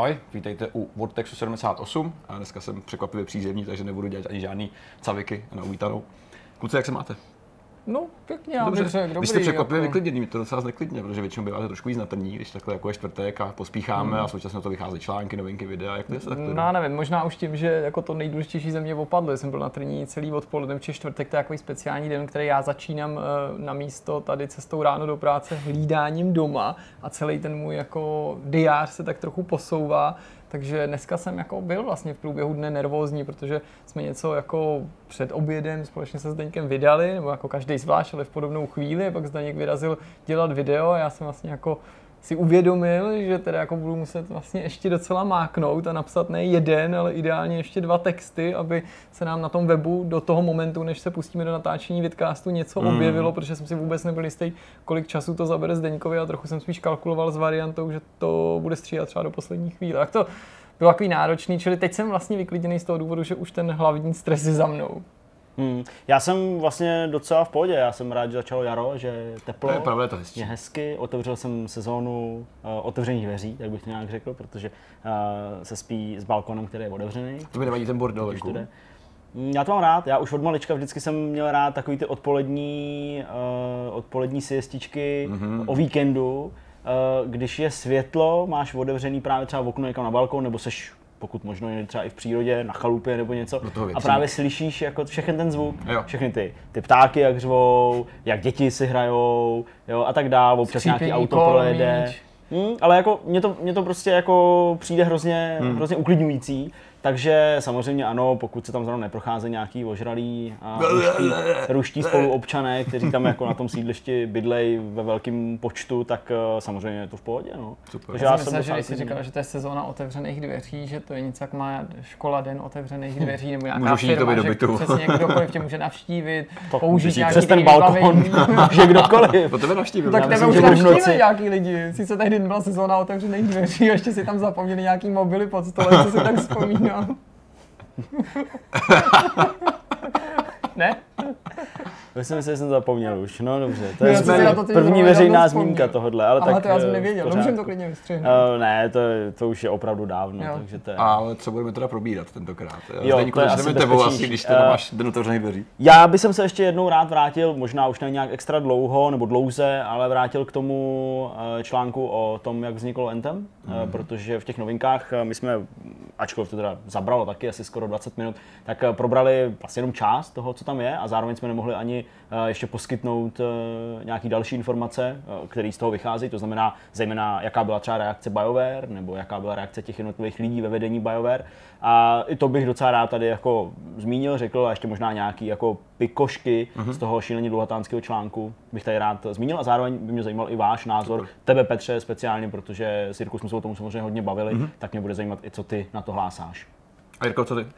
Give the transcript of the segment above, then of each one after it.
Ahoj, vítejte u Vortexu 78. A dneska jsem překvapivě přízemní, takže nebudu dělat ani žádný caviky na uvítanou. Kluci, jak se máte? No, pěkně, Dobře, bych řekl, vy dobrý. jste překvapivě jako. vyklidněný, mě to docela zneklidně, protože většinou býváte trošku víc na trní, když takhle jako je čtvrtek a pospícháme Hmm. a současně to vychází články, novinky, videa, jak to je se takhle? No, nevím, možná už tím, že jako to nejdůležitější země opadlo. Jsem byl na trní celý odpoledne, či čtvrtek, to je takový speciální den, který já začínám eh, na místo tady cestou ráno do práce hlídáním doma a celý ten můj jako diář se tak trochu posouvá. Takže dneska jsem jako byl vlastně v průběhu dne nervózní, protože jsme něco jako před obědem společně se Zdeňkem vydali, nebo jako každý zvlášť, ale v podobnou chvíli, pak Zdeněk vyrazil dělat video a já jsem vlastně jako si uvědomil, že teda jako budu muset vlastně ještě docela máknout a napsat ne jeden, ale ideálně ještě dva texty, aby se nám na tom webu do toho momentu, než se pustíme do natáčení vidcastu, něco Mm. objevilo, protože jsem si vůbec nebyl jistý, kolik času to zabere Zdeňkovi a trochu jsem spíš kalkuloval s variantou, že to bude stříhat třeba do poslední chvíle. Tak to bylo takový náročný, čili teď jsem vlastně vyklidněný z toho důvodu, že už ten hlavní stres je za mnou. Hmm. Já jsem vlastně docela v pohodě, já jsem rád, že začalo jaro, že je teplo, To je pravda, to je hezčí. je hezky, otevřel jsem sezónu uh, otevřených dveří, tak bych to nějak řekl, protože uh, se spí s balkonem, který je otevřený. To mi nevadí ten bordel když to venku. jde. Mm, Já to mám rád, já už od malička vždycky jsem měl rád takový ty odpolední, uh, odpolední siestičky Mhm. mm-hmm. o víkendu, uh, když je světlo, máš otevřený právě třeba v okno někam na balkon, nebo seš pokud možno třeba i v přírodě, na chalupě nebo něco. A právě slyšíš jako všechny ten zvuk, Jo. všechny ty, ty ptáky jak řvou, jak děti si hrajou, jo, a tak dál, občas nějaký Skřípění auto kol, projede. Hmm, ale jako mě to, mě to prostě jako přijde hrozně, Hmm. hrozně uklidňující. Takže samozřejmě ano, pokud se tam zrovna neprocházejí nějaký ožralí a ruští, ruští spoluobčané, kteří tam jako na tom sídlišti bydlej ve velkém počtu, tak eh, samozřejmě je to v pohodě. No. Super. Takže Já já jsem myslel, že jsi říkal, že to je sezóna otevřených dveří, že to je něco jak má škola den otevřených dveří, nebo nějaká Můžu firma, do že přesně kdokoliv tě může navštívit, To použít nějaký přes ten balkon, že kdokoliv. Po tebe navštívil. tak tebe už navštívili noci. nějaký lidi. Sice tehdy nebyla sezóna otevřených dveří a ještě si tam zapomněli nějaký mobily pod stolem, co si tak vzpomínal. Myslím si, že jsem zapomněl už. No dobře, to Já je to teď první veřejná zmínka tohohle. Ale, Ale tak, to já jsem eh, nevěděl, no, můžeme to klidně vystřihnout. Eh, ne, to, to už je opravdu dávno, Jo. takže to je... Ale co budeme teda probírat tentokrát? Jo, Zdeňku, to je asi tebou asi, když Eh, máš den otevřených dveří. Já bych se ještě jednou rád vrátil, možná už ne nějak extra dlouho nebo dlouze, ale vrátil k tomu eh, článku o tom, jak vzniklo Anthem, mm. protože v těch novinkách eh, my jsme, ačkoliv to teda zabralo taky asi skoro 20 minut, tak eh, probrali vlastně jenom část toho, co tam je a zároveň jsme nemohli ani eh, ještě poskytnout eh, nějaký další informace, eh, které z toho vychází, to znamená zejména jaká byla třeba reakce BioWare nebo jaká byla reakce těch jednotlivých lidí ve vedení BioWare. A i to bych docela rád tady jako zmínil, řekl a ještě možná nějaký jako pikošky z toho šílení dlouhatánského článku bych tady rád zmínil a zároveň by mě zajímal i váš názor, tebe Petře speciálně, protože Sirku jsme se o tom samozřejmě hodně bavili, tak mě bude zajímat i co ty na to hlásáš. A Jirko, co ty? Uh,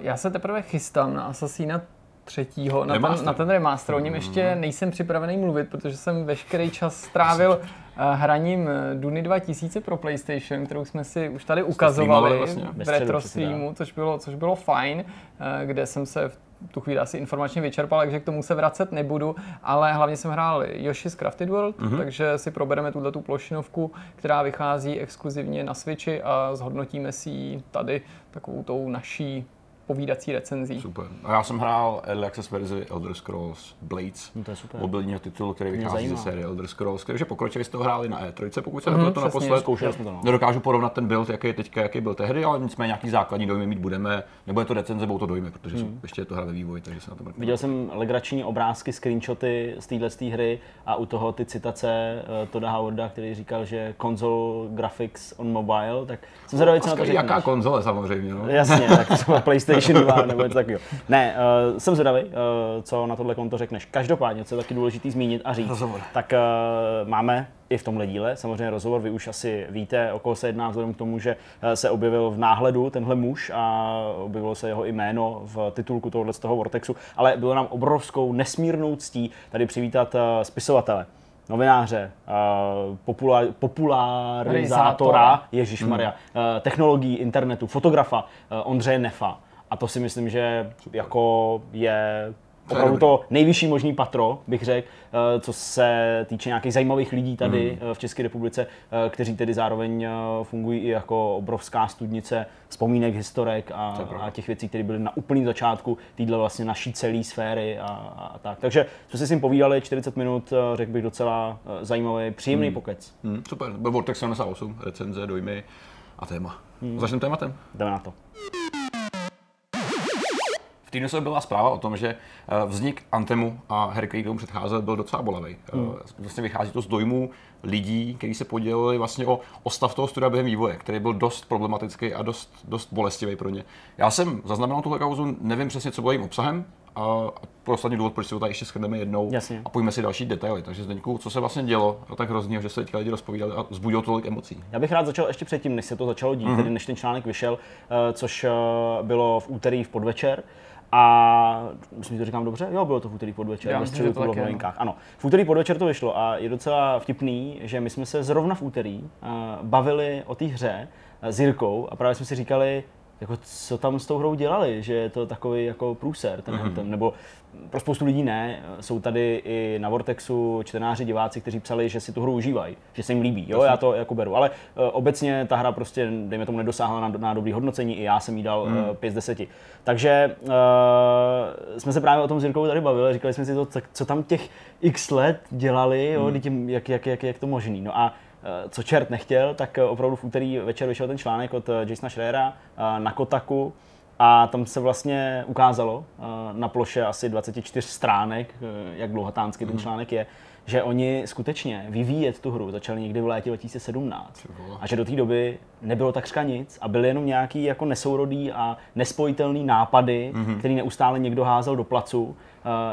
já se teprve chystám na Assassina třetího, na ten, Remaster. na ten remaster. O něm ještě nejsem připravený mluvit, protože jsem veškerý čas strávil uh, hraním eh, Duny 2000 pro PlayStation, kterou jsme si už tady ukazovali vlastně. v retro streamu, což bylo, což bylo fajn, eh, kde jsem se v tu chvíli asi informačně vyčerpal, takže k tomu se vracet nebudu, ale hlavně jsem hrál Yoshi's Crafted World, mm-hmm. takže si probereme tuhle tu plošinovku, která vychází exkluzivně na Switchi a zhodnotíme si ji tady takovou tou naší povídací recenzí. Super. A já jsem hrál Early Access verzi Elder Scrolls Blades, No to je super. mobilního titulu, který vychází ze série Elder Scrolls, takže pokročili jste ho hráli na E3, pokud se Mhm, mm, to naposled. Zkoušeli jsme to, no. Nedokážu porovnat ten build, jaký je teďka, jaký byl tehdy, ale nicméně nějaký základní dojmy mít budeme. Nebude to recenze, budou to dojmy, protože jsou, ještě je to hra ve vývoji, takže se na to mrknu. Viděl jsem legrační obrázky, screenshoty z téhle hry a u toho ty citace uh, Toda Howarda, který říkal, že console graphics on mobile, tak jsem zvědavý, co na to. Jaká konzole samozřejmě, no. Jasně, tak to třeba PlayStation 2 nebo něco takového. Ne, uh, jsem zvědavý, uh, co na tohle konto řekneš. Každopádně, co je taky důležité zmínit a říct, Rozhovor. tak uh, máme i v tomhle díle samozřejmě rozhovor, vy už asi víte, o koho se jedná vzhledem k tomu, že eh, se objevil v náhledu tenhle muž a objevilo se jeho jméno v titulku tohohle z toho Vortexu, ale bylo nám obrovskou nesmírnou ctí tady přivítat eh, spisovatele novináře, eh, popula- popularizátora, Ježíš Maria, technologií, internetu, fotografa eh, Ondřeje Nefa. A to si myslím, že jako je opravdu to nejvyšší možný patro, bych řekl, eh, co se týče nějakých zajímavých lidí tady mm. v České republice, eh, kteří tedy zároveň fungují i jako obrovská studnice vzpomínek, historek a, a těch věcí, které byly na úplném začátku téhle vlastně naší celé sféry a, a, tak. Takže jsme si s ním povídali 40 minut, řekl bych docela zajímavý, příjemný mm. pokec. Mm, super, byl Vortex 78, recenze, dojmy a téma. Hmm. Začneme tématem. Jdeme na to týdnu se byla zpráva o tom, že eh, vznik Antemu a her, který tomu předcházel, byl docela bolavý. Eh, hmm. Vlastně vychází to z dojmů lidí, kteří se podělili vlastně o, o stav toho studia během vývoje, který byl dost problematický a dost, dost bolestivý pro ně. Já jsem zaznamenal tuhle kauzu, nevím přesně, co bylo jejím obsahem, a pro ostatní důvod, proč si to tady ještě shrneme jednou Jasně. a pojďme si další detaily. Takže Zdeňku, co se vlastně dělo a tak hrozně, že se teďka lidi rozpovídali a vzbudilo tolik emocí. Já bych rád začal ještě předtím, než se to začalo dít, mm-hmm. tedy než ten článek vyšel, eh, což bylo v úterý v podvečer. A myslím, že to říkám dobře? Jo, bylo to v úterý podvečer, Já ve středu to bylo v novinkách. Ano, v úterý podvečer to vyšlo a je docela vtipný, že my jsme se zrovna v úterý uh, bavili o té hře uh, s Jirkou a právě jsme si říkali, jako co tam s tou hrou dělali, že je to takový jako průser ten mm-hmm. Anthem, nebo pro spoustu lidí ne, jsou tady i na Vortexu čtenáři, diváci, kteří psali, že si tu hru užívají, že se jim líbí, jo, já to jako beru, ale uh, obecně ta hra prostě, dejme tomu, nedosáhla na, na dobrý hodnocení, i já jsem jí dal mm. uh, 5 z 10. Takže uh, jsme se právě o tom s Jirkou tady bavili, říkali jsme si to, co tam těch x let dělali, jo, mm. tím, jak, jak, jak, jak to možný. No a Eh, co čert nechtěl, tak eh, opravdu v úterý večer vyšel ten článek od eh, Jasona Schreera na Kotaku a tam se vlastně ukázalo na ploše asi 24 stránek, jak dlouhatánský ten hmm. článek je, že oni skutečně vyvíjet tu hru začali někdy v létě 2017 a že do té doby nebylo takřka nic a byly jenom nějaký jako nesourodý a nespojitelný nápady, mm-hmm. který neustále někdo házel do placu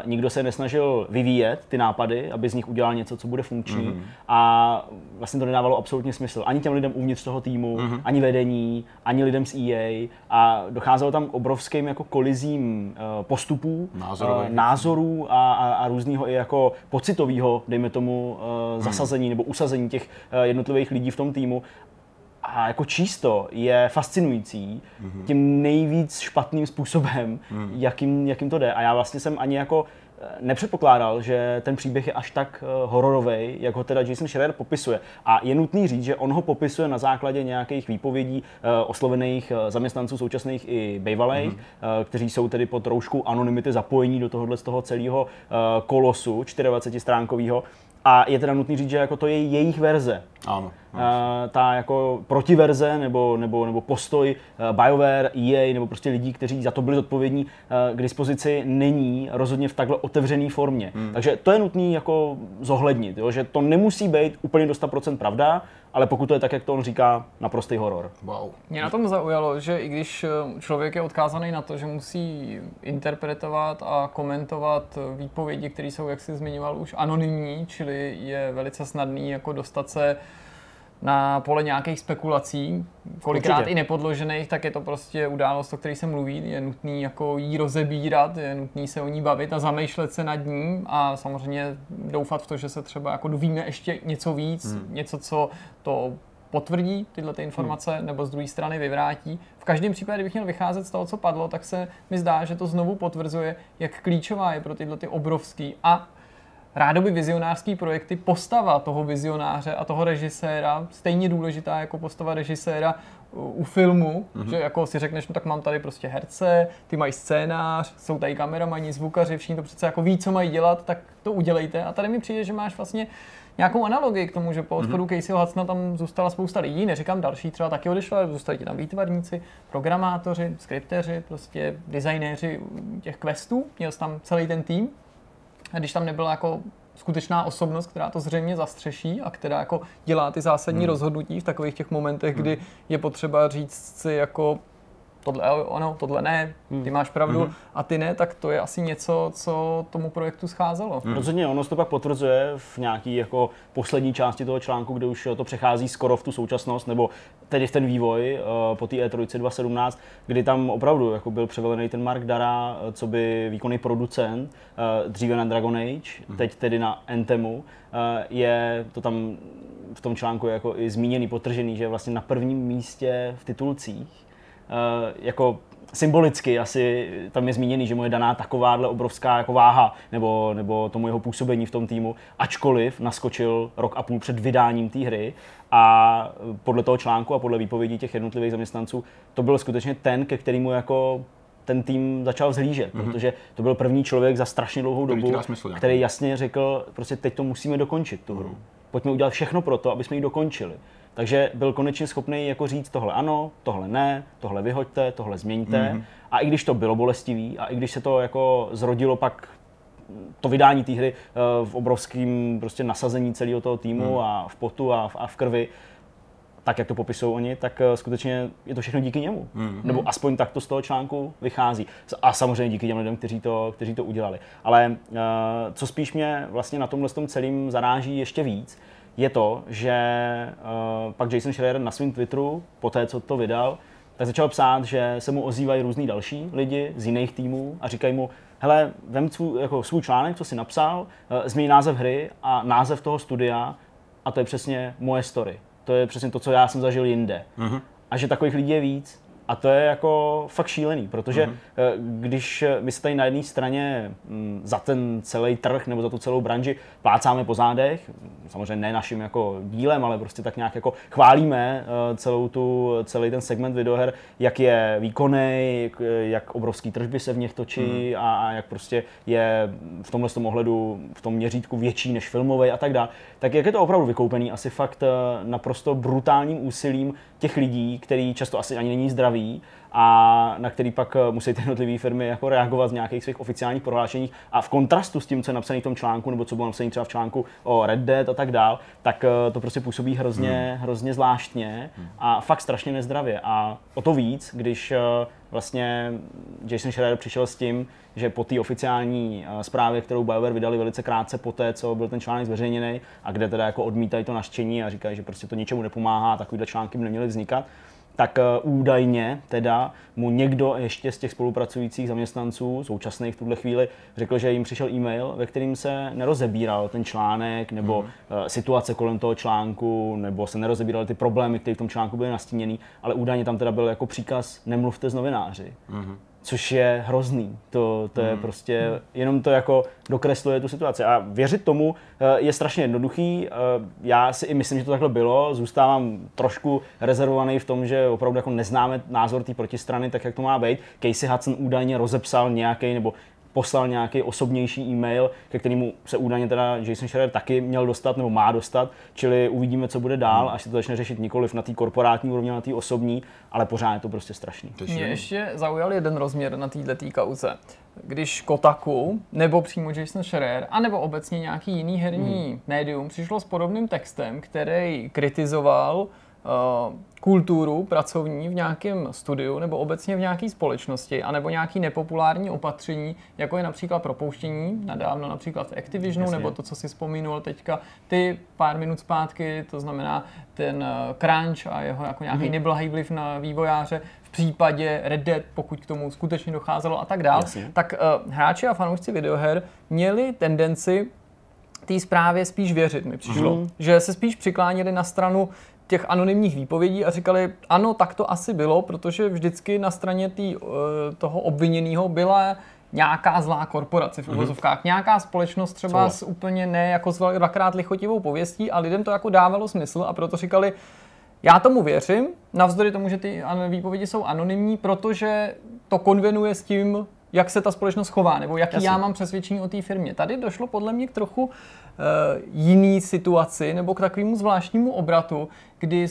nikdo se nesnažil vyvíjet ty nápady, aby z nich udělal něco, co bude funkční. Mm-hmm. A vlastně to nedávalo absolutně smysl. Ani těm lidem uvnitř toho týmu, mm-hmm. ani vedení, ani lidem z EA. A docházelo tam k obrovským jako kolizím uh, postupů, uh, názorů a, a, a různého i jako pocitového, dejme tomu, uh, zasazení mm. nebo usazení těch jednotlivých lidí v tom týmu a jako čísto je fascinující mm-hmm. tím nejvíc špatným způsobem, mm. jakým, jakým to jde. A já vlastně jsem ani jako eh, nepředpokládal, že ten příběh je až tak uh, hororový, jak ho teda Jason Schreier popisuje. A je nutný říct, že on ho popisuje na základě nějakých výpovědí uh, oslovených zaměstnanců současných i bývalých, mm-hmm. kteří jsou tedy pod rouškou anonymity zapojení do tohohle z toho celého kolosu 24 stránkového. A je teda nutný říct, že jako to je jejich verze. Ano. Uh, ta jako protiverze nebo, nebo, nebo postoj uh, BioWare, EA nebo prostě lidí, kteří za to byli zodpovědní, uh, k dispozici není rozhodně v takhle otevřené formě. Hmm. Takže to je nutné jako zohlednit, jo? že to nemusí být úplně do 100% pravda, ale pokud to je tak, jak to on říká, naprostý horor. Wow. Mě na tom zaujalo, že i když člověk je odkázaný na to, že musí interpretovat a komentovat výpovědi, které jsou, jak jsi zmiňoval, už anonymní, čili je velice snadný jako dostat se na pole nějakých spekulací, kolikrát Určitě. i nepodložených, tak je to prostě událost, o které se mluví, je nutný jako jí rozebírat, je nutný se o ní bavit a zamýšlet se nad ní a samozřejmě doufat v to, že se třeba jako dovíme ještě něco víc, hmm. něco, co to potvrdí tyhle ty informace hmm. nebo z druhé strany vyvrátí. V každém případě, kdybych měl vycházet z toho, co padlo, tak se mi zdá, že to znovu potvrzuje, jak klíčová je pro tyhle ty obrovský a rádoby vizionářský projekty postava toho vizionáře a toho režiséra stejně důležitá jako postava režiséra u filmu, mm-hmm. že jako si řekneš, no tak mám tady prostě herce, ty mají scénář, jsou tady kameramani, zvukaři, všichni to přece jako ví, co mají dělat, tak to udělejte. A tady mi přijde, že máš vlastně nějakou analogii k tomu, že po odchodu mm-hmm. Caseyho Hudsona tam zůstala spousta lidí, neříkám další, třeba taky odešla, zůstali ti tam výtvarníci, programátoři, skripteři, prostě designéři těch questů, měl jsi tam celý ten tým když tam nebyla jako skutečná osobnost, která to zřejmě zastřeší a která jako dělá ty zásadní hmm. rozhodnutí v takových těch momentech, hmm. kdy je potřeba říct si jako tohle ono, tohle ne, ty hmm. máš pravdu hmm. a ty ne, tak to je asi něco, co tomu projektu scházelo. Hmm. Rozhodně, ono se to pak potvrzuje v nějaký jako poslední části toho článku, kde už to přechází skoro v tu současnost, nebo tedy v ten vývoj uh, po té E3 2017, kdy tam opravdu jako byl převelený ten Mark Dara, eh, co by výkonný producent, uh, dříve na Dragon Age, hmm. teď tedy na Anthemu, uh, je to tam v tom článku jako i zmíněný, potržený, že je vlastně na prvním místě v titulcích jako symbolicky asi tam je zmíněný, že mu je daná takováhle obrovská jako váha nebo, nebo tomu jeho působení v tom týmu, ačkoliv naskočil rok a půl před vydáním té hry a podle toho článku a podle výpovědí těch jednotlivých zaměstnanců to byl skutečně ten, ke kterému jako ten tým začal zhlížet, mm-hmm. protože to byl první člověk za strašně dlouhou dobu, smysl, který jasně řekl, prostě teď to musíme dokončit, tu hru. Mm. Pojďme udělat všechno pro to, aby jsme ji dokončili. Takže byl konečně schopný jako říct tohle ano, tohle ne, tohle vyhoďte, tohle změňte. Mm-hmm. A i když to bylo bolestivý a i když se to jako zrodilo pak to vydání té hry uh, v obrovském prostě nasazení celého toho týmu mm. a v potu a v, a v krvi, tak jak to popisují oni, tak uh, skutečně je to všechno díky němu. Mm. Nebo aspoň tak to z toho článku vychází. A samozřejmě díky těm lidem, kteří to, kteří to udělali. Ale uh, co spíš mě vlastně na tomhle tom celým zaráží ještě víc, je to, že uh, pak Jason Schreier na svém Twitteru, po té, co to vydal, tak začal psát, že se mu ozývají různí další lidi z jiných týmů a říkají mu, hele, vem svůj, jako svůj článek, co si napsal, uh, změň název hry a název toho studia a to je přesně moje story. To je přesně to, co já jsem zažil jinde. Uh-huh. A že takových lidí je víc a to je jako fakt šílený, protože mm-hmm. když my se tady na jedné straně mm, za ten celý trh nebo za tu celou branži plácáme po zádech, samozřejmě ne naším jako dílem, ale prostě tak nějak jako chválíme eh, celou tu, celý ten segment videoher, jak je výkonný, jak, jak obrovský tržby se v nich točí mm-hmm. a, a jak prostě je v tomhle tom ohledu, v tom měřítku větší než filmový a tak dále. Tak jak je to opravdu vykoupený asi fakt eh, naprosto brutálním úsilím těch lidí, který často asi ani není zdravý a na který pak eh, musí ty jednotlivé firmy jako reagovat z nějakých svých oficiálních prohlášení a v kontrastu s tím, co je napsané v tom článku, nebo co bylo napsané třeba v článku o Red Dead a tak dál, tak eh, to prostě působí hrozně, hmm. hrozně zvláštně a fakt strašně nezdravě. A o to víc, když eh, vlastně Jason Schreier přišel s tím, že po té oficiální zprávě, kterou BioWare vydali velice krátce po té, co byl ten článek zveřejněný a kde teda jako odmítají to naštění a říkají, že prostě to ničemu nepomáhá, takovýhle články by neměly vznikat, tak eh, údajně teda mu někdo ještě z těch spolupracujících zaměstnanců, současných v tuhle chvíli, řekl, že jim přišel e-mail, ve kterým se nerozebíral ten článek nebo mm. situace kolem toho článku, nebo se nerozebíraly ty problémy, které v tom článku byly nastíněny, ale údajně tam teda byl jako příkaz nemluvte s novináři. Mm což je hrozný. To, to je hmm. prostě, jenom to jako dokresluje tu situaci. A věřit tomu eh, je strašně jednoduchý. Eh, já si i myslím, že to takhle bylo. Zůstávám trošku rezervovaný v tom, že opravdu jako neznáme názor té protistrany, tak jak to má být. Casey Hudson údajně rozepsal nějaký nebo poslal nějaký osobnější e-mail, ke kterému se údajně teda Jason Schreier taky měl dostat nebo má dostat, čili uvidíme, co bude dál, až se to začne řešit nikoliv na té korporátní úrovni, na té osobní, ale pořád je to prostě strašný. Mě ještě zaujal jeden rozměr na této kauze. Když Kotaku, nebo přímo Jason Schreier, anebo obecně nějaký jiný herní hmm. médium přišlo s podobným textem, který kritizoval kulturu pracovní v nějakém studiu nebo obecně v nějaké společnosti, anebo nějaký nepopulární opatření, jako je například propouštění, nadávno například v Activisionu, Jasně. nebo to, co si vzpomínul teďka ty pár minut zpátky, to znamená ten eh, crunch a jeho jako nějaký mm-hmm. neblahý vliv na vývojáře, v případě Red Dead, pokud k tomu skutečně docházelo a tak dále, tak uh, hráči a fanoušci videoher měli tendenci té zprávě spíš věřit, mi přišlo. Mm. Že se spíš přiklánili na stranu těch anonymních výpovědí a říkali, ano, tak to asi bylo, protože vždycky na straně tý, eh, toho obviněného byla nějaká zlá korporace v mhm. uvozovkách, mm-hmm. nějaká společnost třeba Co? s úplně ne jako s dvakrát lichotivou pověstí a lidem to jako dávalo smysl a proto říkali, já tomu věřím, navzdory tomu, že ty výpovědi jsou anonymní, protože to konvenuje s tím, jak se ta společnost chová, nebo jaký Jasně. já mám přesvědčení o té firmě. Tady došlo podle mě k trochu uh, jiný situaci, nebo k takovému zvláštnímu obratu, kdy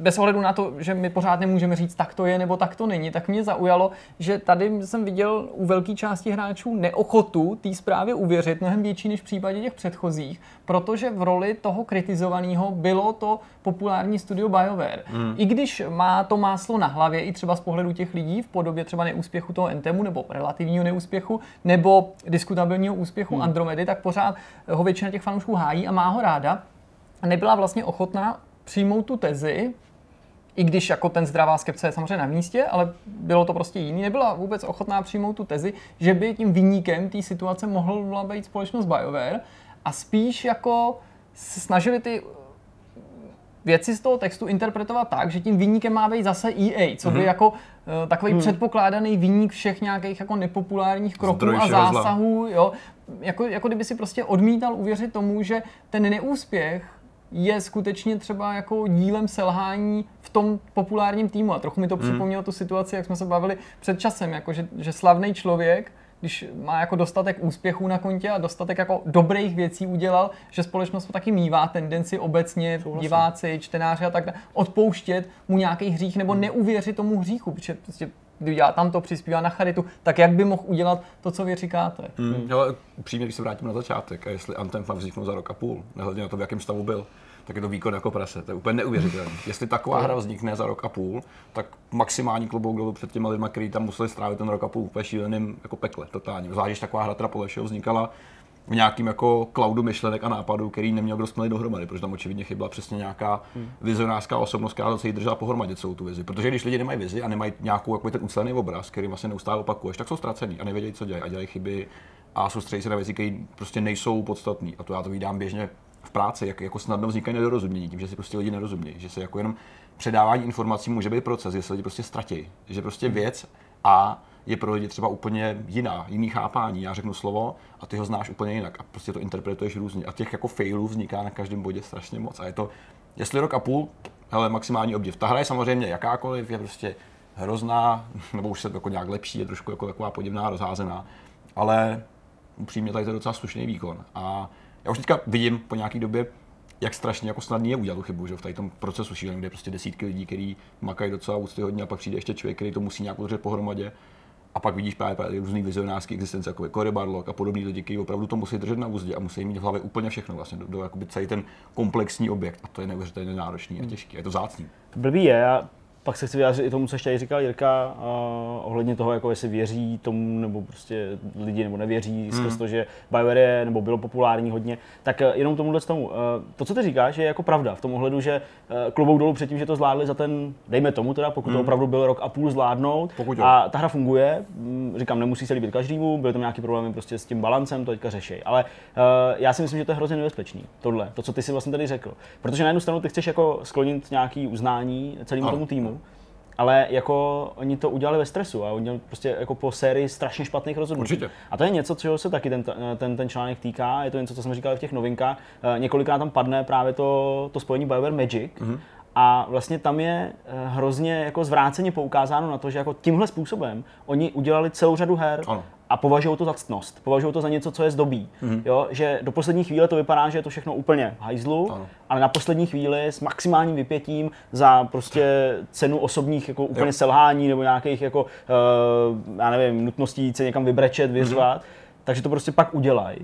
bez ohledu na to, že my pořád nemůžeme říct, tak to je nebo tak to není, tak mě zaujalo, že tady jsem viděl u velké části hráčů neochotu té zprávě uvěřit, mnohem větší než v případě těch předchozích, protože v roli toho kritizovaného bylo to populární studio BioWare. Hmm. I když má to máslo na hlavě, i třeba z pohledu těch lidí v podobě třeba neúspěchu toho Entemu nebo relativního neúspěchu, nebo diskutabilního úspěchu hmm. Andromedy, tak pořád ho většina těch fanoušků hájí a má ho ráda. A nebyla vlastně ochotná přijmout tu tezi, i když jako ten zdravá skepce je samozřejmě na místě, ale bylo to prostě jiný, nebyla vůbec ochotná přijmout tu tezi, že by tím vyníkem té situace mohla být společnost BioWare a spíš jako snažili ty věci z toho textu interpretovat tak, že tím výnikem má být zase EA, co by mm-hmm. jako uh, takový mm. předpokládaný výnik všech nějakých jako nepopulárních kroků Zdroj a všeho zla. zásahů, jo. Jako, jako kdyby si prostě odmítal uvěřit tomu, že ten neúspěch je skutečně třeba jako dílem selhání v tom populárním týmu. A trochu mi to připomnělo tu situaci, jak jsme se bavili před časem, jako že, že slavný člověk, když má jako dostatek úspěchů na kontě a dostatek jako dobrých věcí udělal, že společnost to taky mívá tendenci obecně, diváci, čtenáři a tak dále, odpouštět mu nějaký hřích nebo neuvěřit tomu hříchu, protože prostě já tam to přispívá na charitu, tak jak by mohl udělat to, co vy říkáte? Hmm. Ale upřímně, když se vrátím na začátek, a jestli Anthem fakt vzniknul za rok a půl, nehledě na to, v jakém stavu byl, tak je to výkon jako prase. To je úplně neuvěřitelné. Jestli taková hra vznikne za rok a půl, tak maximální klobouk dolů před těma lidma, kteří tam museli strávit ten rok a půl úplně šíleným jako pekle, totálně. Zvlášť, když taková hra teda podle všeho vznikala v nějakým jako cloudu myšlenek a nápadů, který neměl kdo smělý dohromady, protože tam očividně chyběla přesně nějaká vizionářská osobnost, která se jí držela pohromadě celou tu vizi. Protože když lidi nemají vizi a nemají nějakou jako ten ucelený obraz, který vlastně neustále opakuješ, tak jsou ztracený a nevědějí, co dělají a dělají chyby a soustředí se na věci, které prostě nejsou podstatné. A to já to vídám běžně v práci, jak jako snadno vznikají nedorozumění, tím, že si prostě lidi nerozumějí, že se jako jenom předávání informací může být proces, že se lidi prostě ztratí, že prostě věc A je pro lidi třeba úplně jiná, jiný chápání. Já řeknu slovo a ty ho znáš úplně jinak a prostě to interpretuješ různě. A těch jako failů vzniká na každém bodě strašně moc. A je to, jestli rok a půl, hele, maximální obdiv. Ta hra je samozřejmě jakákoliv, je prostě hrozná, nebo už se jako nějak lepší, je trošku jako taková podivná, rozházená, ale upřímně tady to je docela slušný výkon. A já už teďka vidím po nějaké době, jak strašně jako snadný je udělat tu chybu, že v tady tom procesu šíleném, kde je prostě desítky lidí, kteří makají docela úctyhodně a pak přijde ještě člověk, který to musí nějak udržet pohromadě. A pak vidíš právě, právě různý vizionářské existence, jako je Cory a podobní lidi, kteří opravdu to musí držet na úzdě a musí mít v hlavě úplně všechno, vlastně, do, do jakoby celý ten komplexní objekt. A to je neuvěřitelně náročný a těžký, je to vzácný. Blbý je, já pak se chci vyjádřit i tomu, co ještě říkal Jirka, uh, ohledně toho, jako jestli věří tomu, nebo prostě lidi nebo nevěří, hmm. skrz to, že BioWare je, nebo bylo populární hodně, tak uh, jenom tomuhle tomu. Uh, to, co ty říkáš, je jako pravda v tom ohledu, že uh, klubou dolů předtím, že to zvládli za ten, dejme tomu teda, pokud hmm. to opravdu byl rok a půl zvládnout Pokud a ta hra funguje, mm, říkám, nemusí se líbit každému, byly tam nějaké problémy prostě s tím balancem, to teďka řeší. Ale uh, já si myslím, že to je hrozně nebezpečný, tohle, to, co ty si vlastně tady řekl. Protože na jednu stranu ty chceš jako sklonit nějaký uznání celému tomu týmu, ale jako oni to udělali ve stresu a udělali prostě jako po sérii strašně špatných rozhodnutí. Určitě. A to je něco, čeho se taky ten, ten, ten článek týká, je to něco, co jsme říkali v těch novinkách. Eh, Několikrát tam padne právě to, to spojení BioWare Magic, Mhm. mm-hmm. A vlastně tam je eh, hrozně jako zvráceně poukázáno na to, že jako tímhle způsobem oni udělali celou řadu her Ano. A považují to za ctnost, považují to za něco, co je zdobí. Mm-hmm. Jo? Že do poslední chvíle to vypadá, že je to všechno úplně v hajzlu, Ano. ale na poslední chvíli s maximálním vypětím za prostě cenu osobních jako úplně Jo. selhání nebo nějakých jako, uh, já nevím, nutností se někam vybrečet, vyřvat, mm-hmm. takže to prostě pak udělají.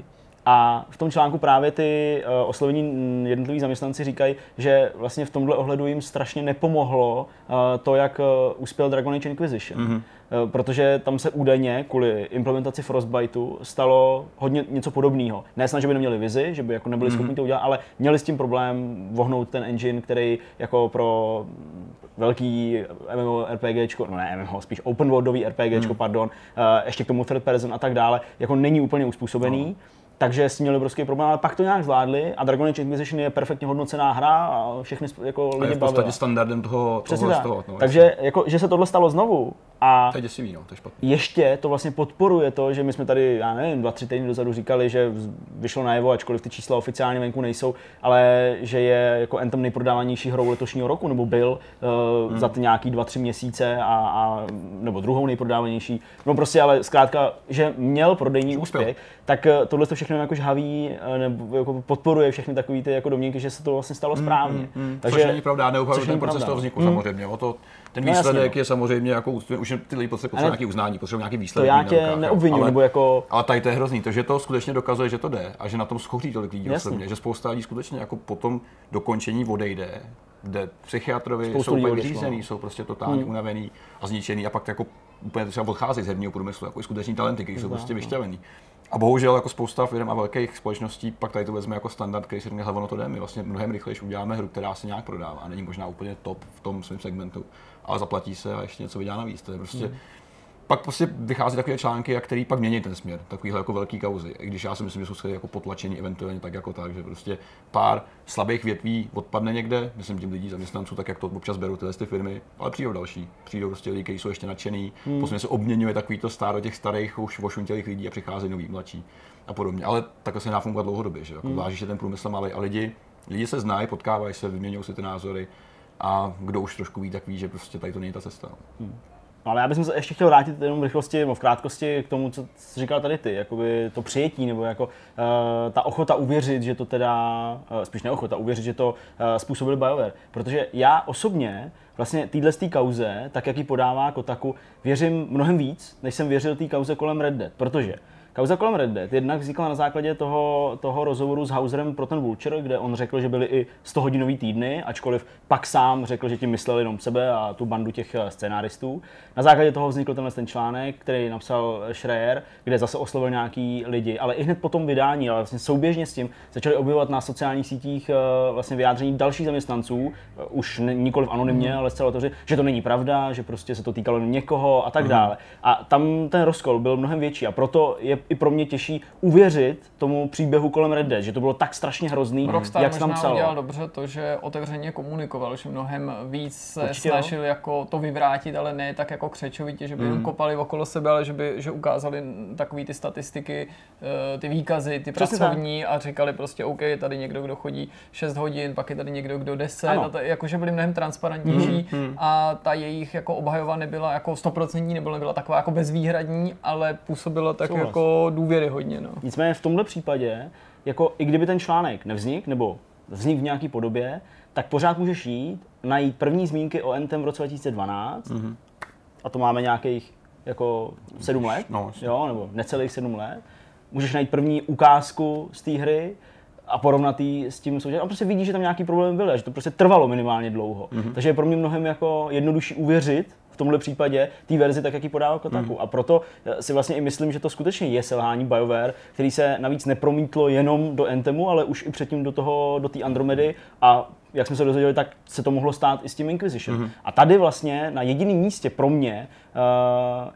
A v tom článku právě ty uh, oslovení jednotliví zaměstnanci říkají, že vlastně v tomhle ohledu jim strašně nepomohlo uh, to, jak uh, uspěl Dragon Age Inquisition. Mm-hmm. Uh, protože tam se údajně kvůli implementaci Frostbiteu stalo hodně něco podobného. Ne snad, že by neměli vizi, že by jako nebyli mm-hmm. schopni to udělat, ale měli s tím problém vohnout ten engine, který jako pro velký MMORPGčko, no ne MMO, spíš open worldový RPGčko, mm. pardon, uh, ještě k tomu third person a tak dále, jako není úplně uspůsobený. No. Takže s tím měli obrovský problém, ale pak to nějak zvládli a Dragon Age Inquisition je perfektně hodnocená hra a všechny jako A je lidi v podstatě bavila. standardem toho, Přesně z tak. toho. No, Takže jako, že se tohle stalo znovu a To je děsivý, no, to je špatný. ještě to vlastně podporuje to, že my jsme tady, já nevím, dva, tři týdny dozadu říkali, že vyšlo najevo, ačkoliv ty čísla oficiálně venku nejsou, ale že je jako Anthem nejprodávanější hrou letošního roku, nebo byl uh, hmm. za ty nějaký dva, tři měsíce, a, a, nebo druhou nejprodávanější. No prostě, ale zkrátka, že měl prodejní úspěch, tak eh, tohle to všechno jako žhaví, eh, nebo jako podporuje všechny takové ty jako domněnky, že se to vlastně stalo správně. Mm, Takže, což není pravda, což ten proces pravda. toho vzniku Mm. samozřejmě. O to, ten No jasně, výsledek no. je samozřejmě jako, už ty lidi potřebují nějaký uznání, potřebují nějaký To výsledek. já mít na tě ale, nebo jako ale tady to je hrozný, to, že to skutečně dokazuje, že to jde a že na tom schoří tolik lidí Jasně. osobně, že spousta lidí skutečně jako po tom dokončení odejde, kde psychiatrovi Spoustu jsou úplně vyřízený, no. jsou prostě totálně Hmm. unavený a zničený a pak jako úplně třeba odcházejí z herního průmyslu, jako i skuteční talenty, kteří jsou prostě vyšťavený. A bohužel jako spousta firm a velkých společností pak tady to vezme jako standard, který si řekne, ono to jde, my vlastně mnohem rychleji uděláme hru, která se nějak prodává a není možná úplně top v tom svém segmentu, ale zaplatí se a ještě něco vydělá navíc. To je prostě, pak prostě vychází takové články, které pak mění ten směr, takovýhle jako velký kauzy. I když já si myslím, že jsou jako potlačení eventuálně tak jako tak, že prostě pár slabých větví odpadne někde, myslím tím lidí, zaměstnanců, tak jak to občas berou tyhle ty firmy, ale přijdou další. Přijdou prostě lidi, kteří jsou ještě nadšený, hmm. postupně se obměňuje takový to stáro těch starých už ošuntělých lidí a přicházejí noví mladší a podobně. Ale takhle se nedá fungovat dlouhodobě, že jako hmm. váží, že ten průmysl malý a lidi, lidi se znají, potkávají se, vyměňují si ty názory a kdo už trošku ví, tak ví, že prostě tady to není ta cesta. Hmm. No, ale já bych se ještě chtěl vrátit jenom v rychlosti, nebo v krátkosti k tomu, co jsi říkal tady ty, jakoby to přijetí, nebo jako uh, ta ochota uvěřit, že to teda, uh, spíš neochota, uvěřit, že to uh, způsobil BioWare. Protože já osobně vlastně týhle z té kauze, tak jak ji podává Kotaku, věřím mnohem víc, než jsem věřil té kauze kolem Red Dead. Protože Kauza kolem Red Dead jednak vznikla na základě toho, toho rozhovoru s Hauserem pro ten Vulture, kde on řekl, že byly i 100 hodinový týdny, ačkoliv pak sám řekl, že tím myslel jenom sebe a tu bandu těch eh, scénáristů. Na základě toho vznikl tenhle ten článek, který napsal Schreier, kde zase oslovil nějaký lidi, ale i hned po tom vydání, ale vlastně souběžně s tím začali objevovat na sociálních sítích eh, vlastně vyjádření dalších zaměstnanců, eh, už nikoliv anonymně, mm. ale zcela to, že to není pravda, že prostě se to týkalo někoho a tak mm. dále. A tam ten rozkol byl mnohem větší a proto je i pro mě těžší uvěřit tomu příběhu kolem Red Dead, že to bylo tak strašně hrozný, Rockstar jak se tam psalo. udělal dobře to, že otevřeně komunikoval, že mnohem víc se Určitě snažil jo. jako to vyvrátit, ale ne tak jako křečovitě, že by mm. kopali okolo sebe, ale že by že ukázali takové ty statistiky, eh, ty výkazy, ty Přesně pracovní tak. a říkali prostě OK, je tady někdo, kdo chodí 6 hodin, pak je tady někdo, kdo 10, ano. a to, jakože byli mnohem transparentnější mm. a ta jejich jako obhajova nebyla jako 100% nebyla, nebyla taková jako bezvýhradní, ale působila tak Souhlas. jako důvěry hodně. No. Nicméně v tomhle případě, jako i kdyby ten článek nevznik, nebo vznik v nějaké podobě, tak pořád můžeš jít, najít první zmínky o Entem v roce 2012, mm-hmm. a to máme nějakých jako sedm let, no, jo, nebo necelých sedm let. Můžeš najít první ukázku z té hry a porovnat ji s tím soutěžem. A prostě vidíš, že tam nějaký problém byly, že to prostě trvalo minimálně dlouho. Mm-hmm. Takže je pro mě mnohem jako jednodušší uvěřit v tomhle případě té verzi, tak jak ji podává Kotaku. Mm. A proto eh, si vlastně i myslím, že to skutečně je selhání BioWare, který se navíc nepromítlo jenom do Anthemu, ale už i předtím do toho, do té Andromedy a jak jsme se dozvěděli, tak se to mohlo stát i s tím Inquisition. Mm-hmm. A tady vlastně na jediném místě pro mě,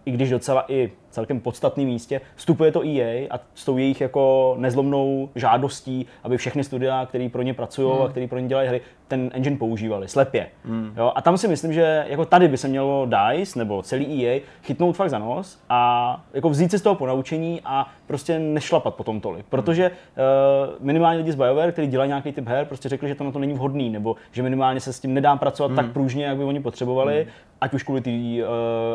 i když docela i celkem podstatném místě, vstupuje to EA a s tou jejich jako nezlomnou žádostí, aby všechny studia, které pro ně pracují mm. a které pro ně dělají hry, ten engine používali, slepě. Mm. Jo? A tam si myslím, že jako tady by se mělo DICE nebo celý EA chytnout fakt za nos a jako vzít si z toho ponaučení a prostě nešlapat potom tolik. Protože uh, minimálně lidi z BioWare, kteří dělají nějaký typ her, prostě řekli, že to na to není vhodný, nebo že minimálně se s tím nedá pracovat mm. tak pružně, jak by oni potřebovali, mm. Ať už kvůli té uh,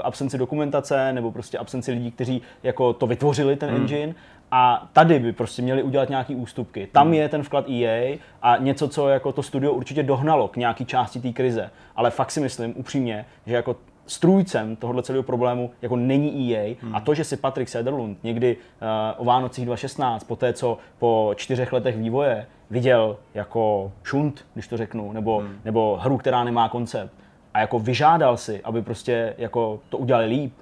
absenci dokumentace, nebo prostě absenci lidí, kteří jako to vytvořili, ten mm. engine. A tady by prostě měli udělat nějaké ústupky. Tam hmm. je ten vklad EA a něco, co jako to studio určitě dohnalo k nějaký části té krize. Ale fakt si myslím upřímně, že jako strůjcem tohohle celého problému jako není EA hmm. a to, že si Patrick Sederlund někdy uh, o Vánocích 2016, po té, co po čtyřech letech vývoje viděl jako šunt, když to řeknu, nebo, hmm. nebo hru, která nemá koncept a jako vyžádal si, aby prostě jako to udělali líp,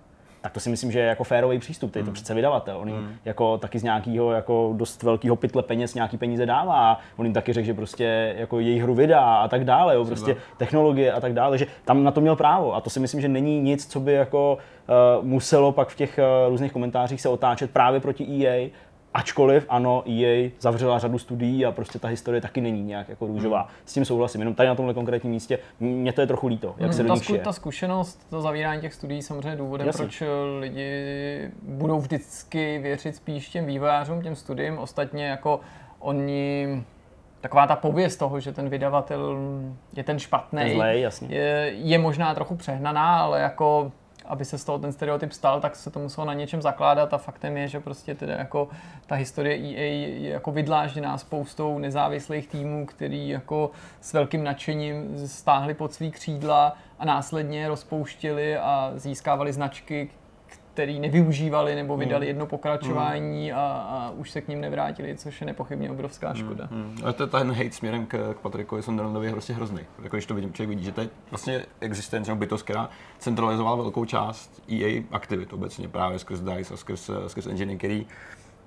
tak to si myslím, že je jako férový přístup. To je to mm. přece vydavatel. On jim mm. jako taky z nějakého jako dost velkého pytle peněz nějaký peníze dává. A on jim taky řekl, že prostě jako její hru vydá a tak dále. Jo, prostě technologie a tak dále. Že tam na to měl právo. A to si myslím, že není nic, co by jako uh, muselo pak v těch uh, různých komentářích se otáčet právě proti EA Ačkoliv ano, EA zavřela řadu studií a prostě ta historie taky není nějak jako růžová. Hmm. S tím souhlasím, jenom tady na tomhle konkrétním místě mě to je trochu líto, jak hmm. se do ta, zku, ta zkušenost, to zavírání těch studií samozřejmě důvodem, Jasně. proč lidi budou vždycky věřit spíš těm vývojářům, těm studiím. Ostatně jako oni taková ta pověst toho, že ten vydavatel je ten špatný, je, je možná trochu přehnaná, ale jako aby se z toho ten stereotyp stal, tak se to muselo na něčem zakládat a faktem je, že prostě teda jako ta historie EA je jako vydlážděná spoustou nezávislých týmů, který jako s velkým nadšením stáhli pod svý křídla a následně rozpouštili a získávali značky, který nevyužívali nebo vydali mm. jedno pokračování mm. a, a už se k ním nevrátili, což je nepochybně obrovská hmm, škoda. Mm. Mm. Ale to, ten hate směrem k, k Patrikovi Sunderlandovi je prostě hrozný. Jako když to vidím, člověk vidí, že teď vlastně existence nebo bytost, která centralizovala velkou část EA aktivit obecně právě skrz DICE a skrz, skrz engine, který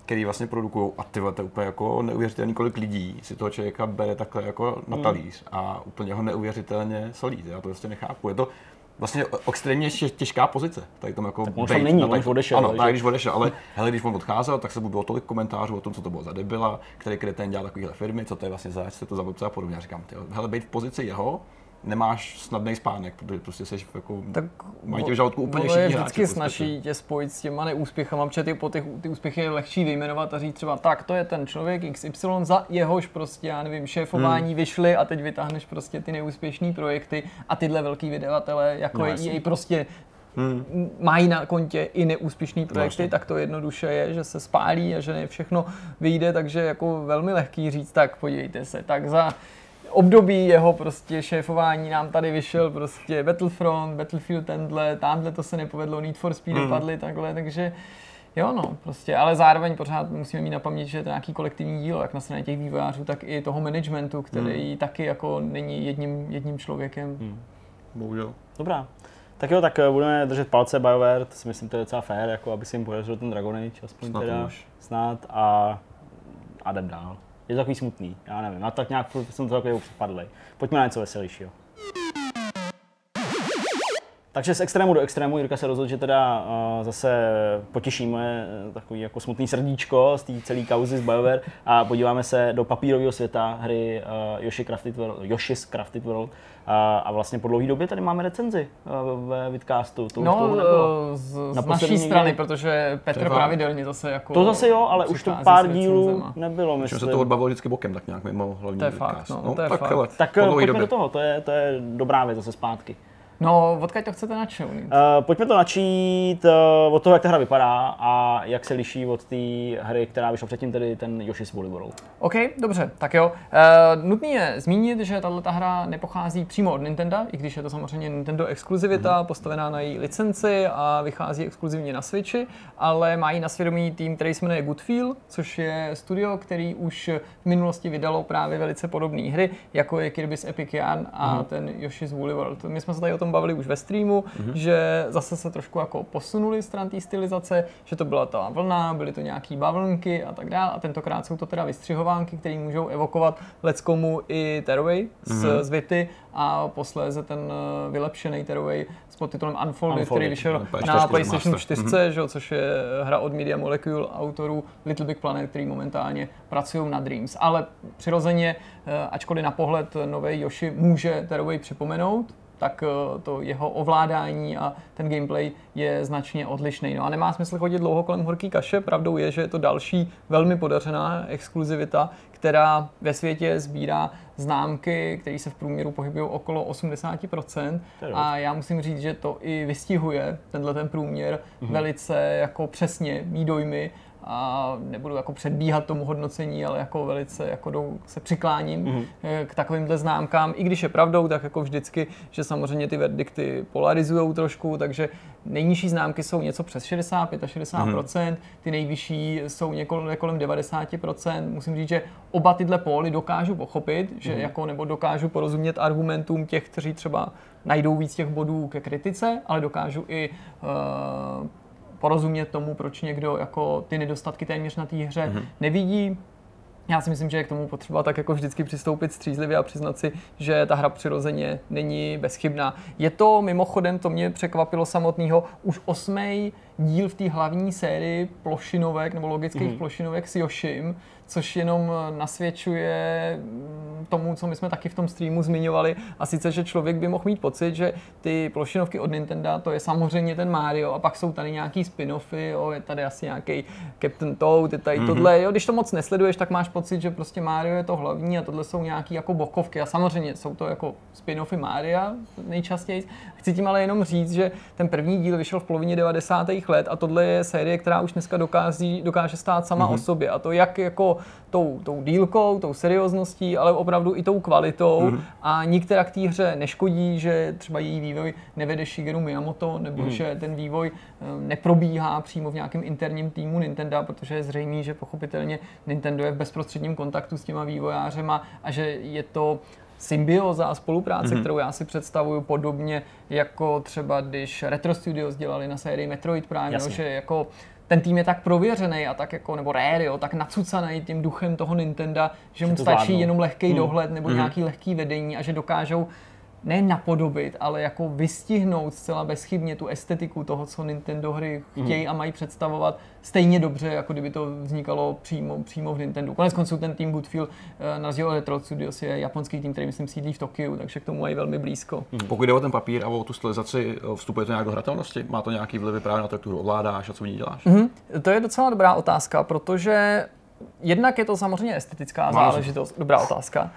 který vlastně produkují a ty to je úplně jako neuvěřitelný, kolik lidí si toho člověka bere takhle jako na hmm. talíř a úplně ho neuvěřitelně solí. Já to prostě nechápu. Je to vlastně extrémně těžká pozice. Tady tom jako tak on tam není, on odešel. Ano, tak, když odešel, ale hele, když on odcházel, tak se bylo tolik komentářů o tom, co to bylo za debila, který kretén dělal takovéhle firmy, co to je vlastně za, co to za a podobně. Já říkám, tyjo, hele, být v pozici jeho, nemáš snadný spánek, protože prostě jsi jako, tak mají tě v žaludku úplně všichni je vždycky snaží tě spojit s těma neúspěchama, protože ty, po těch, ty úspěchy je lehčí vyjmenovat a říct třeba tak, to je ten člověk XY, za jehož prostě, já nevím, šéfování hmm. vyšly a teď vytáhneš prostě ty neúspěšné projekty a tyhle velký vydavatele, jako no, je, je prostě hmm. mají na kontě i neúspěšný projekty, no, tak to jednoduše je, že se spálí a že ne všechno vyjde, takže jako velmi lehký říct, tak podívejte se, tak za období jeho prostě šéfování nám tady vyšel prostě Battlefront, Battlefield tenhle, tamhle to se nepovedlo, Need for Speed mm. dopadly takhle, takže jo no, prostě, ale zároveň pořád musíme mít na paměti, že je to nějaký kolektivní dílo, jak na straně těch vývojářů, tak i toho managementu, který mm. taky jako není jedním, jedním člověkem. Mm. Bohužel. Dobrá. Tak jo, tak eh, budeme držet palce BioWare, to si myslím, to je docela fair, jako aby si jim podařil ten Dragon Age, aspoň snad teda, už. snad a, a jdem dál je to takový smutný, já nevím, a tak nějak jsem to takový připadlej. Pojďme na něco veselějšího. Takže z extrému do extrému Jirka se rozhodl, že teda uh, zase potěšíme uh, takový jako smutný srdíčko z té celé kauzy z BioWare a podíváme se do papírového světa hry uh, Yoshi Crafted World, Yoshi's Crafted World. Uh, a vlastně po dlouhé době tady máme recenzi uh, ve Vidcastu. To no, už z, z naší někde... strany, protože Petr pravidelně zase jako To zase jo, ale už to pár dílů nebylo, myslím. se to odbavilo vždycky bokem, tak nějak mimo hlavní To je fakt, no, no, to je tak, fakt. Hele, tak pojďme době. do toho, to je, to je dobrá věc zase zpátky. No, odkud to chcete načít? Uh, pojďme to načít uh, od toho, jak ta hra vypadá a jak se liší od té hry, která vyšla předtím, tedy ten Yoshi's Woolly World. OK, dobře, tak jo. Uh, nutný je zmínit, že tato hra nepochází přímo od Nintendo, i když je to samozřejmě Nintendo exkluzivita, mm-hmm. postavená na její licenci a vychází exkluzivně na Switchi, ale mají na svědomí tým, který se jmenuje Goodfeel, což je studio, který už v minulosti vydalo právě velice podobné hry, jako je Kirby's Epic Yarn a mm-hmm. ten Yoshi's Woolly World. My jsme se tady o tom tom bavili už ve streamu, mm-hmm. že zase se trošku jako posunuli stran té stylizace, že to byla ta vlna, byly to nějaký bavlnky a tak dále. A tentokrát jsou to teda vystřihovánky, které můžou evokovat leckomu i Tearaway z, mm-hmm. z Vity a posléze ten eh, vylepšený Tearaway s podtitulem Unfolded, Unfolded který vyšel no, na PlayStation 4, mm-hmm. že, což je hra od Media Molecule autorů Little Big Planet, který momentálně pracují na Dreams. Ale přirozeně, eh, ačkoliv na pohled nový Yoshi může Tearaway připomenout, tak eh, to jeho ovládání a ten gameplay je značně odlišný. No a nemá smysl chodit dlouho kolem horký kaše, pravdou je, že je to další velmi podařená exkluzivita, která ve světě sbírá známky, které se v průměru pohybují okolo 80%. A já musím říct, že to i vystihuje tenhle ten průměr mm-hmm. velice jako přesně mý dojmy a nebudu jako předbíhat tomu hodnocení, ale jako velice jako jdou, se přikláním mm-hmm. k takovýmhle známkám, i když je pravdou, tak jako vždycky, že samozřejmě ty verdikty polarizují trošku, takže nejnižší známky jsou něco přes 60, 65%, mm-hmm. ty nejvyšší jsou několik, kolem 90%. Musím říct, že oba tyhle póly dokážu pochopit, že mm-hmm. jako nebo dokážu porozumět argumentům těch, kteří třeba najdou víc těch bodů ke kritice, ale dokážu i uh, porozumět tomu, proč někdo jako ty nedostatky téměř na té hře mm-hmm. nevidí. Já si myslím, že je k tomu potřeba tak jako vždycky přistoupit střízlivě a přiznat si, že ta hra přirozeně není bezchybná. Je to mimochodem, to mě překvapilo samotného, už osmý díl v té hlavní sérii plošinovek nebo logických mm. plošinovek s Yoshim, což jenom nasvědčuje mm, tomu, co my jsme taky v tom streamu zmiňovali, a sice, že člověk by mohl mít pocit, že ty plošinovky od Nintendo, to je samozřejmě ten Mario, a pak jsou tady nějaký spin-offy, jo, je tady asi nějaký Captain Toad, je tady mm-hmm. tohle, jo, když to moc nesleduješ, tak máš pocit, že prostě Mario je to hlavní a tohle jsou nějaký jako bokovky a samozřejmě jsou to jako spin-offy Maria nejčastěji. Chci tím ale jenom říct, že ten první díl vyšel v polovině 90. let a tohle je série, která už dneska dokáže, dokáže stát sama mm-hmm. o sobě a to jak jako tou, tou dílkou, tou seriózností, ale opravdu i tou kvalitou mm-hmm. a nikterak té hře neškodí, že třeba její vývoj nevede Shigeru Miyamoto, nebo mm-hmm. že ten vývoj eh, neprobíhá přímo v nějakém interním týmu Nintendo, protože je zřejmé, že pochopitelně Nintendo je v bezprostředním kontaktu s těma vývojářema a že je to symbioza a spolupráce, mm-hmm. kterou já si představuju podobně jako třeba když Retro Studios dělali na sérii Metroid Prime, jo, že jako ten tým je tak prověřený a tak jako, nebo Rare, jo, tak nacucaný tím duchem toho Nintendo, že, že mu stačí jenom lehký hmm. dohled nebo hmm. nějaký lehký vedení a že dokážou ne napodobit, ale jako vystihnout zcela bezchybně tu estetiku toho, co Nintendo hry chtějí mm. a mají představovat stejně dobře, jako kdyby to vznikalo přímo, přímo v Nintendo. Konec konců ten tým Goodfield eh, na rozdíl od Retro Studios je japonský tým, který myslím sídlí v Tokiu, takže k tomu mají velmi blízko. Mm. Pokud jde o ten papír a o tu stylizaci, eh, vstupuje to nějak do hratelnosti? Má to nějaký vliv právě na to, jak tu ovládáš a co v ní děláš? Mm-hmm. To je docela dobrá otázka, protože jednak je to samozřejmě estetická záležitost. Dobrá otázka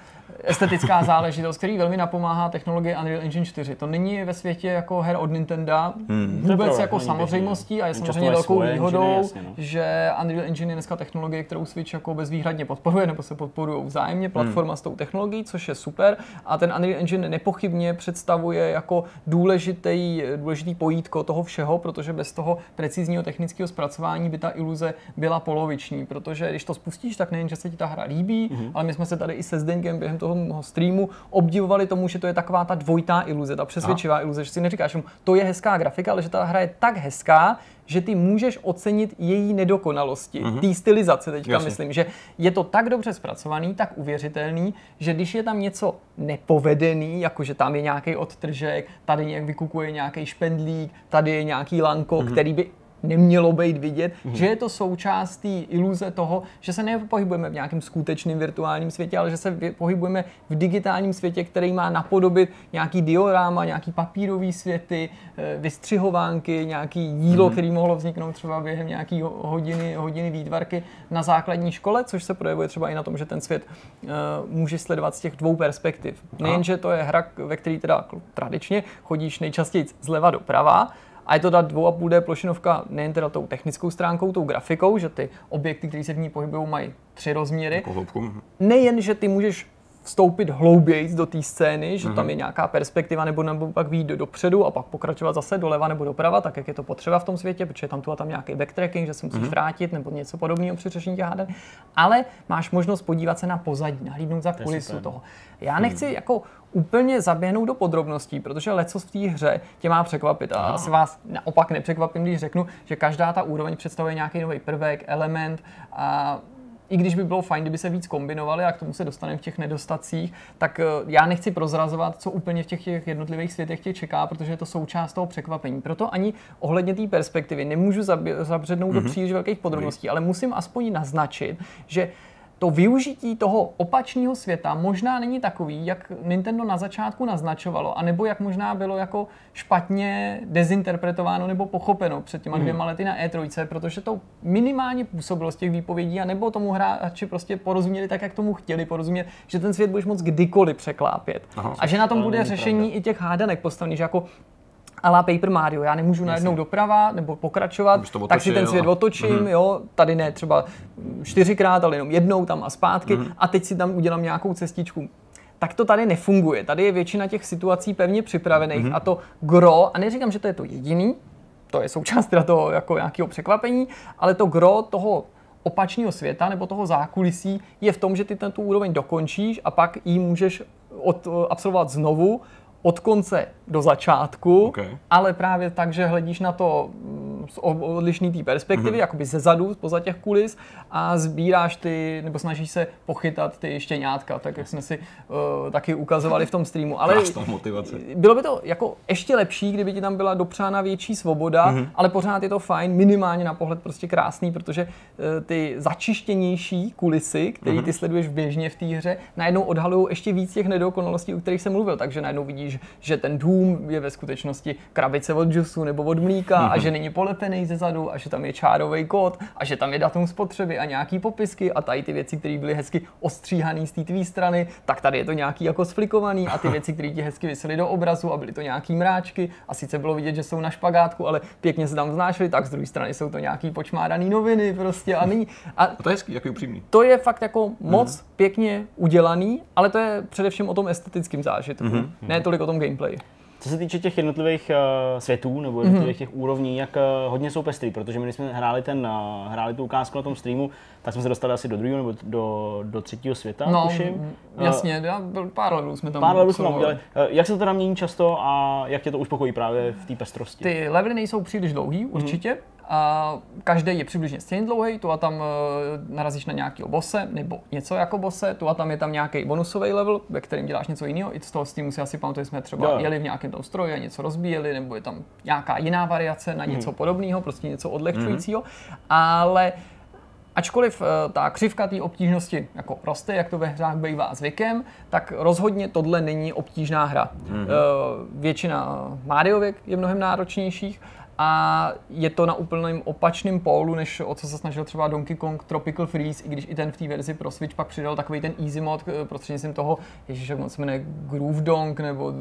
estetická záležitost, který velmi napomáhá technologie Unreal Engine 4. To není ve světě jako her od Nintendo hmm. vůbec to jako samozřejmostí a je samozřejmě velkou výhodou, jasně, no. že Unreal Engine je dneska technologie, kterou Switch jako bezvýhradně podporuje, nebo se podporují vzájemně hmm. platforma hmm. s tou technologií, což je super. A ten Unreal Engine nepochybně představuje jako důležitý, důležitý pojítko toho všeho, protože bez toho precizního technického zpracování by ta iluze byla poloviční, protože když to spustíš, tak nejen, že se ti ta hra líbí, hmm. ale my jsme se tady i se Zdeňkem během toho streamu obdivovali tomu, že to je taková ta dvojitá iluze, ta přesvědčivá Aha. iluze, že si neříkáš, to je hezká grafika, ale že ta hra je tak hezká, že ty můžeš ocenit její nedokonalosti, mm-hmm. té stylizace teďka Jasně. myslím, že je to tak dobře zpracovaný, tak uvěřitelný, že když je tam něco nepovedený, jako že tam je nějaký odtržek, tady nějak vykukuje nějaký špendlík, tady je nějaký lanko, mm-hmm. který by nemělo být vidět, mm-hmm. že je to součástí iluze toho, že se nepohybujeme v nějakém skutečném virtuálním světě, ale že se pohybujeme v digitálním světě, který má napodobit nějaký dioráma, nějaký papírový světy, eh, vystřihovánky, nějaký dílo, mm-hmm. který mohlo vzniknout třeba během nějaký hodiny, hodiny výtvarky na základní škole, což se projevuje třeba i na tom, že ten svět uh, může sledovat z těch dvou perspektiv. Nejen, že to je hra, ve které teda tradičně chodíš nejčastěji zleva doprava, a je to ta 2,5D plošinovka nejen teda tou technickou stránkou, tou grafikou, že ty objekty, které se v ní pohybují, mají tři rozměry. Nejen, že ty můžeš vstoupit hlouběji do té scény, že mm-hmm. tam je nějaká perspektiva, nebo, nebo pak výjít do, dopředu a pak pokračovat zase doleva nebo doprava, tak jak je to potřeba v tom světě, protože tam tu a tam nějaký backtracking, že se musíš mm-hmm. vrátit nebo něco podobného při řešení těch. Ale máš možnost podívat se na pozadí, nahlídnout za kulisu toho. Já nechci mm. jako úplně zaběhnout do podrobností, protože leco v té hře tě má překvapit. A asi vás naopak nepřekvapím, když řeknu, že každá ta úroveň představuje nějaký nový prvek, element a i když by bylo fajn, kdyby se víc kombinovali a k tomu se dostaneme v těch nedostacích, tak eh, já nechci prozrazovat, co úplně v těch, těch jednotlivých světech tě čeká, protože je to součást toho překvapení. Proto ani ohledně té perspektivy nemůžu zabřednout mm-hmm. do mhm. příliš velkých podrobností, ale musím aspoň naznačit, že to využití toho opačného světa možná není takový, jak Nintendo na začátku naznačovalo, anebo jak možná bylo jako špatně dezinterpretováno nebo pochopeno před těma mhm. dvěma lety na E3, protože to minimálně působilo z těch výpovědí, a nebo tomu hráči prostě porozuměli tak, jak tomu chtěli porozumět, že ten svět budeš moc kdykoliv překlápět. Aha, a že na tom bude řešení pravda. i těch hádanek postavený, že jako la Paper Mario. Já nemůžu najednou doprava nebo pokračovat, otočí, tak si ten svět jo. otočím, mm-hmm. jo, tady ne třeba čtyřikrát, ale jenom jednou tam a zpátky mm-hmm. a teď si tam udělám nějakou cestičku. Tak to tady nefunguje. Tady je většina těch situací pevně připravených mm-hmm. a to gro, a neříkám, že to je to jediný, to je součást teda toho jako nějakého překvapení, ale to gro toho opačného světa nebo toho zákulisí je v tom, že ty ten tu úroveň dokončíš a pak ji můžeš od, absolvovat znovu od konce do začátku, okay. ale právě tak, že hledíš na to mm, z odlišný té perspektivy, mm-hmm. jakoby ze zadu, poza těch kulis a sbíráš ty, nebo snažíš se pochytat ty štěňátka, tak jak jsme si uh, taky ukazovali v tom streamu. Ale motivace. bylo by to jako ještě lepší, kdyby ti tam byla dopřána větší svoboda, mm-hmm. ale pořád je to fajn, minimálně na pohled prostě krásný, protože uh, ty začištěnější kulisy, které mm-hmm. ty sleduješ běžně v té hře, najednou odhalují ještě víc těch nedokonalostí, o kterých jsem mluvil, takže najednou vidíš, že ten dům je ve skutečnosti krabice od džusu nebo od mlíka mm-hmm. a mhm. že není polepený ze zadu a že tam je čárový kód a že tam je datum spotřeby a nějaký popisky a tady ty věci, které byly hezky ostříhané z té tvý strany, tak tady je to nějaký jako sflikovaný a ty věci, které ti hezky vysely do obrazu a byly to nějaký mráčky a sice bylo vidět, že jsou na špagátku, ale pěkně se tam vznášely, tak z druhé strany jsou to nějaký počmáraný noviny prostě a není. A, a to je hezký, jaký upřímný. To je fakt jako moc mm-hmm. pěkně udělaný, ale to je především o tom estetickém zážitku, mm-hmm. ne tolik o tom gameplay. Co se týče těch jednotlivých uh, světů nebo jednotlivých mm-hmm. těch úrovní, jak uh, hodně jsou pestrý, protože my, když jsme hráli, ten, uh, hráli tu ukázku na tom streamu, tak jsme se dostali asi do druhého nebo do, do třetího světa, no, tuším. Jasně, já, pár levelů jsme tam Pár levelů jsme tam udělali. Uh, jak se to teda mění často a jak tě to uspokojí právě v té pestrosti? Ty levely nejsou příliš dlouhý, určitě. Mm-hmm A každý je přibližně stejně dlouhý, tu a tam uh, narazíš na nějaký bose nebo něco jako bose, tu a tam je tam nějaký bonusový level, ve kterém děláš něco jiného. I z toho Steamu si asi pamatuju, jsme třeba Jo. jeli v nějakém tom stroji a něco rozbíjeli, nebo je tam nějaká jiná variace na něco podobného, prostě něco odlehčujícího. Ale Ačkoliv eh, ta křivka té obtížnosti jako roste, jak to ve hrách bývá zvykem, tak rozhodně tohle není obtížná hra. Mm-hmm. Většina Mariovek je mnohem náročnějších a je to na úplném opačném pólu, než o co se snažil třeba Donkey Kong Tropical Freeze, i když i ten v té verzi pro Switch pak přidal takový ten easy mod eh, prostřednictvím toho, ježiš, jak moc se jmenuje, Groove Dong, nebo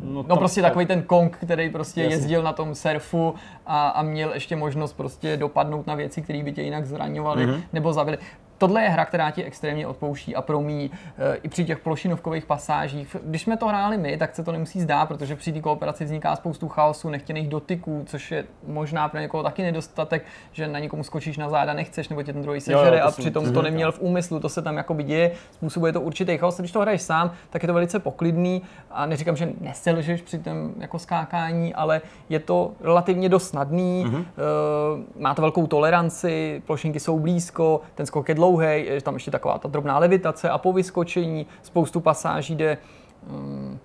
no, to- prostě tak- takový ten Kong, který prostě Jasně. jezdil na tom surfu a, a měl ještě možnost prostě dopadnout na věci, které by tě jinak zraňovaly mm-hmm. nebo zabily. Tohle je hra, která ti extrémně odpouští a promíjí e, i při těch plošinovkových pasážích. Když jsme to hráli my, tak se to nemusí zdát, protože při té kooperaci vzniká spoustu chaosu, nechtěných dotyků, což je možná pro někoho taky nedostatek, že na někomu skočíš na záda nechceš, nebo tě ten druhý sežere a přitom to neměl v úmyslu, to se tam jako děje, způsobuje to určitý chaos. Když to hraješ sám, tak je to velice poklidný a neříkám, že neselžeš při tom jako skákání, ale je to relativně dost snadný, mm-hmm. má to velkou toleranci, plošinky jsou blízko, ten skok je dlouhý, je tam ještě taková ta drobná levitace a po vyskočení spoustu pasáží jde mm,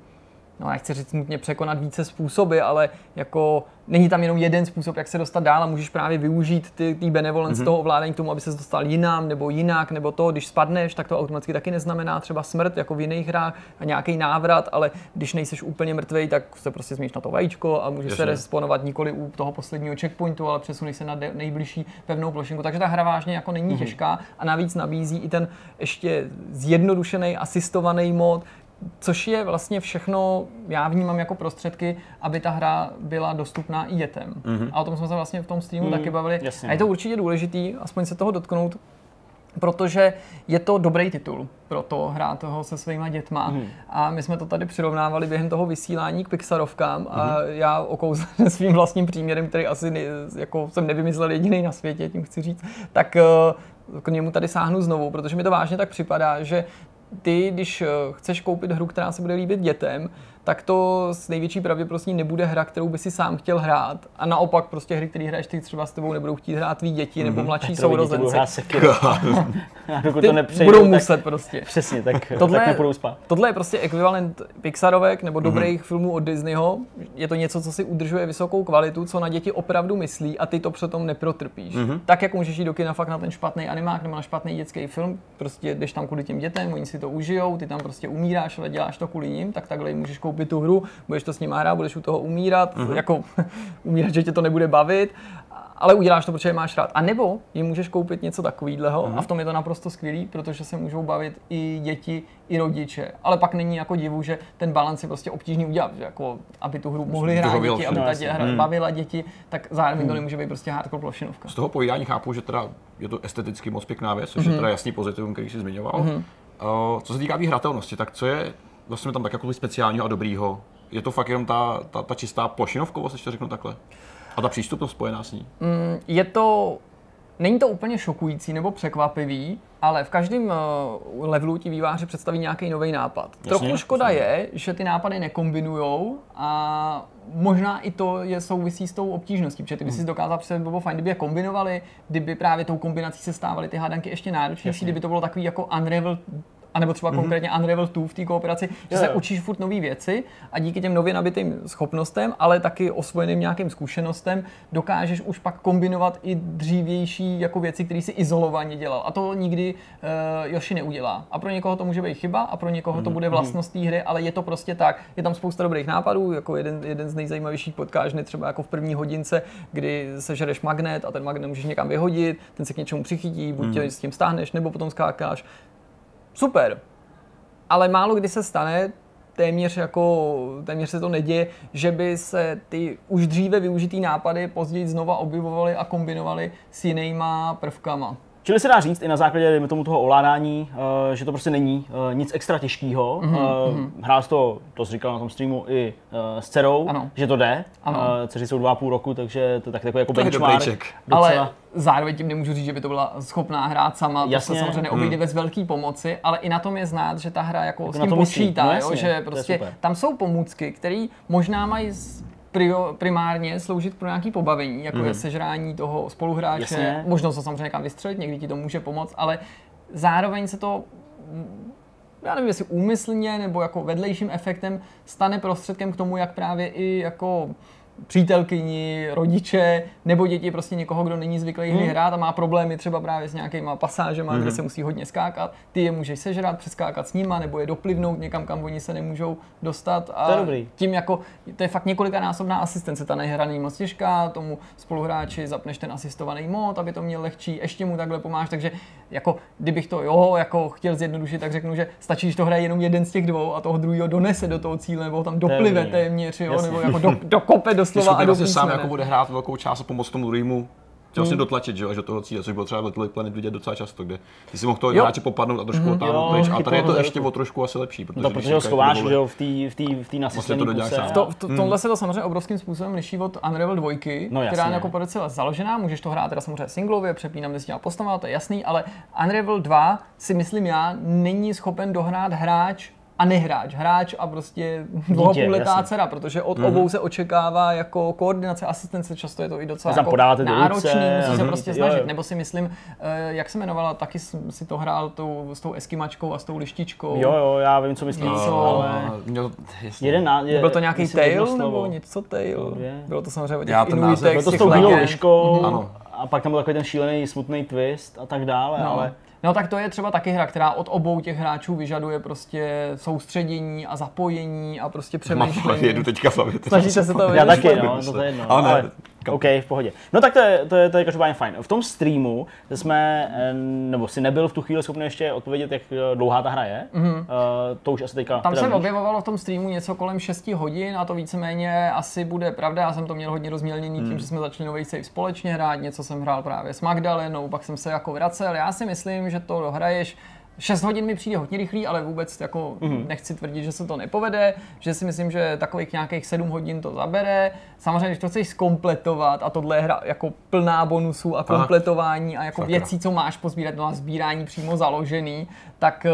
no nechci říct nutně překonat více způsoby, ale jako není tam jenom jeden způsob, jak se dostat dál a můžeš právě využít ty, ty benevolence mm-hmm. toho ovládání k tomu, aby se dostal jinam nebo jinak, nebo to, když spadneš, tak to automaticky taky neznamená třeba smrt, jako v jiných hrách a nějaký návrat, ale když nejseš úplně mrtvej, tak se prostě zmíš na to vajíčko a můžeš se Jasně. respawnovat nikoli u toho posledního checkpointu, ale přesuneš se na de- nejbližší pevnou plošinku. Takže ta hra vážně jako není mm-hmm. těžká a navíc nabízí i ten ještě zjednodušený asistovaný mod, což je vlastně všechno, já vnímám jako prostředky, aby ta hra byla dostupná i dětem. Mm-hmm. A o tom jsme se vlastně v tom streamu mm, taky bavili. jasně. A je to určitě důležitý, aspoň se toho dotknout, protože je to dobrý titul pro to hrát toho se svýma dětma. Mm. A my jsme to tady přirovnávali během toho vysílání k Pixarovkám a Mhm. já okouzlen svým vlastním příměrem, který asi ne, jako jsem nevymyslel jediný na světě, tím chci říct, tak eh, k němu tady sáhnu znovu, protože mi to vážně tak připadá, že ty, když eh, chceš koupit hru, která se bude líbit dětem, tak to s největší pravděpodobností nebude hra, kterou by si sám chtěl hrát. A naopak prostě hry, které hraješ ty třeba s tebou nebudou chtít hrát tvý děti nebo mladší Petrovi děti budou sourozenci. dokud Ty to nepřejdou, budou tak, muset prostě. Přesně, tak, Tohle, tak nebudou spát. tohle je prostě ekvivalent Pixarovek nebo dobrých mm-hmm. filmů od Disneyho. Je to něco, co si udržuje vysokou kvalitu, co na děti opravdu myslí a ty to přitom neprotrpíš. Mm-hmm. Tak jako můžeš jít do kina fakt na ten špatný animák nebo na špatný dětský film, prostě jdeš tam kvůli těm dětem, oni si to užijou, ty tam prostě umíráš, ale děláš to kvůli nim, tak takhle můžeš koupit tu hru, budeš to s ním hrát, budeš u toho umírat, mm-hmm. jako umírat, že tě to nebude bavit, ale uděláš to, protože je máš rád. A nebo jim můžeš koupit něco takového mm-hmm. a v tom je to naprosto skvělý, protože se můžou bavit i děti, i rodiče. Ale pak není jako divu, že ten balans je prostě obtížný udělat, že jako, aby tu hru mohli hrát děti, všem. aby ta dě, hra bavila děti, tak zároveň to nemůže být prostě hardcore plošinovka. Z toho povídání chápu, že teda je to esteticky moc pěkná věc, což mm-hmm. je teda jasný pozitivum, který jsi zmiňoval. Mm-hmm. Uh, co se týká té hratelnosti, tak co je vlastně tam tak jako speciálního a dobrýho? Je to fakt jenom ta, ta, ta čistá plošinovkovost, když to řeknu takhle? A ta přístupnost spojená s ní? Mm, je to, není to úplně šokující nebo překvapivý, ale v každém uh, levelu ti výváři představí nějaký nový nápad. Jasně, Trochu škoda jasně. je, že ty nápady nekombinujou a možná i to je souvisí s tou obtížností, protože ty by si dokázal představit, by bylo fajn, kdyby je kombinovali, kdyby právě tou kombinací se stávaly ty hádanky ještě náročnější, Jasně. kdyby to bylo takový jako Unravel a nebo třeba mm-hmm. konkrétně Unravel 2 v té kooperaci, že Jo, se učíš furt nové věci a díky těm nově nabitým schopnostem, ale taky osvojeným nějakým zkušenostem, dokážeš už pak kombinovat i dřívější jako věci, které si izolovaně dělal. A to nikdy uh, Yoshi neudělá. A pro někoho to může být chyba a pro někoho to bude vlastnost té hry, ale je to prostě tak. Je tam spousta dobrých nápadů, jako jeden, jeden z nejzajímavějších potkážny, třeba jako v první hodince, kdy sežereš magnet a ten magnet můžeš někam vyhodit, ten se k něčemu přichytí, buď tě s tím stáhneš, nebo potom skákáš super. Ale málo kdy se stane, téměř jako, téměř se to neděje, že by se ty už dříve využitý nápady později znova objevovaly a kombinovaly s jinýma prvkama. Čili se dá říct i na základě dejme tomu toho ovládání, eh, že to prostě není eh, nic extra těžkého. Mm-hmm. Hrál jsi to, to jsi říkal na tom streamu, i eh, s dcerou, Ano. že to jde. Ano. Eh, Dceři jsou dva a půl roku, takže to je tak takový jako To benchmark. Ale zároveň tím nemůžu říct, že by to byla schopná hrát sama, Jasně. to se samozřejmě neobejde bez velké pomoci, ale i na tom je znát, že ta hra jako s na tím počítá, No jo, jasně, to že prostě tam jsou pomůcky, které možná mají z prio, primárně sloužit pro nějaký pobavení, jako mm. je sežrání toho spoluhráče, Jasně. možnost to samozřejmě někam vystřelit, někdy ti to může pomoct, ale zároveň se to mm, já nevím, jestli úmyslně nebo jako vedlejším efektem stane prostředkem k tomu, jak právě i jako přítelkyni, rodiče nebo děti prostě někoho, kdo není zvyklý hry hrát a má problémy třeba právě s nějakýma pasážema, kde se musí hodně skákat. Ty je můžeš sežrat, přeskákat s nima nebo je doplivnout někam, kam oni se nemůžou dostat. A To je dobrý. tím jako, to je fakt několikanásobná asistence, ta nehra není moc těžká, tomu spoluhráči zapneš ten asistovaný mod, aby to měl lehčí, ještě mu takhle pomáš, takže jako kdybych to jo, jako chtěl zjednodušit, tak řeknu, že stačí, když to hraje jenom jeden z těch dvou a toho druhého donese do toho cíle, nebo tam doplive téměř, jo, nebo jako do, dokope Ty doslova a do vlastně sám jako odehrát velkou část a pomoct tomu druhému vlastně dotlačit, že jo, až do toho cíle, což bylo třeba v Little Big Planet vidět docela často, kde ty si mohl toho hráče popadnout a trošku mm-hmm. Otáhnout pryč. A tady je to ještě o trošku asi lepší, protože, No, když protože ho schováš že jo, v té v tý, v tý nasysténé to kuse. sám. To, v, to, tomhle se to samozřejmě obrovským způsobem liší od Unravel 2, No, která je jako docela založená, můžeš to hrát teda samozřejmě singlově, přepínám mezi těma postama, to je jasný, ale Unravel 2 si myslím já není schopen dohrát hráč a nehráč, hráč a prostě jasně. dcera, protože od obou se očekává jako koordinace, asistence, často je to i docela jako náročný, ruce, musí se mhm. prostě Jo, snažit, jo. nebo si myslím, eh, jak se jmenovala, taky jsem si to hrál tou, s tou eskimačkou a s tou lištičkou. Jo, jo, já vím, co myslíš, Něco- ale... Jasně. Jeden na, je, Byl to nějaký tail nebo něco tail? Je. Bylo to samozřejmě od těch Já ten název- Inuitek Bylo to s tou bílou liškou Ano. a pak tam byl takový ten šílený smutný twist a tak dále, No. ale... No tak to je třeba taky hra, která od obou těch hráčů vyžaduje prostě soustředění a zapojení a prostě Mám, přemýšlení. jedu teďka v hlavě. Snažíte se to Já taky, no, no to je jedno. Ale ne, Ale, OK, v pohodě. No tak to je, to je, to je každopádně fajn. V tom streamu jsme, eh, nebo si nebyl v tu chvíli schopný ještě odpovědět, jak eh, dlouhá ta hra je. Mm-hmm. Uh, to už asi teďka Tam se víš. objevovalo v tom streamu něco kolem 6 hodin a to víceméně asi bude pravda. Já jsem to měl hodně rozmělněný tím, že jsme začali nový save společně hrát, něco jsem hrál právě s Magdalenou, pak jsem se jako vracel. Já si myslím, že to dohraješ 6 hodin mi přijde hodně rychlý, ale vůbec jako Mhm. nechci tvrdit, že se to nepovede, že si myslím, že takových nějakých 7 hodin to zabere. Samozřejmě, když to chceš skompletovat a tohle je hra jako plná bonusů a kompletování a jako Sakra. věcí, co máš pozbírat, no a sbírání přímo založený, tak eh,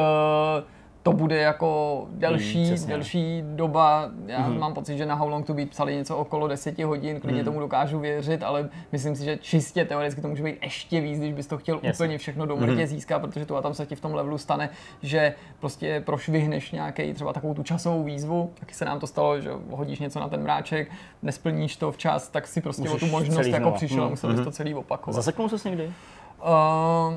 to bude jako delší, Mm, delší doba. Já mm-hmm. mám pocit, že na How Long to Beat psali něco okolo 10 hodin, klidně Mhm. tomu dokážu věřit, ale myslím si, že čistě teoreticky to může být ještě víc, když bys to chtěl Jasně. úplně všechno do mrtě získat, protože tu a tam se ti v tom levelu stane, že prostě prošvihneš nějaký třeba takovou tu časovou výzvu, taky se nám to stalo, že hodíš něco na ten mráček, nesplníš to včas, tak si prostě Musíš o tu možnost jako znova. přišel a Mm. musel bys to celý opakovat. Zaseknul ses někdy? Uh,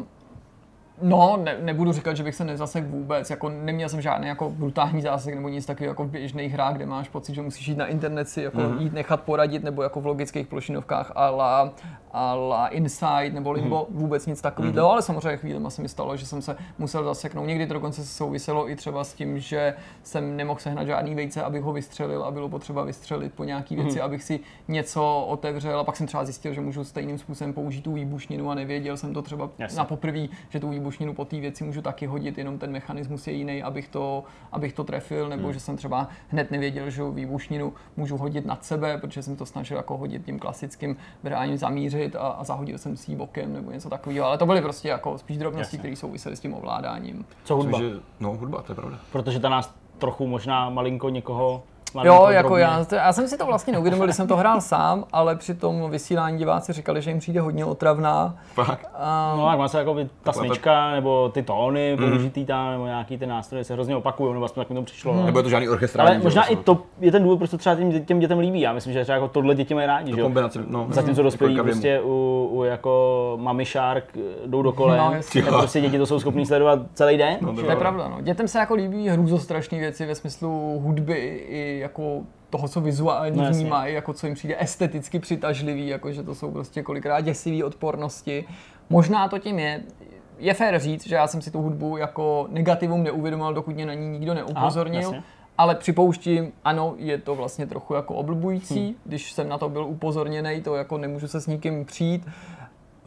No, ne, nebudu říkat, že bych se nezasek vůbec, jako neměl jsem žádný jako brutální zásek nebo nic takového jako v běžných hrách, kde máš pocit, že musíš jít na internet si jako mm-hmm. jít nechat poradit, nebo jako v logických plošinovkách a la, a la Inside nebo Limbo, mm-hmm. vůbec nic takového, mm-hmm. ale samozřejmě chvíli se mi stalo, že jsem se musel zaseknout. Někdy to dokonce se souviselo i třeba s tím, že jsem nemohl sehnat žádný vejce, abych ho vystřelil a bylo potřeba vystřelit po nějaký věci, mm-hmm. abych si něco otevřel a pak jsem třeba zjistil, že můžu stejným způsobem použít tu výbušninu a nevěděl jsem to třeba Jasně. na poprvé, že tu výbušninu po té věci můžu taky hodit, jenom ten mechanismus je jiný, abych to, abych to trefil, nebo hmm. že jsem třeba hned nevěděl, že výbušninu můžu hodit nad sebe, protože jsem to snažil jako hodit tím klasickým bráním zamířit a, a zahodil jsem si ji bokem nebo něco takového, ale to byly prostě jako spíš drobnosti, které souvisely s tím ovládáním. Co hudba? Což je, no, hudba, to je pravda. Protože ta nás trochu možná malinko někoho Jo, jako drobně- já, to- já jsem si to vlastně neuvědomil, když jsem to hrál sám, ale při tom vysílání diváci říkali, že jim přijde hodně otravná. Fakt. A No, tak má se jako by ta smyčka, nebo ty tóny Mhm. použitý tam, nebo nějaký ty nástroje se hrozně opakují, nebo aspoň tak mi to přišlo. Mhm. no. Nebude to žádný orchestrální. Ale možná i to je ten důvod, proč to třeba těm, těm dětem líbí. Já myslím, že třeba jako tohle děti mají rádi, že jo? kombinace, no. Zatímco dospělí Jako prostě u, u, jako Mami Shark jdou do kolem, No, no, tak prostě děti to jsou schopní sledovat celý den. No, to je pravda, no. Dětem se jako líbí hrůzostrašné věci ve smyslu hudby i jako toho, co vizuálně No, vnímají, jako co jim přijde esteticky přitažlivý, jako že to jsou prostě kolikrát děsivý odpornosti. Možná to tím je, je fér říct, že já jsem si tu hudbu jako negativum neuvědomil, dokud mě na ní nikdo neupozornil. jasně. ale připouštím, ano, je to vlastně trochu jako oblbující, Hmm. když jsem na to byl upozorněný, to jako nemůžu se s nikým přijít.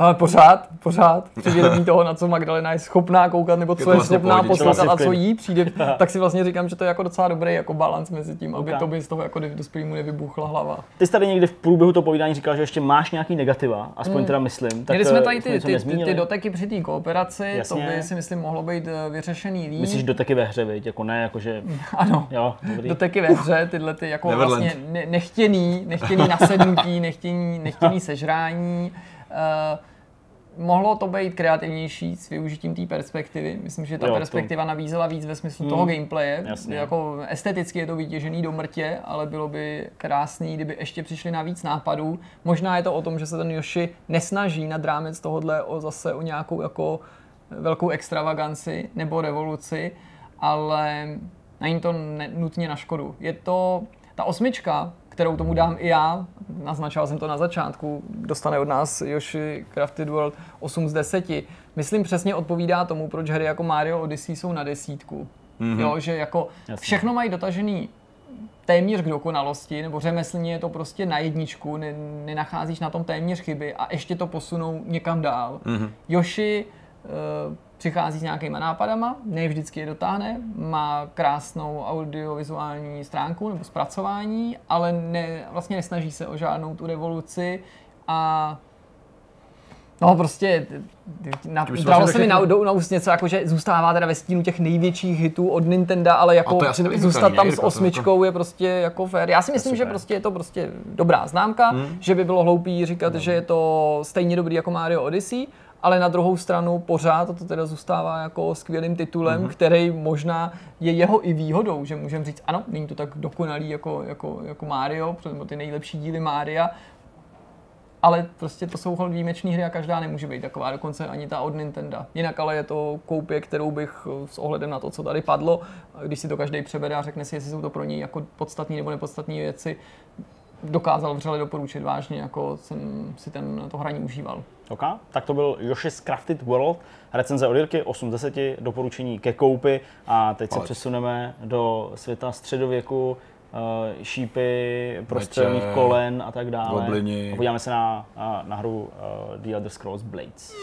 Ale pořád, pořád, při vědomí toho, na co Magdalena je schopná koukat, nebo co je, vlastně schopná pohodička. poslouchat Vlastně a v co jí přijde, tak si vlastně říkám, že to je jako docela dobrý jako balans mezi tím, aby Ok. to by z toho jako dospělému nevybuchla hlava. Ty jsi tady někdy v průběhu toho povídání říkal, že ještě máš nějaký negativa, aspoň teda myslím. Tak Hmm. Měli jsme eh, tady ty, ty, ty, ty doteky při té kooperaci, Jasně. to by si myslím mohlo být eh, vyřešený líp. Myslíš doteky ve hře, viď? Jako ne, jakože... Ano. Jo, dobrý. Doteky ve hře, tyhle ty jako Neverland. vlastně ne, nechtěný, nechtěný nasednutí, nechtěný, nechtěný sežrání. Uh, mohlo to být kreativnější s využitím té perspektivy. Myslím, že ta Jo, jo, to- perspektiva nabízela víc ve smyslu toho gameplaye. jasně. Jako esteticky je to vytěžený do mrtě, ale bylo by krásný, kdyby ještě přišli na víc nápadů. Možná je to o tom, že se ten Yoshi nesnaží nad rámec tohohle o zase o nějakou jako velkou extravaganci nebo revoluci, ale není to ne, nutně na škodu. Je to ta osmička, kterou tomu dám i já, naznačoval jsem to na začátku, dostane od nás Yoshi Crafted World 8 z 10. Myslím přesně odpovídá tomu, proč hry jako Mario Odyssey jsou na desítku. Mm-hmm. Jo, že jako Jasně. všechno mají dotažený téměř k dokonalosti, nebo řemeslně je to prostě na jedničku, ne, nenacházíš na tom téměř chyby a ještě to posunou někam dál. Mm-hmm. Yoshi uh, přichází s nějakýma nápadama, ne vždycky je dotáhne, má krásnou audiovizuální stránku nebo zpracování, ale ne, vlastně nesnaží se o žádnou tu revoluci a No prostě, dalo vlastně se mi na, do, na úst něco, jako, že zůstává teda ve stínu těch největších hitů od Nintendo, ale jako zůstat tam s to osmičkou je prostě jako fér. Já si myslím, že prostě je to prostě dobrá známka, hmm. že by bylo hloupý říkat, že je to stejně dobrý jako Mario Odyssey, ale na druhou stranu pořád to teda zůstává jako skvělým titulem, který možná je jeho i výhodou, že můžeme říct, ano, není to tak dokonalý jako, jako, jako Mario, nebo ty nejlepší díly Mária, ale prostě to jsou výjimečné hry a každá nemůže být taková, dokonce ani ta od Nintendo. Jinak ale je to koupě, kterou bych eh, s ohledem na to, co tady padlo, když si to každý přebere a řekne si, jestli jsou to pro něj jako podstatné nebo nepodstatné věci, dokázal vřele doporučit vážně, jako jsem si ten, to hraní užíval. OK, tak to byl Yoshi's Crafted World, recenze od Jirky, 8 z 10, doporučení ke koupi a teď se přesuneme do světa středověku, uh, šípy, prostřelných kolen a tak dále. goblini. A podíváme se na, na, na hru uh, The Elder Scrolls Blades.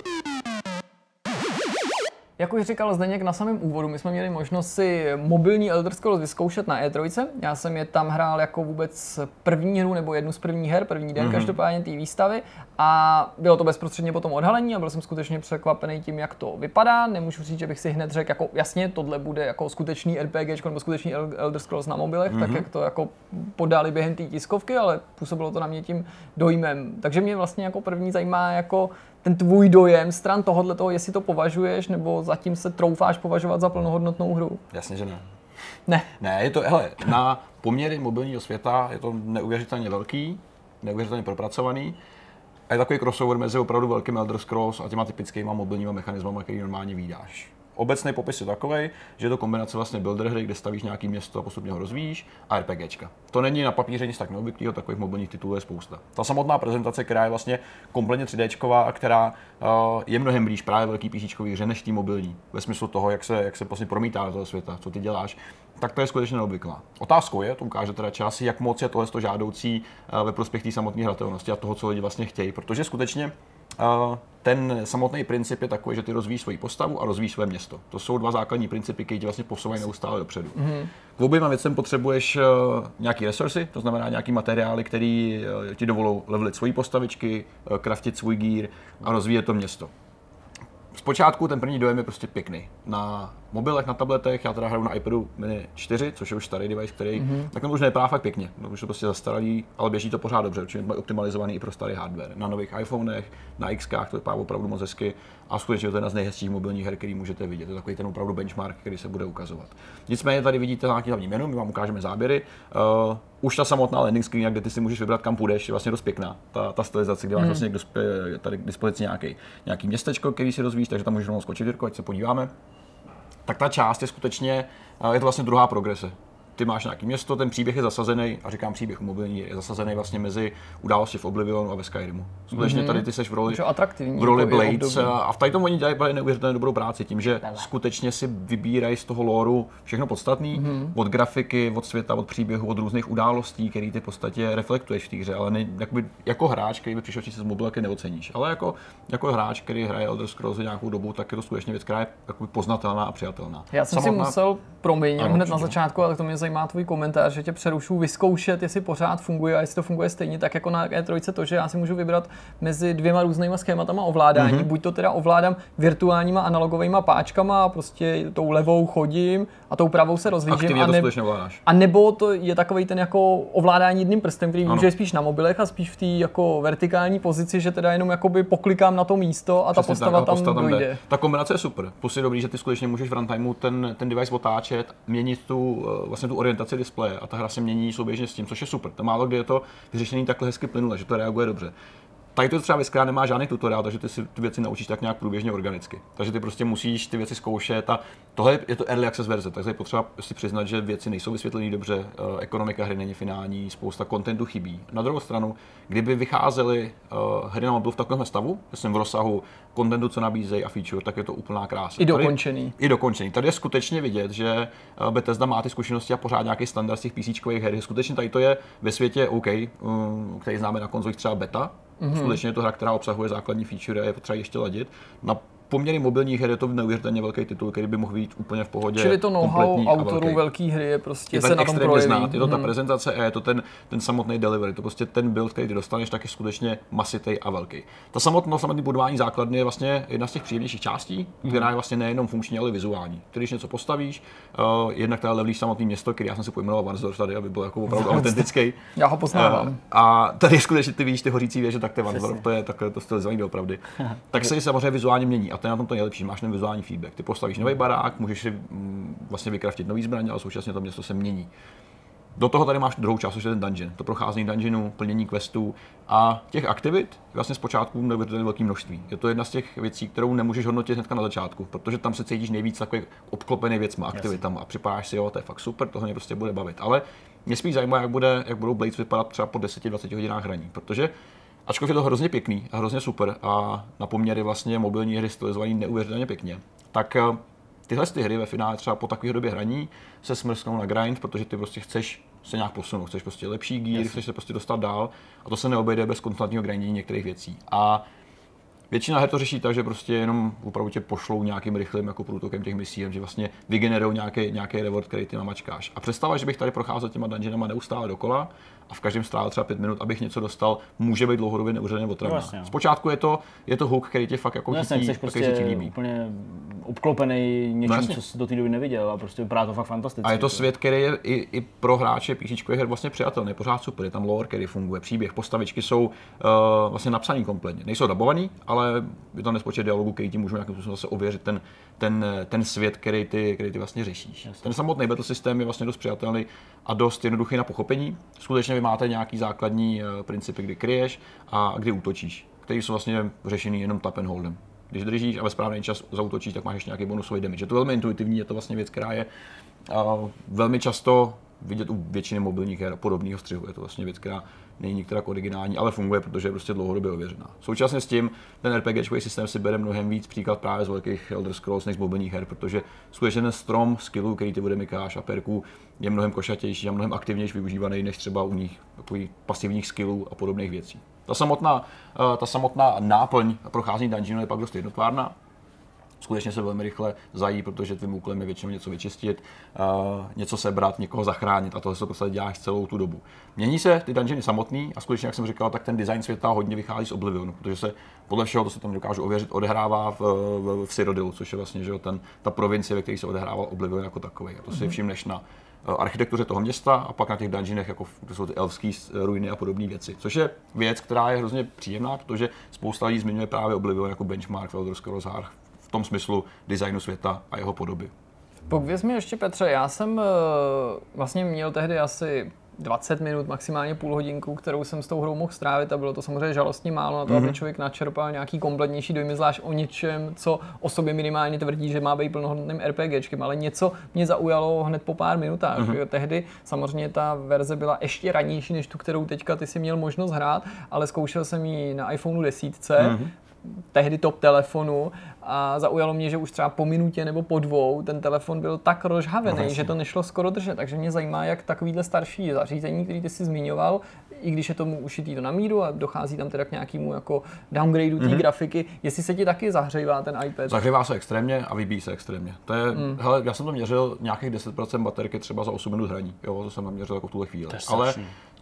Jak už říkal Zdeněk na samém úvodu, my jsme měli možnost si mobilní Elder Scrolls vyzkoušet na E3. Já jsem je tam hrál jako vůbec první hru nebo jednu z prvních her, první den mm-hmm. každopádně té výstavy a bylo to bezprostředně po tom odhalení a byl jsem skutečně překvapený tím, jak to vypadá. Nemůžu říct, že bych si hned řekl, jako jasně, tohle bude jako skutečný RPG nebo skutečný El- Elder Scrolls na mobilech, mm-hmm. tak jak to jako podali během té tiskovky, ale působilo to na mě tím dojmem. Takže mě vlastně jako první zajímá jako ten tvůj dojem stran tohohle toho, jestli to považuješ, nebo zatím se troufáš považovat za plnohodnotnou hru? Jasně, že ne. Ne. Ne, je to, hele, na poměry mobilního světa je to neuvěřitelně velký, neuvěřitelně propracovaný. A je takový crossover mezi opravdu velkým Elder Scrolls a těma typickými mobilníma mechanismama, který normálně vydáš. Obecný popis je takový, že je to kombinace vlastně builder hry, kde stavíš nějaký město a postupně ho rozvíjíš, a RPGčka. To není na papíře nic tak neobvyklého, takových mobilních titulů je spousta. Ta samotná prezentace, která je vlastně kompletně 3D a která uh, je mnohem blíž právě velký PC hře než tý mobilní, ve smyslu toho, jak se, jak se vlastně promítá do toho světa, co ty děláš, tak to je skutečně neobvyklá. Otázkou je, to ukáže teda čas, jak moc je tohle žádoucí uh, ve prospěch té samotné hratelnosti a toho, co lidi vlastně chtějí, protože skutečně ten samotný princip je takový, že ty rozvíjíš svoji postavu a rozvíjíš své město. To jsou dva základní principy, které tě vlastně posouvají neustále dopředu. Mm-hmm. K oběma věcem potřebuješ uh, nějaký resursy, to znamená nějaký materiály, které uh, ti dovolou levelit svoji postavičky, uh, craftit svůj gear a rozvíjet to město. Zpočátku ten první dojem je prostě pěkný. Na mobilech, na tabletech, já teda hraju na iPadu mini 4, což je už starý device, který mm-hmm. tak už nevypadá fakt pěkně. No, už to prostě zastaralý, ale běží to pořád dobře, určitě optimalizovaný i pro starý hardware. Na nových iPhonech, na X to vypadá opravdu moc hezky a skutečně to je jedna z nejhezčích mobilních her, který můžete vidět. To je takový ten opravdu benchmark, který se bude ukazovat. Nicméně tady vidíte nějaký hlavní menu, my vám ukážeme záběry. Uh, už ta samotná landing screen, kde ty si můžeš vybrat, kam půjdeš, je vlastně dost pěkná. Ta, ta stylizace, kde máš Mhm. vlastně k dosp- tady k dispozici nějaký, nějaký městečko, který si rozvíjíš, takže tam můžeš rovnou skočit, Jirko, ať se podíváme tak ta část je skutečně, eh, je to vlastně druhá progrese. Ty máš nějaký město, ten příběh je zasazený, a říkám příběh mobilní, je zasazený vlastně mezi události v Oblivionu a ve Skyrimu. Skutečně tady ty seš v roli, v roli jako i Blades období. a v tady tom oni dělají neuvěřitelně dobrou práci tím, že skutečně si vybírají z toho lóru všechno podstatný, Mhm. od grafiky, od světa, od příběhu, od různých událostí, které ty v podstatě reflektuješ v té hře, ale ne, jakoby, jako hráč, který by přišel číst z mobilky, neoceníš. Ale jako, jako hráč, který hraje Elder Scrolls nějakou dobu, tak je to skutečně věc, která je poznatelná a přijatelná. Já jsem Samotná- si musel, promiň, Ano, hned na začátku, ale to mě zajímá tvůj komentář, že tě přerušu, vyzkoušet, jestli pořád funguje a jestli to funguje stejně tak jako na E3, to, že já si můžu vybrat mezi dvěma různýma schématama ovládání. Mhm. Mm-hmm. Buď to teda ovládám virtuálníma analogovými páčkama a prostě tou levou chodím a tou pravou se rozhlížím. Aktivně a, ne, a nebo to je takový ten jako ovládání jedním prstem, který může spíš na mobilech a spíš v té jako vertikální pozici, že teda jenom jakoby poklikám na to místo a ta Přesně postava tak, tam, postava dojde. jde. Ta kombinace je super. Plus je dobrý, že ty skutečně můžeš v runtimeu ten, ten device otáčet, měnit tu, eh, vlastně tu orientaci displeje a ta hra se mění souběžně s tím, což je super. To málo kdy je to vyřešený takhle hezky plynule, že to reaguje dobře. Tady to třeba která nemá žádný tutoriál, takže ty si ty věci naučíš tak nějak průběžně organicky. Takže ty prostě musíš ty věci zkoušet a tohle je- to early access verze, takže je potřeba si přiznat, že věci nejsou vysvětlené dobře, eh, ekonomika hry není finální, spousta kontentu chybí. Na druhou stranu, kdyby vycházely eh, hry na mobil v takovém stavu, myslím v rozsahu kontentu, co nabízejí a feature, tak je to úplná krása. I Tady- dokončený. i dokončený. Tady je skutečně vidět, že eh, Bethesda má ty zkušenosti a pořád nějaký standard z těch PC her. Skutečně tady to je ve světě OK, um, který známe na konzolích třeba beta. Mhm. Mm-hmm. Skutečně je to hra, která obsahuje základní feature a je potřeba ještě ladit. Na poměry mobilních her je to neuvěřitelně velký titul, který by mohl být úplně v pohodě. Čili to know-how autorů velké hry je prostě je se na tom projeví. znát. Je to ta Mhm. prezentace a je to ten, ten samotný delivery. To prostě ten build, který ty dostaneš, tak je skutečně masitej a velký. Ta samotná, samotný budování základny je vlastně jedna z těch příjemnějších částí, Mhm. která je vlastně nejenom funkční, ale vizuální. Když něco postavíš, uh, jednak teda levelíš samotné město, který já jsem si pojmenoval Varsdorf tady, aby byl jako opravdu autentický. Já ho poznávám. Uh, a tady je skutečně ty víš, ty hořící věže, tak to je Varsdorf, to je takhle to stylizovaný doopravdy. tak se samozřejmě vizuálně mění a to je na tom to nejlepší, máš ten vizuální feedback. Ty postavíš nový barák, můžeš si mm, vlastně vykraftit nový zbraně, ale současně to město se mění. Do toho tady máš druhou část, což je ten dungeon. To procházení dungeonu, plnění questů a těch aktivit vlastně zpočátku neuvěřitelně velké množství. Je to jedna z těch věcí, kterou nemůžeš hodnotit hnedka na začátku, protože tam se cítíš nejvíc takový obklopený věcma, aktivitama a připadáš si, jo, to je fakt super, tohle mě prostě bude bavit. Ale mě spíš zajímá, jak, bude, jak budou Blades vypadat třeba po 10-20 hodinách hraní, protože ačkoliv je to hrozně pěkný a hrozně super a na poměry vlastně mobilní hry stylizovaný neuvěřitelně pěkně, tak eh, tyhle ty hry ve finále třeba po takové době hraní se smrsknou na grind, protože ty prostě chceš se nějak posunout, chceš prostě lepší gear, chceš se prostě dostat dál a to se neobejde bez konstantního grindění některých věcí. A Většina her to řeší tak, že prostě jenom opravdu tě pošlou nějakým rychlým jako průtokem těch misí, že vlastně vygenerují nějaký, nějaký reward, který ty namačkáš. A představa, že bych tady procházel těma dungeonama neustále dokola a v každém strávil třeba pět minut, abych něco dostal, může být dlouhodobě neuvěřitelně otravná. No jasně, no. Zpočátku je to, je to hook, který tě fakt jako No jasně, chytí, který se ti prostě líbí. úplně obklopený něčím, jasně. co jsi do té doby neviděl a prostě vypadá to fakt fantasticky. A je to svět, který je i, i pro hráče PC her vlastně přijatelný, pořád super, je tam lore, který funguje, příběh, postavičky jsou uh, vlastně napsaný kompletně. Nejsou dabovaný, ale je tam nespočet dialogů, který ti můžou nějakým způsobem zase ověřit ten, ten, ten svět, který ty, který ty vlastně řešíš. Jasně. Ten samotný battle systém je vlastně dost přijatelný a dost jednoduchý na pochopení. Skutečně vy máte nějaký základní uh, principy, kdy kryješ a kdy útočíš, které jsou vlastně řešený jenom tap and holdem. Když držíš a ve správný čas zautočíš, tak máš ještě nějaký bonusový damage. Je to velmi intuitivní, je to vlastně věc, která je uh, velmi často vidět u většiny mobilních her a podobného střihu. Je to vlastně věc, která není některak originální, ale funguje, protože je prostě dlouhodobě ověřená. Současně s tím ten RPG systém si bere mnohem víc příklad právě z velkých Elder Scrolls než z mobilních her, protože skutečně ten strom skillů, který ty odemykáš a perků, je mnohem košatější a mnohem aktivnější využívaný než třeba u nich takových pasivních skillů a podobných věcí. Ta samotná, eh, ta samotná náplň procházení dungeonu je pak dost jednotvárná, skutečně se velmi rychle zají, protože tvým úkolem je většinou něco vyčistit, uh, něco sebrat, někoho zachránit a tohle se prostě děláš celou tu dobu. Mění se ty dungeony samotný a skutečně, jak jsem říkal, tak ten design světa hodně vychází z Oblivionu, protože se podle všeho, to se tam dokážu ověřit, odehrává v, v, v Cyrodilu, což je vlastně že jo, ten, ta provincie, ve které se odehrával Oblivion jako takový. A to si všimneš na eh, architektuře toho města a pak na těch dungeonech, jako jsou ty elfské ruiny a podobné věci. Což je věc, která je hrozně příjemná, protože spousta lidí zmiňuje právě Oblivion jako benchmark v Elder Scrolls v tom smyslu designu světa a jeho podoby. Pověz mi ještě Petře, já jsem uh, vlastně měl tehdy asi 20 minut, maximálně půl hodinku, kterou jsem s tou hrou mohl strávit a bylo to samozřejmě žalostně málo na to, mm-hmm. aby člověk načerpal nějaký kompletnější dojmy, zvlášť o něčem, co o sobě minimálně tvrdí, že má být plnohodnotným RPGčkem, ale něco mě zaujalo hned po pár minutách. Mm-hmm. Tehdy samozřejmě ta verze byla ještě ranější než tu, kterou teďka ty si měl možnost hrát, ale zkoušel jsem ji na iPhoneu 10, mm-hmm tehdy top telefonu a zaujalo mě, že už třeba po minutě nebo po dvou ten telefon byl tak rozhavený, no, že to nešlo skoro držet. Takže mě zajímá, jak takovýhle starší zařízení, který ty si zmiňoval, i když je tomu ušitý to na míru a dochází tam teda k nějakému jako downgradeu té mm-hmm. grafiky, jestli se ti taky zahřejvá ten iPad. Zahřívá se extrémně a vybíjí se extrémně. To je, mm. hele, já jsem to měřil nějakých 10% baterky třeba za 8 minut hraní. Jo, to jsem naměřil jako v tuhle chvíli. Ale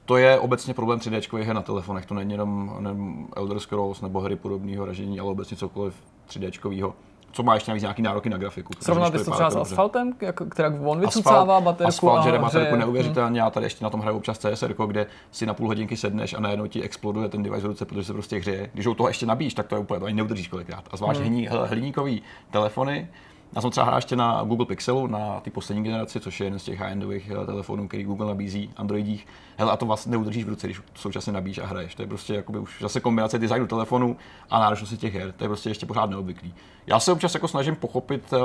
to je obecně problém 3D her na telefonech. To není jenom, jenom Elder Scrolls nebo hry podobného ražení, ale obecně cokoliv 3D co má ještě navíc nějaký nároky na grafiku. Srovnal bys to třeba s asfaltem, jak, která on vycucává baterku? Asfalt žere baterku neuvěřitelně, já tady ještě na tom hraju občas CSR, kde si na půl hodinky sedneš a najednou ti exploduje ten device v ruce, protože se prostě hřeje. Když ho toho ještě nabíjíš, tak to je úplně, to ani neudržíš kolikrát. A zvlášť hmm. hliníkový telefony, já jsem třeba hrál ještě na Google Pixelu, na ty poslední generaci, což je jeden z těch high-endových eh, telefonů, který Google nabízí Androidích. Hele, a to vlastně neudržíš v ruce, když současně nabíjíš a hraješ. To je prostě jakoby už zase kombinace designu telefonu a náročnosti těch her. To je prostě ještě pořád neobvyklý. Já se občas jako snažím pochopit eh,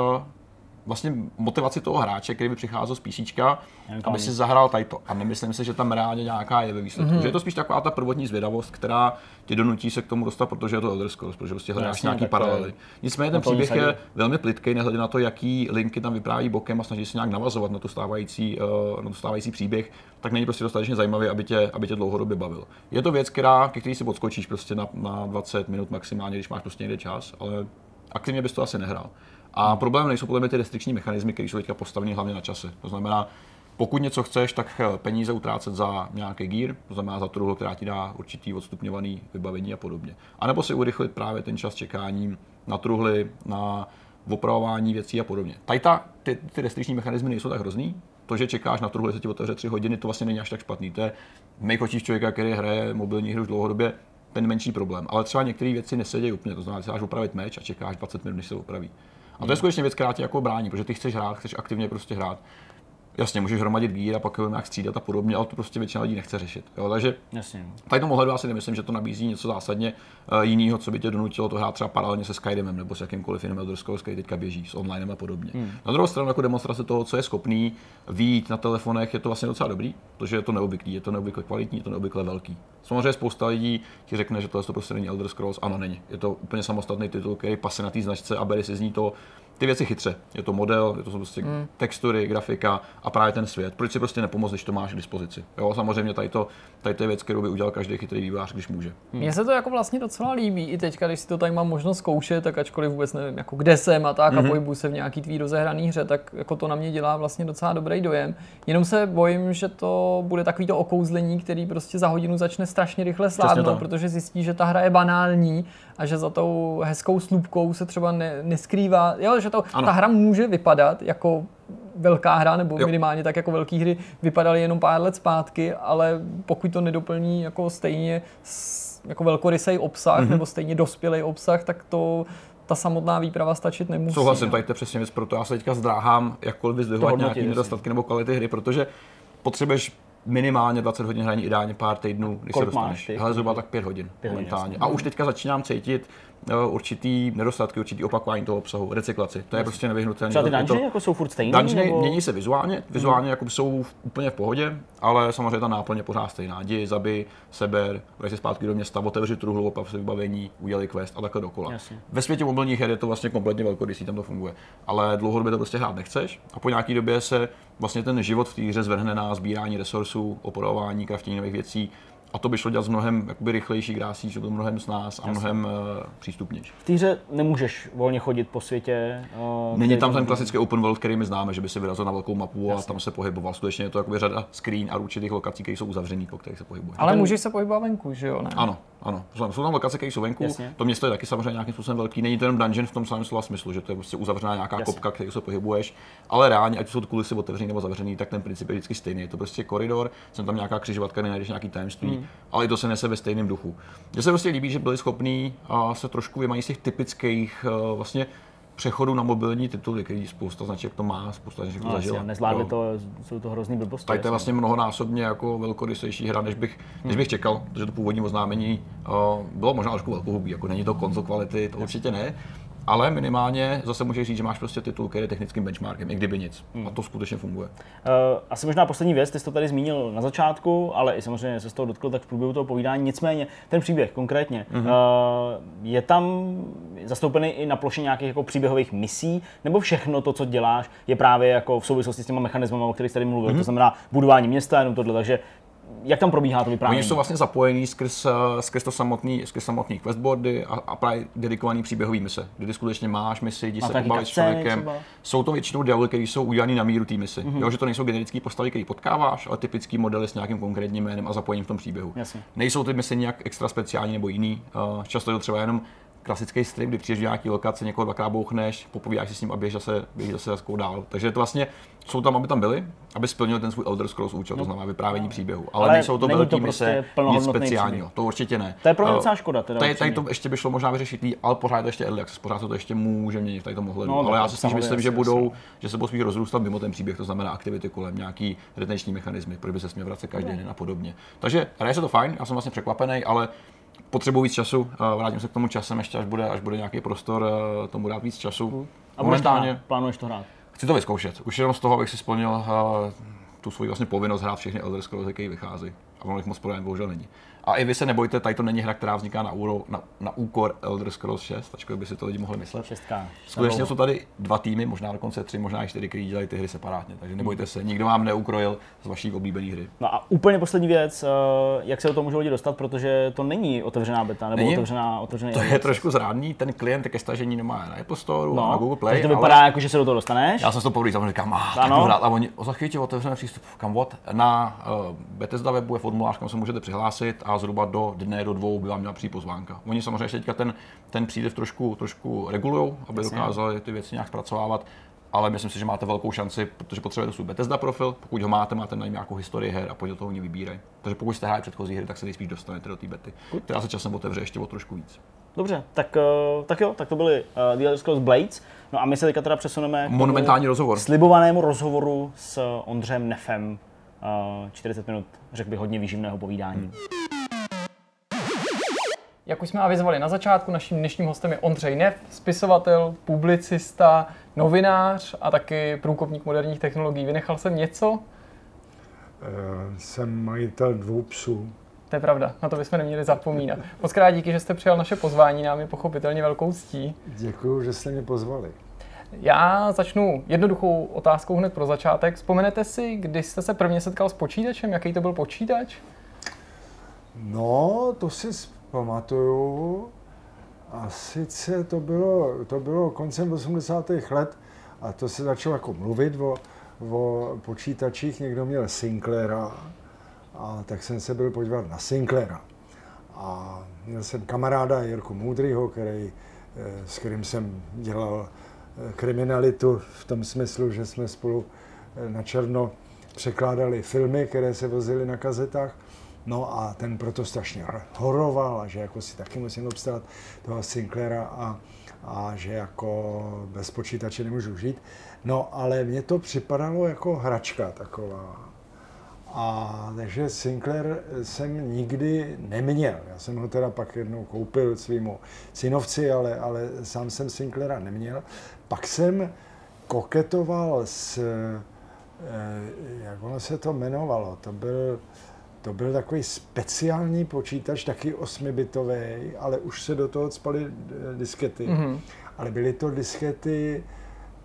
vlastně motivaci toho hráče, který by přicházel z PC, aby si zahrál tajto. A nemyslím si, že tam reálně nějaká je ve výsledku. Mm-hmm. Že je to spíš taková ta prvotní zvědavost, která tě donutí se k tomu dostat, protože je to Elder Scrolls, protože prostě hledáš no, nějaký paralely. Nicméně ten příběh je velmi plitký, nehledě na to, jaký linky tam vypráví bokem a snaží se nějak navazovat na tu stávající, uh, na tu stávající příběh, tak není prostě dostatečně zajímavý, aby tě, aby tě dlouhodobě bavil. Je to věc, která, ke který si odskočíš prostě na, na 20 minut maximálně, když máš prostě někde čas, ale aktivně bys to asi nehrál. A problém nejsou podle mě ty restrikční mechanismy, které jsou teďka postaveny hlavně na čase. To znamená, pokud něco chceš, tak eh, peníze utrácet za nějaký gear, to znamená za truhlu, která ti dá určitý odstupňovaný vybavení a podobně. A nebo si urychlit právě ten čas čekání na truhly, na opravování věcí a podobně. Tady ta, ty, ty restrikční mechanismy nejsou tak hrozný. To, že čekáš na truhly, se ti otevře 3 hodiny, to vlastně není až tak špatný. To je v člověka, který hraje mobilní hru už dlouhodobě, ten menší problém. Ale třeba některé věci nesedějí úplně, to znamená, že opravit meč a čekáš 20 minut, než se opraví. A to je skutečně věc, která tě jako brání, protože ty chceš hrát, chceš aktivně prostě hrát. Jasně, můžeš hromadit gír a pak ho nějak střídat a podobně, ale to prostě většina lidí nechce řešit. Jo? Takže Jasně. tady tomu ohledu asi nemyslím, že to nabízí něco zásadně uh, jiného, co by tě donutilo to hrát třeba paralelně se Skyrimem nebo s jakýmkoliv jiným Elder Scrolls, který teďka běží s online a podobně. Hmm. Na druhou stranu, jako demonstrace toho, co je schopný výjít na telefonech, je to vlastně docela dobrý, protože je to neobvyklý, je to neobvykle kvalitní, je to neobvykle velký. Samozřejmě spousta lidí ti řekne, že tohle to prostě není Elder Scrolls, ano, není. Je to úplně samostatný titul, který pasuje na té značce a bere si z ní to ty věci chytře. Je to model, je to prostě mm. textury, grafika a právě ten svět. Proč si prostě nepomoct, když to máš k dispozici? Jo, samozřejmě tady to, tady to je věc, kterou by udělal každý chytrý vývář, když může. Mně mm. se to jako vlastně docela líbí. I teďka, když si to tady mám možnost zkoušet, tak ačkoliv vůbec nevím, jako kde jsem a tak mm-hmm. a mhm. pohybu se v nějaký tvý rozehraný hře, tak jako to na mě dělá vlastně docela dobrý dojem. Jenom se bojím, že to bude takový to okouzlení, který prostě za hodinu začne strašně rychle slávnout, protože zjistí, že ta hra je banální a že za tou hezkou slupkou se třeba ne, neskrývá, jo, že to, ta hra může vypadat jako velká hra, nebo jo. minimálně tak jako velké hry vypadaly jenom pár let zpátky, ale pokud to nedoplní jako stejně jako velkorysej obsah, mm-hmm. nebo stejně dospělý obsah, tak to ta samotná výprava stačit nemusí. Souhlasím, tady to je přesně věc, proto já se teďka zdráhám jakkoliv vyzdvihovat nějaké nedostatky nebo kvality hry, protože potřebuješ minimálně 20 hodin hraní, ideálně pár týdnů, když Kolik se dostaneš. Hele, zhruba tak 5 hodin 5 momentálně. A už teďka začínám cítit uh, určitý nedostatky, určitý opakování toho obsahu, recyklaci. To je prostě nevyhnutelné. Třeba ty dungeony to, jako jsou furt stejné? Dungeony nebo... mění se vizuálně, vizuálně hmm. jako jsou v, úplně v pohodě, ale samozřejmě ta náplň je pořád stejná. Jdi, zabi, seber, vrať se zpátky do města, otevři truhlu, opav se vybavení, udělej quest a takhle dokola. Jasně. Ve světě mobilních her je to vlastně kompletně velkorysý, tam to funguje. Ale dlouhodobě to prostě hrát nechceš a po nějaký době se vlastně ten život v té hře zvrhne na sbírání resursů, opravování, kraftění nových věcí, a to by šlo dělat z mnohem jakoby, rychlejší grásí, že to mnohem s nás a mnohem uh, přístupnější. V týře nemůžeš volně chodit po světě. Uh, Není tam ten klasický open world, který my známe, že by si vyrazil na velkou mapu Jasně. a tam se pohyboval. Skutečně je to jakoby řada screen a určitých lokací, které jsou uzavřené, po kterých se pohybuje. Ale ten... můžeš se pohybovat venku, že jo? Ne? Ano, ano. Jsou tam lokace, které jsou venku. Jasně. To město je taky samozřejmě nějakým způsobem velký. Není to jenom dungeon v tom samém slova smyslu, že to je prostě uzavřená nějaká Jasně. kopka, kterou se pohybuješ, ale reálně, ať jsou to kulisy otevřený nebo zavřený, tak ten princip je vždycky stejný. Je to prostě koridor, jsem tam nějaká křižovatka, najdeš nějaký tajemství, hmm. Ale i to se nese ve stejném duchu. Mně se prostě líbí, že byli schopní se trošku vymaní z těch typických vlastně přechodu na mobilní tituly, který spousta značek to má, spousta značek to No, zažila. nezvládli to, jsou to hrozný blbosti. Tady to je vlastně mnohonásobně jako velkorysejší hra, než bych, než bych čekal, protože to původní oznámení uh, bylo možná trošku velkohubý, jako není to konzol kvality, to určitě ne, ale minimálně zase můžeš říct, že máš prostě titul, který je technickým benchmarkem, i kdyby nic. A to skutečně funguje. Uh, asi možná poslední věc, ty jsi to tady zmínil na začátku, ale i samozřejmě se z toho dotkl tak v průběhu toho povídání. Nicméně ten příběh konkrétně, Mhm. uh, je tam zastoupený i na ploše nějakých jako příběhových misí, nebo všechno to, co děláš, je právě jako v souvislosti s těma mechanismy, o kterých jsi tady mluvil, to znamená budování města, jenom tohle, takže jak tam probíhá to vyprávění? Oni jsou vlastně zapojení skrz, eh, skrz, to samotný, skrz samotný questboardy a, a právě dedikovaný příběhový mise, kdy skutečně máš misi, jdi se pobavit s člověkem. třeba? Jsou to většinou dialogy, které jsou udělané na míru té misi. Mhm. Mm-hmm. Jo, že to nejsou generické postavy, které potkáváš, ale typický modely s nějakým konkrétním jménem a zapojením v tom příběhu. Jasně. Nejsou ty mise nějak extra speciální nebo jiný. Eh, Často je to třeba jenom klasický strip, kdy přijdeš do nějaký lokace, někoho dvakrát bouchneš, popovídáš si s ním a běž zase, běž zase jaskou dál. Takže to vlastně jsou tam, aby tam byli, aby splnili ten svůj Elder Scrolls účel, to znamená vyprávění příběhu. Ale, No. Ale nejsou to není to velký prostě mise, nic speciálního, to určitě ne. To je pro mě Eh, docela škoda teda, Tady, tady to ještě by šlo možná vyřešit ale pořád je to ještě early access, pořád se to ještě může měnit tady tom ohledu. No, ale tak já si spíš myslím, že budou, že se budou spíš rozrůstat mimo ten příběh, to znamená aktivity kolem nějaký retenční mechanismy, proč by se směl vracet každý den a podobně. Takže hraje se to fajn, já jsem vlastně překvapený, ale potřebuji víc času, eh, vrátím se k tomu časem ještě, až bude, až bude nějaký prostor eh, tomu dát víc času. A budeš to hrát? Plánuješ to hrát? Chci to vyzkoušet. Už jenom z toho, abych si splnil uh, tu svoji vlastně povinnost hrát všechny Elder Scrolls, jaký vychází. A ono jich moc prodajem bohužel není. A i vy se nebojte, tady to není hra, která vzniká na, úro, na, na úkor Elder Scrolls 6, ačkoliv by si to lidi mohli myslet. Šestka. Skutečně jsou tady dva týmy, možná dokonce tři, možná i čtyři, kteří dělají ty hry separátně. Takže nebojte se, nikdo vám neukrojil z vaší oblíbené hry. No a úplně poslední věc, eh, jak se do toho můžou lidi dostat, protože to není otevřená beta, nebo Není? otevřená, otevřený To je trošku zrádný, ten klient ke stažení nemá na Apple Store, no, na Google Play. takže to ale- vypadá jako, že se do toho dostaneš. Já jsem to poprvé zapomněl, říkám, ah, Ano. tak. A oni o za chvíli ti otevřeme přístup, kam what? Na uh, Bethesda webu je formulář, kam se můžete přihlásit a zhruba do dne, do dvou by vám měla přijít pozvánka. Oni samozřejmě ještě teďka ten, ten příliv trošku, trošku regulují, aby Jasně. dokázali ty věci nějak zpracovávat. Ale myslím si, že máte velkou šanci, protože potřebujete svůj Bethesda profil. Pokud ho máte, máte na něm nějakou historii her a podle toho oni vybírají. Takže pokud jste hráli předchozí hry, tak se nejspíš dostanete do té bety, která se časem otevře ještě o trošku víc. Dobře, tak, eh, tak jo, tak to byly uh, The Elder Scrolls Blades. No a my se teďka teda přesuneme k Monumentální rozhovor. slibovanému rozhovoru s Ondřejem Nefem. Uh, 40 minut, řekl bych, hodně výživného povídání. Hmm. Jak už jsme avizovali na začátku, naším dnešním hostem je Ondřej Nev, spisovatel, publicista, novinář a taky průkopník moderních technologií. Vynechal jsem něco? Eh, Jsem majitel dvou psů. To je pravda, na to bychom neměli zapomínat. Moc krát díky, že jste přijal naše pozvání, nám je pochopitelně velkou ctí. Děkuji, že jste mě pozvali. Já začnu jednoduchou otázkou hned pro začátek. Vzpomenete si, kdy jste se prvně setkal s počítačem? Jaký to byl počítač? No, to si pamatuju. A sice to bylo, to bylo koncem 80. let a to se začalo jako mluvit o, o počítačích. Někdo měl Sinclaira a tak jsem se byl podívat na Sinclaira. A měl jsem kamaráda Jirku Moudrýho, který, eh, s kterým jsem dělal eh, kriminalitu v tom smyslu, že jsme spolu eh, na černo překládali filmy, které se vozily na kazetách. No a ten proto strašně horoval a že jako si taky musím obstát toho Sinclaira a, a že jako bez počítače nemůžu žít. No ale mně to připadalo jako hračka taková. A takže Sinclair jsem nikdy neměl. Já jsem ho teda pak jednou koupil svýmu synovci, ale, ale sám jsem Sinclaira neměl. Pak jsem koketoval s, eh, jak ono se to jmenovalo, to byl, to byl takový speciální počítač, taky 8-bitový, ale už se do toho spaly eh, diskety. Mhm. Ale byly to diskety,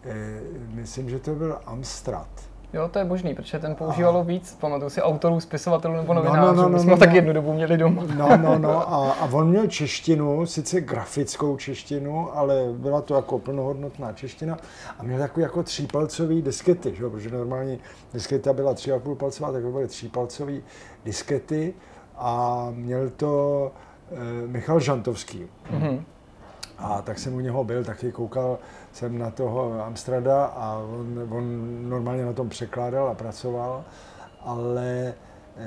eh, myslím, že to byl Amstrad. Jo, to je možný, protože ten používalo víc, pamatuju si, autorů, spisovatelů nebo No, no, novinářů. no, no, My jsme no, ho taky no. jednu dobu měli doma. No, no, no. A, a on měl češtinu, sice grafickou češtinu, ale byla to jako plnohodnotná čeština. A měl takový jako třípalcový diskety, že? protože normální disketa byla tři a půl palcová, tak to byly třípalcový diskety. A měl to e, Michal Žantovský. Mhm. A tak jsem u něho byl, taky koukal jsem na toho Amstrada a on, on normálně na tom překládal a pracoval, ale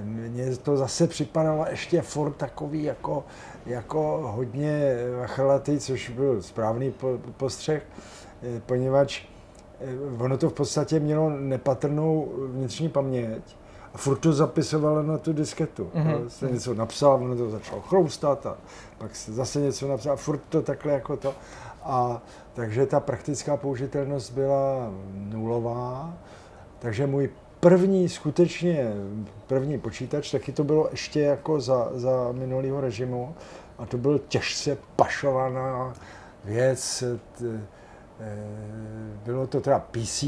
mně to zase připadalo ještě furt takový jako, jako hodně chalatý, což byl správný po- postřeh, eh, poněvadž eh, ono to v podstatě mělo nepatrnou vnitřní paměť a furt to zapisovalo na tu disketu. Mm-hmm. Se něco napsal, ono to začalo chroustat a pak se zase něco napsal a furt to takhle jako to. A takže ta praktická použitelnost byla nulová. Takže můj první, skutečně první počítač, taky to bylo ještě jako za, za minulého režimu a to byl těžce pašovaná věc. T, e, bylo to teda PC,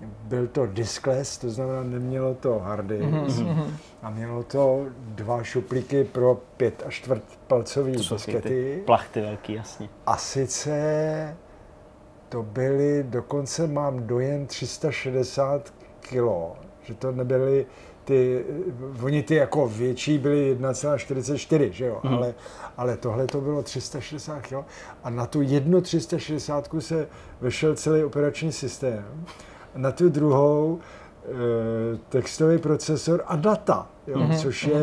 byl to diskless, to znamená nemělo to hard disk mm-hmm. a mělo to dva šuplíky pro pět a čtvrt palcový diskety. Plachty velký, jasně. A sice to byly, dokonce mám dojem 360 kilo, že to nebyly ty, oni ty jako větší byly 1,44, že jo, mm. ale, ale tohle to bylo 360 kilo a na tu jednu 360 se vešel celý operační systém, na tu druhou e, textový procesor a data, jo, mm-hmm. což je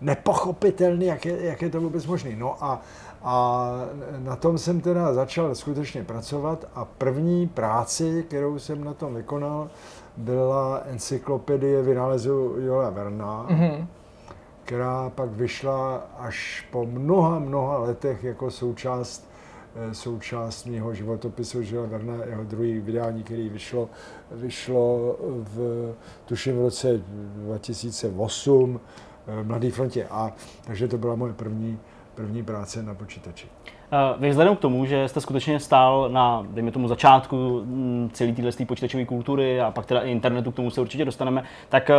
nepochopitelný, jak je, jak je to vůbec možné. No a, a na tom jsem teda začal skutečně pracovat a první práci, kterou jsem na tom vykonal, byla encyklopedie vynálezu Jola Verna, mm-hmm. která pak vyšla až po mnoha, mnoha letech jako součást eh, součást mého životopisu Žila Verna, jeho druhý vydání, který vyšlo, vyšlo v, tuším v roce 2008, eh, Mladý frontě A, takže to byla moje první, první práce na počítači. Eh, vy vzhledem k tomu, že jste skutečně stál na, dejme tomu, začátku mm, celé téhle počítačové kultury a pak teda i internetu, k tomu se určitě dostaneme, tak eh,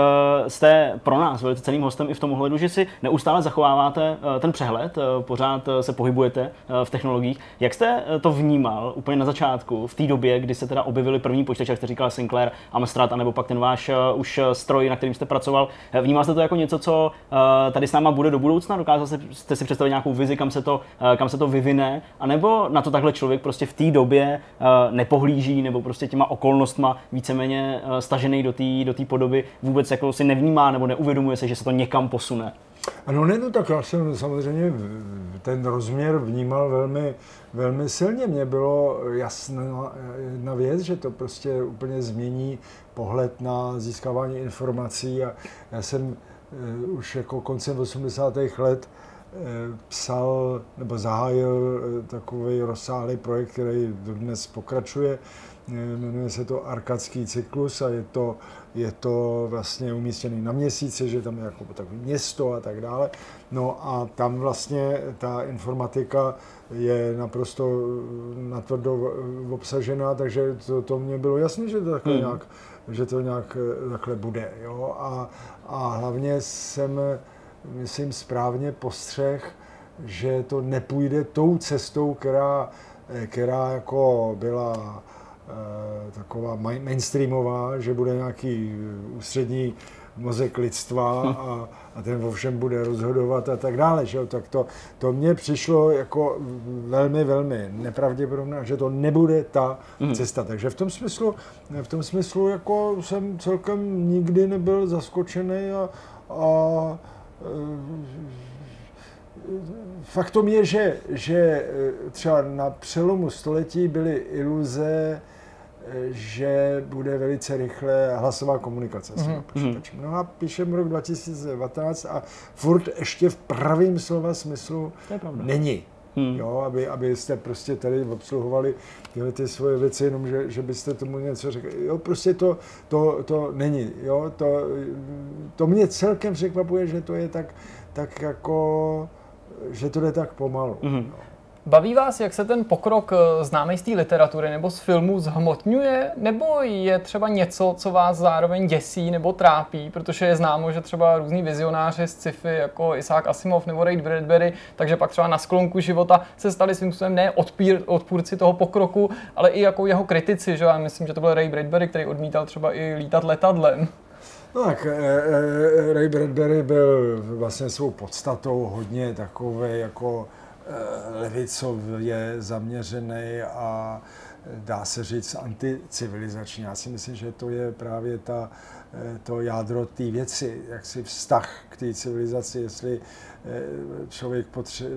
jste pro nás velice ceným hostem i v tom ohledu, že si neustále zachováváte eh, ten přehled, pořád se pohybujete v technologiích. Jak jste to vnímal úplně na začátku, v té době, kdy se teda objevili první počítače, jak jste říkal Sinclair, Amstrad, anebo pak ten váš už stroj, na kterým jste pracoval. Vnímal jste to jako něco, co tady s náma bude do budoucna? Dokázal jste si představit nějakou vizi, kam se to, kam se to vyvine? A anebo na to takhle člověk prostě v té době uh, nepohlíží, nebo prostě těma okolnostma víceméně uh, stažený do té do podoby vůbec jako si nevnímá nebo neuvědomuje se, že se to někam posune. Ano, ne, no tak já jsem samozřejmě ten rozměr vnímal velmi, velmi silně. Mně bylo jasná jedna věc, že to prostě úplně změní pohled na získávání informací a já jsem uh, už jako koncem 80. let Eh, psal nebo zahájil eh, takový rozsáhlý projekt, který dnes pokračuje. Eh, jmenuje se to Arkadský cyklus a je to, je to vlastně umístěný na měsíci, že tam je jako takové město a tak dále. No a tam vlastně ta informatika je naprosto natvrdo obsažená, takže to, to mě bylo jasné, že to takhle hmm. nějak, že to nějak takhle bude. Jo? A, a hlavně jsem myslím, správně postřeh, že to nepůjde tou cestou, která, která jako byla e, taková mainstreamová, že bude nějaký ústřední mozek lidstva a, a ten ovšem bude rozhodovat a tak dále. Že? Tak to, to mně přišlo jako velmi, velmi nepravděpodobné, že to nebude ta mm. cesta. Takže v tom smyslu, v tom smyslu jako jsem celkem nikdy nebyl zaskočený a, a faktom je, že, že třeba na přelomu století byly iluze, že bude velice rychle hlasová komunikace s mm-hmm. počítačem. No a píšeme rok 2019 a furt ještě v pravým slova smyslu není. Hmm. Jo, aby, abyste prostě tady obsluhovali tyhle ty svoje věci, jenom že, že byste tomu něco řekli. Jo, prostě to, to, to není. Jo, to, to mě celkem překvapuje, že to je tak, tak jako, že to jde tak pomalu. Hmm. No. Baví vás, jak se ten pokrok eh, známý z té literatury nebo z filmu zhmotňuje, nebo je třeba něco, co vás zároveň děsí nebo trápí, protože je známo, že třeba různí vizionáři z sci-fi, jako Isaac Asimov nebo Ray Bradbury, takže pak třeba na sklonku života se stali svým způsobem ne odpír, odpůrci toho pokroku, ale i jako jeho kritici, že já myslím, že to byl Ray Bradbury, který odmítal třeba i lítat letadlem. Tak eh, eh, Ray Bradbury byl vlastně svou podstatou hodně takový jako levicově zaměřený a dá se říct, anticivilizační. Já si myslím, že to je právě ta, eh, to jádro té věci, jak si vztah k té civilizaci, jestli eh, člověk potře-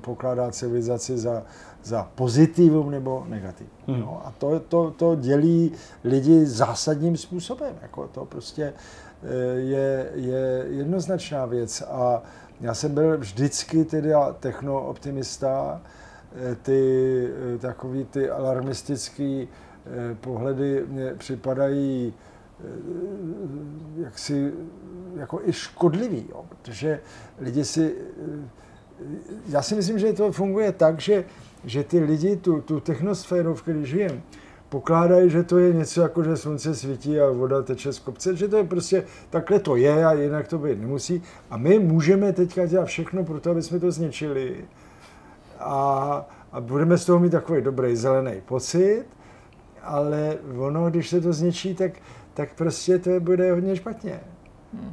pokládá civilizaci za, za pozitivum nebo negativum. Hmm. No, a to, to, to dělí lidi zásadním způsobem. Jako to prostě je, je jednoznačná věc. A já jsem byl vždycky teda techno-optimista, Eh, ty eh, takový ty alarmistický eh, pohledy mě připadají jaksi jako i škodlivý, jo, protože lidi si, já si myslím, že to funguje tak, že, že ty lidi tu, tu technosféru, v které žijeme, pokládají, že to je něco jako, že slunce svítí a voda teče z kopce, že to je prostě, takhle to je a jinak to být nemusí. A my můžeme teďka dělat všechno pro to, aby jsme to zničili a, a budeme z toho mít takový dobrý zelený pocit, ale ono, když se to zničí, tak, tak prostě to bude hodně špatně.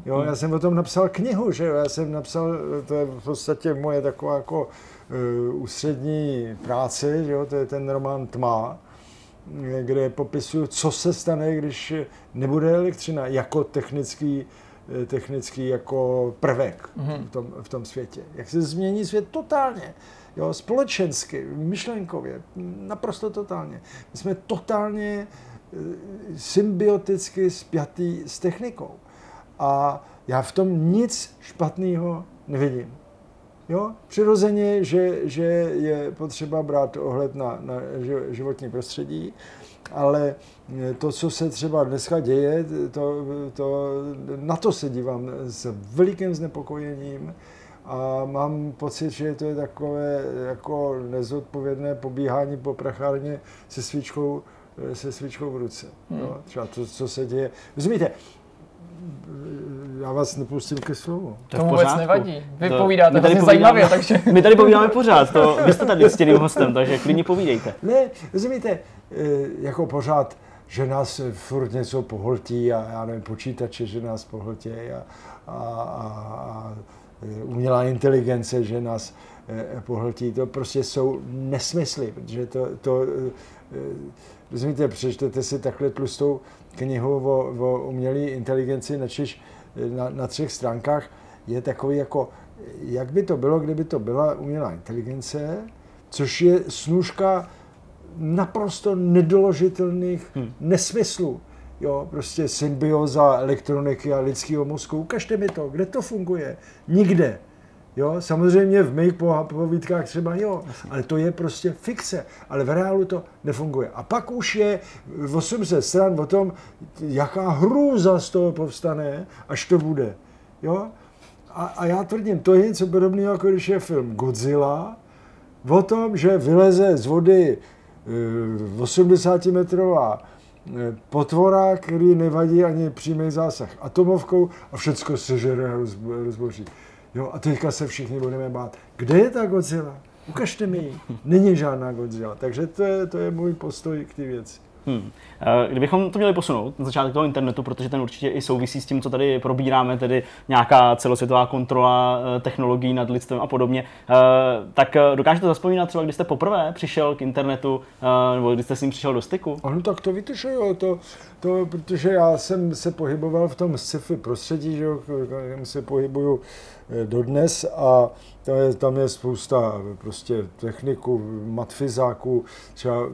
Jo, já jsem o tom napsal knihu, že jo, já jsem napsal, to je v podstatě moje taková jako uh, ústřední práce, že jo, to je ten román Tma, kde popisuju, co se stane, když nebude elektřina jako technický, eh, technický jako prvek mm-hmm. v, tom, v tom světě. Jak se změní svět totálně jo, společensky, myšlenkově, naprosto totálně. My jsme totálně eh, symbioticky spjatý s technikou. A já v tom nic špatného nevidím. Jo? Přirozeně, že, že je potřeba brát ohled na, na životní prostředí, ale to, co se třeba dneska děje, to, to, na to se dívám s velikým znepokojením a mám pocit, že to je takové jako nezodpovědné pobíhání po prachárně se svíčkou, se svíčkou v ruce. Hmm. No, třeba to, co se děje. Rozumíte, já vás nepustím ke slovu. To, to vůbec nevadí. Vy to, povídáte tady zajímavě, takže... My tady povídáme pořád, to, vy jste tady s tím hostem, takže klidně povídejte. Ne, rozumíte, eh, jako pořád, že nás furt něco pohltí a já nevím, počítače, že nás pohltí a, a, a, a Eh, umělá inteligence, že nás eh, pohltí. To prostě jsou nesmysly, protože to, to rozumíte, přečtete si takhle tlustou knihu o, o umělé inteligenci načež na, na třech stránkách, je takový jako, jak by to bylo, kdyby to byla umělá inteligence, což je snůžka naprosto nedoložitelných hmm. nesmyslů jo, prostě symbioza elektroniky a lidského mozku. Ukažte mi to, kde to funguje. Nikde. Jo, samozřejmě v mých povídkách třeba jo, ale to je prostě fikce, ale v reálu to nefunguje. A pak už je 800 stran o tom, jaká hrůza z toho povstane, až to bude. Jo? A, a já tvrdím, to je něco podobného, jako když je film Godzilla, o tom, že vyleze z vody 80 eh, metrová potvora, který nevadí ani přímý zásah atomovkou a všecko sežere a rozboří. Jo, a teďka se všichni budeme bát. Kde je ta Godzilla? Ukažte mi ji. Není žádná Godzilla. Takže to je, to je můj postoj k té věci. Hmm. Eh, kdybychom to měli posunout na začátek toho internetu, protože ten určitě i souvisí s tím, co tady probíráme, tedy nějaká celosvětová kontrola eh, technologií nad lidstvem a podobně, eh, tak dokážete zaspomínat třeba, kdy jste poprvé přišel k internetu, nebo kdy jste s ním přišel do styku? Ano, tak to víte, že jo, to, to, protože já jsem se pohyboval v tom sci-fi prostředí, že jo, se pohybuju dodnes a tam je, tam je spousta prostě techniků, matfizáků, třeba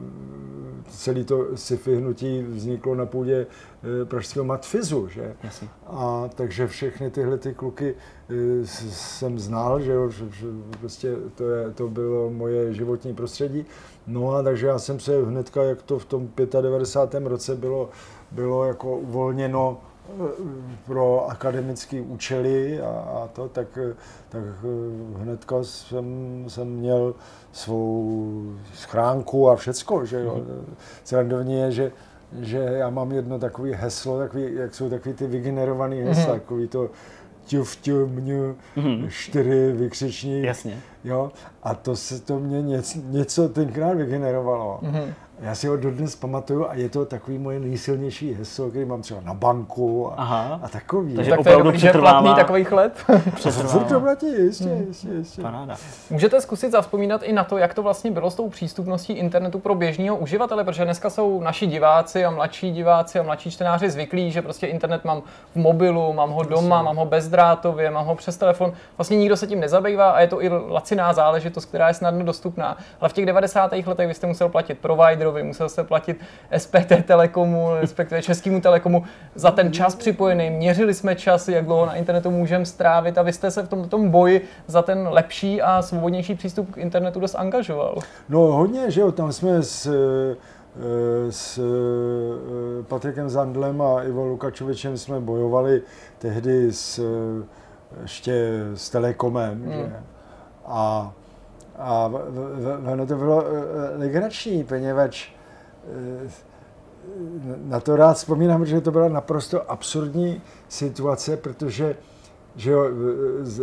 celý to sci-fi hnutí vzniklo na půdě eh, pražského matfizu, že? Jasně. A takže všechny tyhle ty kluky eh, jsem znal, že jo, že prostě to, je, to bylo moje životní prostředí. No a takže já jsem se hnedka, jak to v tom 95. roce bylo, bylo jako uvolněno pro akademické účely a, a to, tak, tak hnedka jsem, jsem měl svou schránku a všecko, že jo. Srandovní je, že, že já mám jedno takové heslo, takový, jak jsou takový ty vygenerované hesla, mm-hmm. takový to ťuf, ťu, mňu, mm-hmm. čtyři vykřiční. Jasně. Jo, a to se to mě něco, něco tenkrát vygenerovalo. Mm-hmm. Já si ho dodnes pamatuju a je to takový moje nejsilnější heslo, který mám třeba na banku a, Aha. a takový. Takže Tak to je opravdu dobrý, je platný přetrvává. takových let. Furt to platí, jistě, jistě, jistě. Paráda. Můžete zkusit zavzpomínat i na to, jak to vlastně bylo s tou přístupností internetu pro běžného uživatele, protože dneska jsou naši diváci a mladší diváci a mladší čtenáři zvyklí, že prostě internet mám v mobilu, mám ho doma, mám ho bezdrátově, mám ho přes telefon. Vlastně nikdo se tím nezabývá a je to i laciná záležitost, která je snadno dostupná. Ale v těch 90. letech vy jste musel platit providerovi, musel jste platit SPT Telekomu, respektive Českému Telekomu za ten čas připojený. Měřili jsme čas, jak dlouho na internetu můžeme strávit a vy jste se v tom, tom boji za ten lepší a svobodnější přístup k internetu dost angažoval. No hodně, že jo, tam jsme s, eh, s eh, Patrikem Zandlem a Ivo Lukačovičem jsme bojovali tehdy s, eh, ještě s Telekomem, hmm. že? A, a ono to bylo eh, legrační, poněvadž eh, na to rád vzpomínám, že to byla naprosto absurdní situace, protože že jo,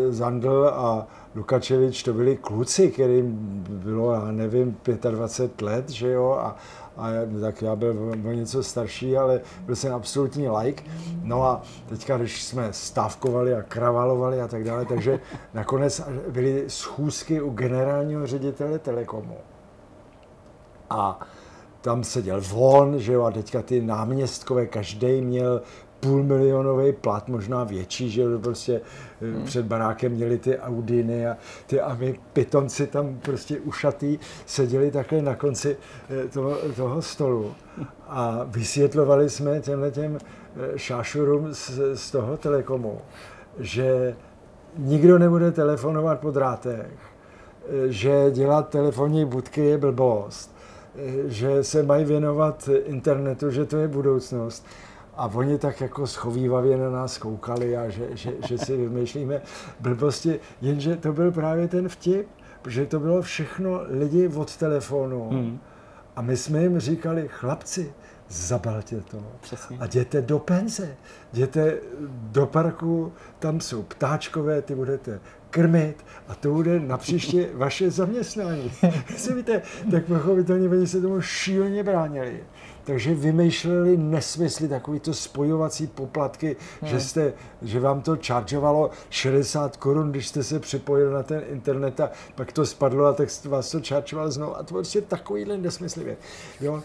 Zandl a Lukačevič to byli kluci, kterým bylo, já nevím, 25 let, že jo, a, a tak já byl o něco starší, ale byl jsem absolutní like. No a teďka, když jsme stávkovali a kravalovali a tak dále, takže nakonec byly schůzky u generálního ředitele Telekomu. A tam seděl von, že jo, a teďka ty náměstkové, každý měl půlmilionový plat, možná větší, že prostě hmm. před barákem měli ty Audiny a ty a my pitonci tam prostě ušatý seděli takhle na konci eh, toho, toho stolu a vysvětlovali jsme těmhle těm eh, šášurům z, z toho telekomu, že nikdo nebude telefonovat po drátech, eh, že dělat telefonní budky je blbost, eh, že se mají věnovat internetu, že to je budoucnost. A oni tak jako schovývavě na nás koukali a že, že, že si vymýšlíme blbosti, jenže to byl právě ten vtip, protože to bylo všechno lidi od telefonu. Hmm. A my jsme jim říkali, chlapci, zabalte to Přesně. a jděte do penze, jděte do parku, tam jsou ptáčkové, ty budete krmit a to bude na příště vaše zaměstnání. Víte, tak pochopitelně oni se tomu šíleně bránili. Takže vymýšleli nesmysly, takový to spojovací poplatky, hmm. že, jste, že vám to čaržovalo 60 korun, když jste se připojil na ten internet a pak to spadlo a tak vás to čaržovalo znovu. A to prostě takovýhle nesmysly. Jo,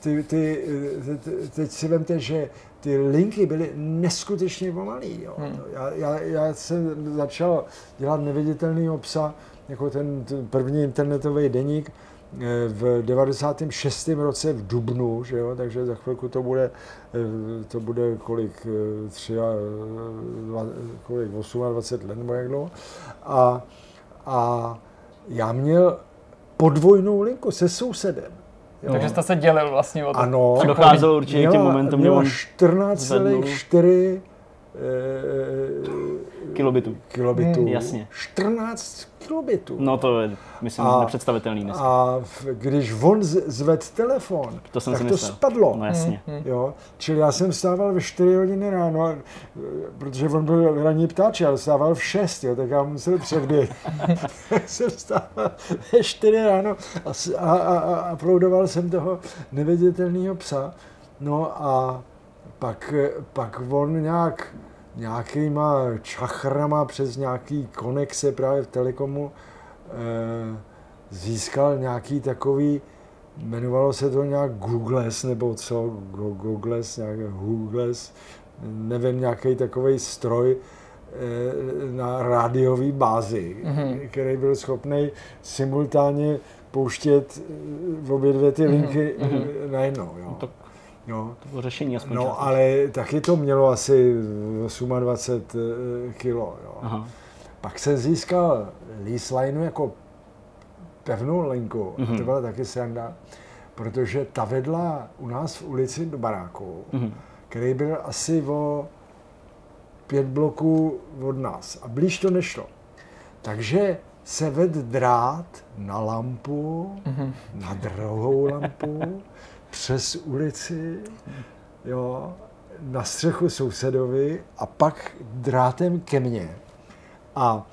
ty, ty, ty, teď si vemte, že ty linky byly neskutečně pomalý. Jo. Hmm. Já, já, já jsem začal dělat neviditelný psa, jako ten, ten první internetový deník, v 96. roce v Dubnu, že jo, takže za chvilku to bude, eh, to bude kolik, eh, tři a, dva, kolik 28 let nebo jak dlouho. A, a já měl podvojnou linku se sousedem. Jo. Takže jste se dělil vlastně o to. Ano. A docházelo určitě k těm momentům, měla on 14,4 eh, kilobitů. kilobitů. Hmm, jasně. 14 kilobitů. No to je, myslím, A- nepředstavitelný dnes. A v- když on z- zved telefon, To jsem tak si to myslel. spadlo. No jasně. Jo, čili já jsem vstával ve 4 hodiny ráno, a, e, protože on byl ranní ptáč, já vstával v 6, jo, tak já musel předběh. Tak jsem vstával ve 4 ráno a, a, a, a proudoval jsem toho neviditelného psa. No a pak, pak on nějak nějakýma čachrama přes nějaký konexe právě v Telekomu eh, získal nějaký takový, jmenovalo se to nějak Googles nebo co, Go- Googles, nějak Googles, nevím, nějaký takový stroj eh, na rádiové bázi, mm-hmm. který byl schopný simultánně pouštět eh, obě dvě ty linky mm-hmm. najednou. Jo. To- Jo. To bylo řešení aspoň No, ale taky to mělo asi 28 eh, kilo. Jo. Aha. Pak jsem získal lease lineu jako pevnou linku. Mm-hmm. Mhm. To byla taky sranda, protože ta vedla u nás v ulici do baráku, Mhm. který byl asi o pět bloků od nás. A blíž to nešlo. Takže se ved drát na lampu, mm-hmm. na druhou lampu, přes ulici, jo, na střechu sousedovi a pak drátem ke mně. A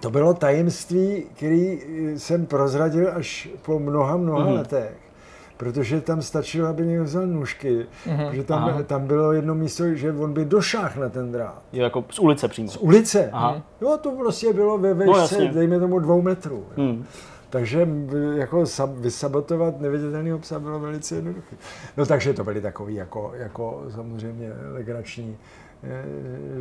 to bylo tajemství, který jsem prozradil až po mnoha, mnoha mm. letech, protože tam stačilo, aby někdo vzal nůžky, mm-hmm. že tam, tam bylo jedno místo, že on by došáhl na ten drát. Jo, jako z ulice přímo. Z ulice. Aha. Jo, to prostě bylo ve výšce, no, dejme tomu dvou metrů. Hmm. Takže jako vysabotovat neviditelného psa bylo velice jednoduché. No takže to byly takový jako, jako samozřejmě legrační, eh,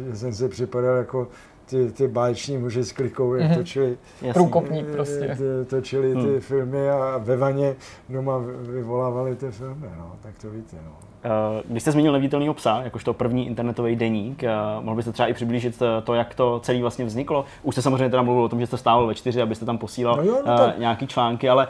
že jsem se připadal jako ty, ty báječní muži s klikou, jak mm-hmm. točili, Průkopník prostě. Ty, točili ty hmm. filmy a ve vaně doma vyvolávali ty filmy, no, tak to víte. No. Eh, když jste zmínil neviditelného psa, jakožto první internetový deník, eh, mohl byste třeba i přiblížit eh, to, jak to celý vlastně vzniklo? Už jste samozřejmě teda mluvil o tom, že jste stával ve čtyři, abyste tam posílal no jo, no tak... nějaký články, ale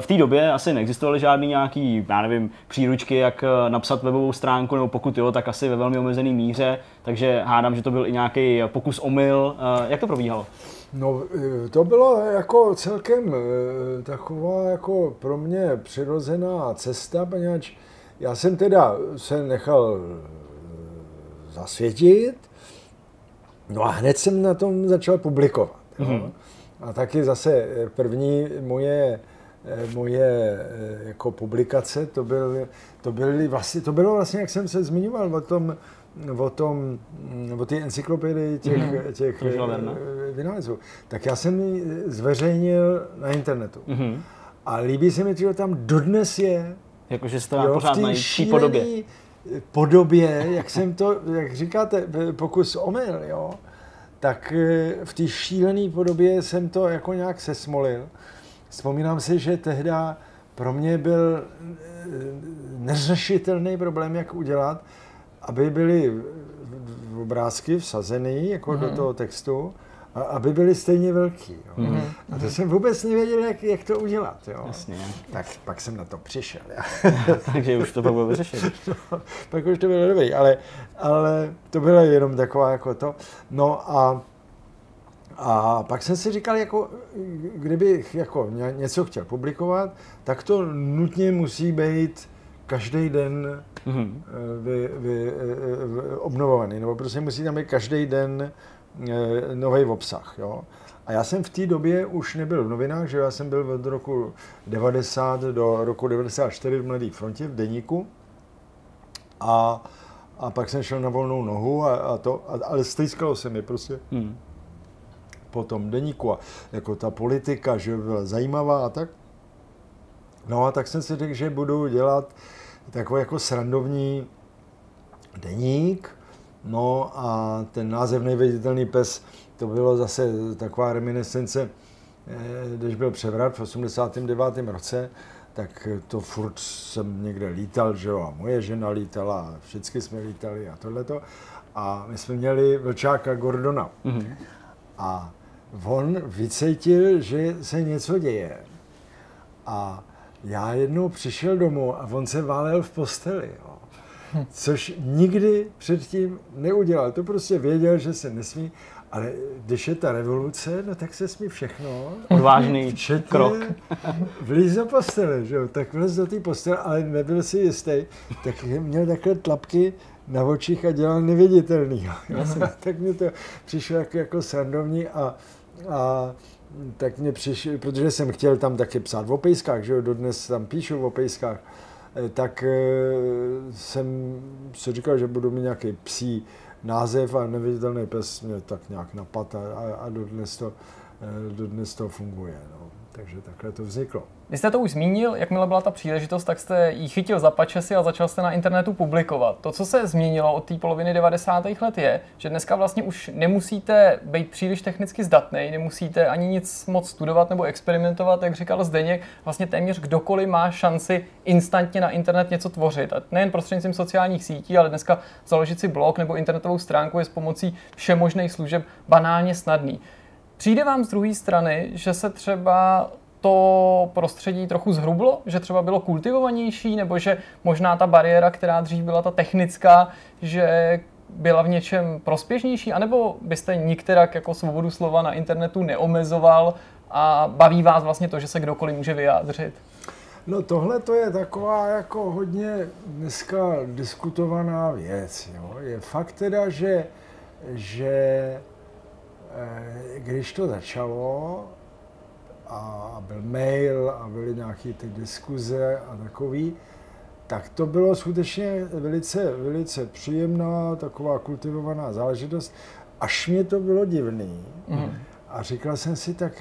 v té době asi neexistovaly žádný nějaký, já nevím, příručky, jak napsat webovou stránku, nebo pokud jo, tak asi ve velmi omezený míře, takže hádám, že to byl i nějaký pokus omyl. Jak to probíhalo? No, to bylo jako celkem taková jako pro mě přirozená cesta, poněvadž já jsem teda se nechal eh, zasvětit, no a hned jsem na tom začal publikovat. Mm-hmm. A taky zase eh, první moje eh, moje jako publikace, to, byl, to, byly vlastně, to bylo vlastně, jak jsem se zmiňoval o tom, o tom, o té encyklopedii těch, mm-hmm. těch vynálezů, tak já jsem ji zveřejnil na internetu. Mm-hmm. A líbí se mi, že tam dodnes je Jakože se to jo, pořád najít v té podobě. podobě, jak jsem to, jak říkáte, pokus omyl, jo, tak eh, v té šílené podobě jsem to jako nějak sesmolil. Vzpomínám si, že tehdy pro mě byl eh, neřešitelný problém, jak udělat, aby byly obrázky vsazeny jako mm-hmm. do mhm. toho textu, a aby byly stejně velký. Jo. Mm-hmm. A to jsem vůbec nevěděl, jak, jak to udělat. Jo. Jasně. Tak pak jsem na to přišel. Takže už to bylo vyřešit. no, pak už to bylo dobrý, ale, ale to bylo jenom taková jako to. No a a pak jsem si říkal, jako, kdybych jako něco chtěl publikovat, tak to nutně musí být každý den mm-hmm. vy, vy, vy, obnovovaný, nebo prostě musí tam být každý den Eh, nový obsah. Jo. A já jsem v té době už nebyl v novinách, že já jsem byl od roku 90 do roku 94 v Mladé frontě v deníku. A, a pak jsem šel na volnou nohu, a, a to, a, ale stýskalo se mi prostě hmm. po tom deníku. A jako ta politika, že byla zajímavá a tak. No a tak jsem si řekl, že budu dělat takový jako srandovní deník, No a ten název Neviditelný pes, to bylo zase taková reminiscence, eh, když byl převrat v 89. roce, tak to furt jsem někde lítal, že jo, a moje žena lítala, a všichni jsme lítali a tohleto. A my jsme měli vlčáka Gordona. Mm-hmm. A on vycítil, že se něco děje. A já jednou přišel domů a on se válel v posteli. Jo což nikdy předtím neudělal. To prostě věděl, že se nesmí, ale když je ta revoluce, no tak se smí všechno. Odvážný krok. Vlíz do postele, že jo, tak vlez do té postele, ale nebyl si jistý, tak měl takhle tlapky na očích a dělal neviditelný. tak mi to přišlo jako, jako srandovní a, a tak mě přišlo, protože jsem chtěl tam taky psát v opejskách, že jo, dodnes tam píšu v opejskách, Eh, tak eh, jsem si říkal, že budu mít nějaký psí název a neviditelný pes mě tak nějak napad a, a dodnes, to, eh, dodnes to funguje. No. Takže takhle to vzniklo. Vy jste to už zmínil, jakmile byla ta příležitost, tak jste ji chytil za pačesy a začal jste na internetu publikovat. To, co se změnilo od té poloviny 90. let, je, že dneska vlastně už nemusíte být příliš technicky zdatný, nemusíte ani nic moc studovat nebo experimentovat, jak říkal Zdeněk, vlastně téměř kdokoliv má šanci instantně na internet něco tvořit. A nejen prostřednictvím sociálních sítí, ale dneska založit si blog nebo internetovou stránku je s pomocí všemožných služeb banálně snadný. Přijde vám z druhé strany, že se třeba to prostředí trochu zhrublo, že třeba bylo kultivovanější, nebo že možná ta bariéra, která dřív byla ta technická, že byla v něčem prospěšnější, anebo byste nikterak jako svobodu slova na internetu neomezoval a baví vás vlastně to, že se kdokoliv může vyjádřit? No tohle to je taková jako hodně dneska diskutovaná věc. Jo. Je fakt teda, že, že Eh, když to začalo, a byl mail a byly nějaké ty diskuze a takový, tak to bylo skutečně velice, velice příjemná, taková kultivovaná záležitost. Až mě to bylo divný. Mm. A říkal jsem si, tak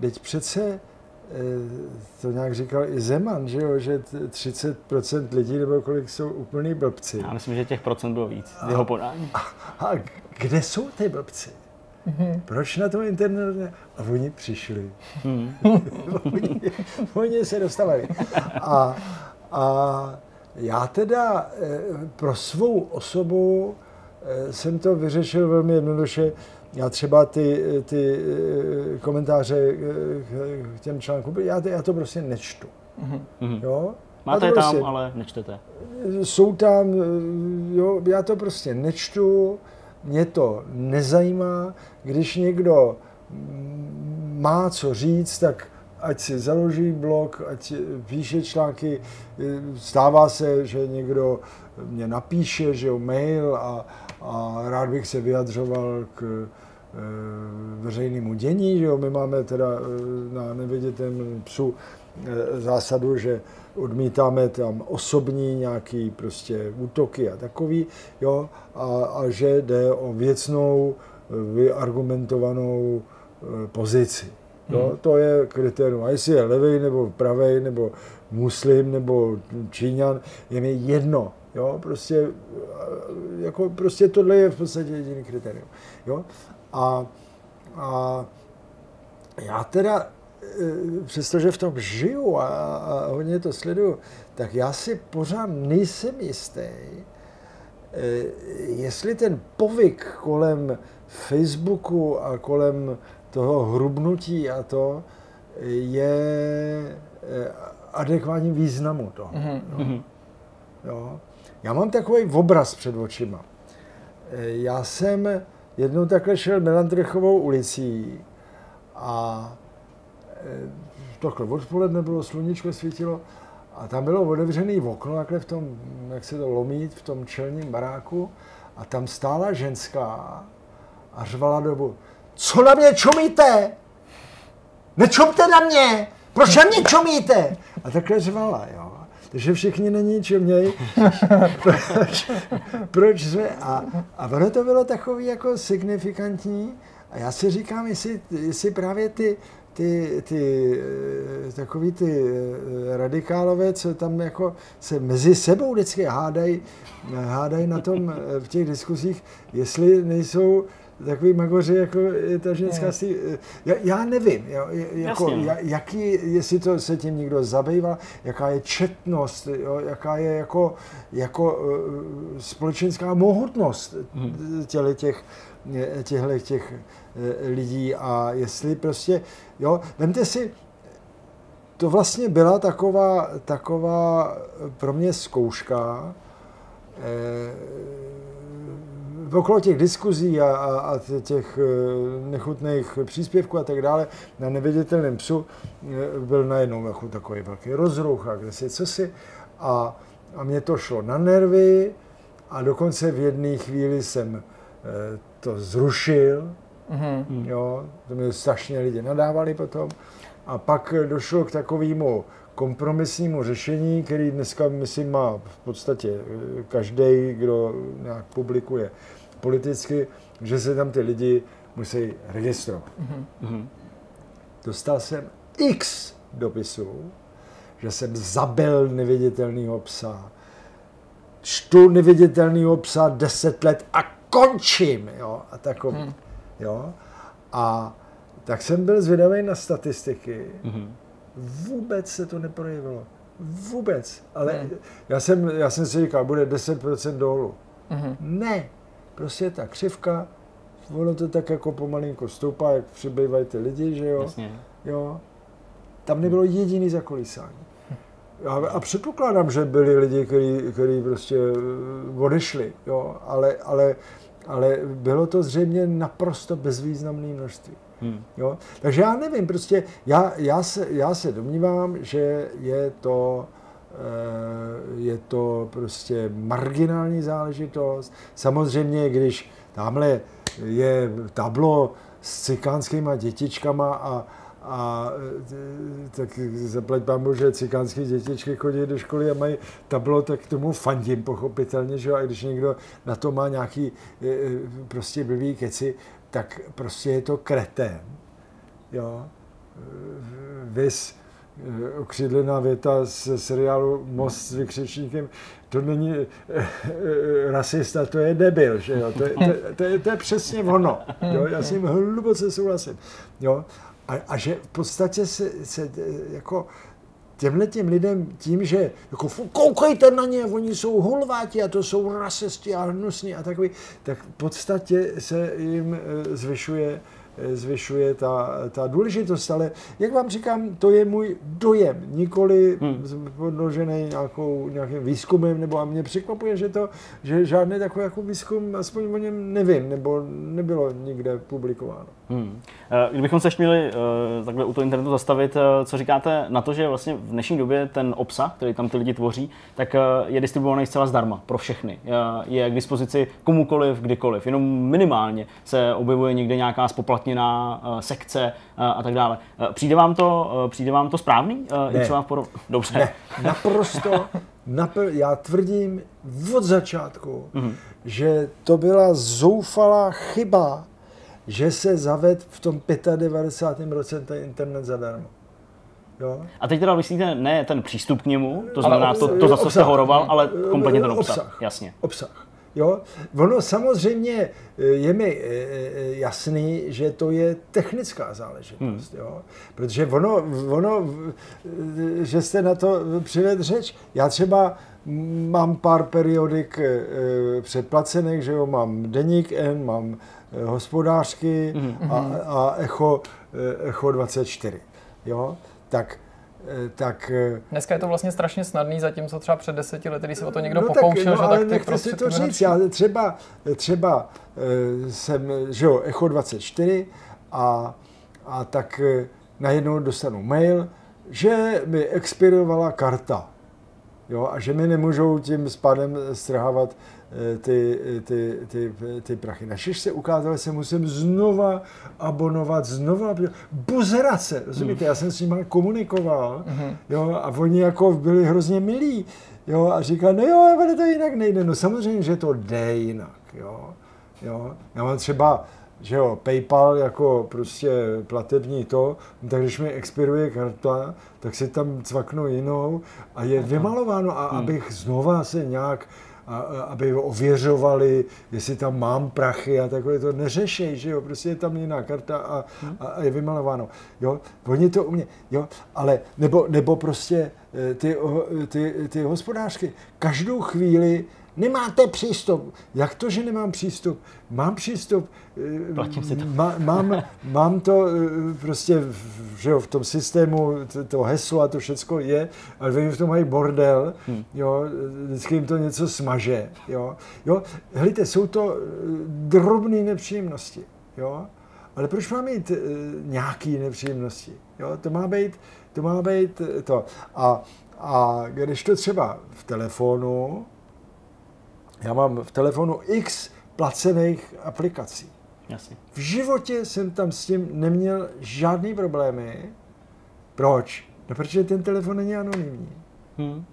teď přece Eh, to nějak říkal i Zeman, že, jo, že 30% lidí nebo kolik jsou úplný blbci. Já myslím, že těch procent bylo víc z jeho podání. A, a kde jsou ty blbci? Mm-hmm. Proč na tom internetu? A oni přišli. Mm. oni, oni se dostali. A, a já teda eh, pro svou osobu eh, jsem to vyřešil velmi jednoduše. Já třeba ty, ty eh, komentáře k těm článkům, já, já to prostě nečtu. Mm-hmm. Jo? Máte je tam, prostě, ale nečtete. Jsou tam, jo, já to prostě nečtu, mě to nezajímá. Když někdo má co říct, tak ať si založí blog, ať píše články. Stává se, že někdo mě napíše, že jo, mail a, a rád bych se vyjadřoval k Eh, veřejnému dění. Že jo? My máme teda eh, na neviditelném psu zásadu, že odmítáme tam osobní nějaký prostě útoky a takový, jo, a, a že jde o věcnou, vyargumentovanou pozici. Jo, hmm. To je kritérium. A jestli je levý nebo pravý, nebo muslim, nebo číňan, je mi jedno. Jo, prostě, jako, prostě tohle je v podstatě jediný kritérium. Jo? A, a já teda, přestože v tom žiju a, a hodně to sleduju, tak já si pořád nejsem jistý, e, jestli ten povyk kolem Facebooku a kolem toho hrubnutí a to je e, adekvátním významu toho. Mm-hmm. Jo. Jo. Já mám takový obraz před očima. Já jsem jednou takhle šel Melandrechovou ulicí a takhle odpoledne bylo, sluníčko svítilo a tam bylo otevřené okno, takhle v tom, jak se to lomí, v tom čelním baráku a tam stála ženská a řvala dobu, co na mě čumíte? Nečumte na mě! Proč na mě čumíte? A takhle řvala, jo takže všichni na ní čumějí. proč, proč jsme? A, a ono to bylo takový jako signifikantní. A já si říkám, jestli, jestli právě ty, ty, ty eh, takový ty eh, radikálové, co tam jako se mezi sebou vždycky hádají, hádají na tom eh, v těch diskuzích, jestli nejsou takový magoři, jako je ta ženská si, já, já nevím, jo, jako, jaký, jestli to se tím někdo zabývá, jaká je četnost, jo, jaká je jako, jako společenská mohutnost těle těch, těchto těch uh, lidí a jestli prostě, jo, vemte si, to vlastně byla taková, taková pro mě zkouška, eh, okolo těch diskuzí a, a, a těch eh, nechutných příspěvků a tak dále na neviditelném psu eh, byl najednou jako takový velký rozruch a kde si co si. A, a mě to šlo na nervy a dokonce v jedné chvíli jsem eh, to zrušil. Mm-hmm. Jo, to mě strašně lidi nadávali potom. A pak došlo k takovému kompromisnímu řešení, který dneska, myslím, má v podstatě každý, kdo nějak publikuje politicky, že se tam ty lidi musí registrovat. Mm-hmm. Dostal jsem x dopisů, že jsem zabil neviditelného psa, čtu neviditelného psa 10 let a končím, jo, a takový, mm. Jo. A tak jsem byl zvědavý na statistiky. Mm-hmm. Vůbec se to neprojevilo. Vůbec. Ale mm. já, jsem, já jsem si říkal, bude 10% dolů. Mm-hmm. Ne, prostě ta křivka, ono to tak jako pomalinko stoupá, jak přibývají ty lidi, že jo. Jasně. jo. Tam nebylo jediný zakolísání. A, a předpokládám, že byli lidi, kteří prostě eh, odešli, jo, ale, ale, ale bylo to zřejmě naprosto bezvýznamné množství. Hmm. Jo? Takže já nevím, prostě já, já, se, já se domnívám, že je to Eh, je to prostě marginální záležitost. Samozřejmě, když tamhle je tablo s cikánskýma dětičkama a, a e, tak zaplať pán že cikánské dětičky chodí do školy a mají tablo, tak tomu fandím pochopitelně, že jo, a když někdo na to má nějaký e, e, prostě blbý keci, tak prostě je to kretén, jo. Vys, okřídlená věta z seriálu Most s vykřičníkem, to není rasista, to je debil, že jo? To, je, to, to, je, to je přesně ono. Jo? Já s ním hluboce souhlasím. Jo? A, a že v podstatě se, se jako těmhle těm lidem tím, že jako koukejte na ně, oni jsou hulváti a to jsou rasisti a hnusní a takový, tak v podstatě se jim eh, zvyšuje zvyšuje ta, ta důležitost, ale jak vám říkám, to je můj dojem, nikoli hmm. podložený nějakou, nějakým výzkumem, nebo a mě překvapuje, že to, že žádný takový jako výzkum, aspoň o něm nevím, nebo nebylo nikde publikováno. Hmm. Eh, kdybychom se ještě měli uh, takhle u toho internetu zastavit, uh, co říkáte na to, že vlastně v dnešní době ten obsah, který tam ty lidi tvoří, tak uh, je distribuovaný zcela zdarma pro všechny. Uh, je k dispozici komukoliv, kdykoliv. Jenom minimálně se objevuje někde nějaká spoplatněná uh, sekce a tak dále. Přijde vám to, uh, přijde vám to správný? Uh, ne. I třeba v porov... Dobře. Ne, naprosto. Napr- já tvrdím od začátku, mm-hmm. že to byla zoufalá chyba že se zaved v tom 95. roce ten internet zadarmo. Jo? A teď teda myslíte ne ten přístup k němu, to znamená ale, to, to za co jste horoval, ale kompletně ten obsah. obsah. Jasně. Obsah. Jo? Ono samozřejmě eh, je mi eh, eh, jasný, že to je technická záležitost, hmm. jo? protože ono, ono, že jste na to přived řeč, já třeba mám pár periodik předplacených, že jo, mám Deník N, mám Eh, hospodářky mm-hmm. a, a Echo, eh, Echo 24. Jo? Tak eh, tak... Dneska je to vlastně strašně snadný, zatímco třeba před deseti lety, když se o to někdo no pokoušel, tak, no, že tak ty prostě si to říct. Já třeba, třeba jsem, že jo, Echo 24 a, a tak najednou dostanu mail, že mi expirovala karta. Jo, a že mi nemůžou tím spádem strhávat Eh, ty, ty, ty, ty prachy. Našiž se ukázalo, že se musím znova abonovat, znova, buzerace, rozumíte, já jsem s nimi komunikoval, uh-huh. jo, a oni jako byli hrozně milí, jo, a říkal, no jo, ale to jinak nejde, no samozřejmě, že to jde jinak, jo, jo, já mám třeba, že jo, PayPal jako prostě platební to, no tak když mi expiruje karta, tak si tam cvaknu jinou a je vymalováno. A hmm. abych znova se nějak a, aby ověřovali, jestli tam mám prachy a takové to neřešej, že jo, prostě je tam jiná karta a, a, a je vymalováno, jo, oni to umě, jo, ale, nebo, nebo prostě eh, ty, ty, ty hospodářky každou chvíli Nemáte přístup. Jak to, že nemám přístup? Mám přístup. Platím si to. Má, mám, mám to eh, prostě že jo, v tom systému, to, to heslo a to všechno je, ale oni v tom mají bordel, hmm. jo, vždycky jim to něco smaže. Jo. Jo, hlíte, jsou to eh, drobné nepříjemnosti. Jo. Ale proč mám mít nějaké nepříjemnosti? Jo, to má být, to má být to. A, a když to třeba v telefonu, já mám v telefonu x placených aplikací. Jasně. V životě jsem tam s tím neměl žádný problémy. Proč? No, protože ten telefon není anonymní. Hmm.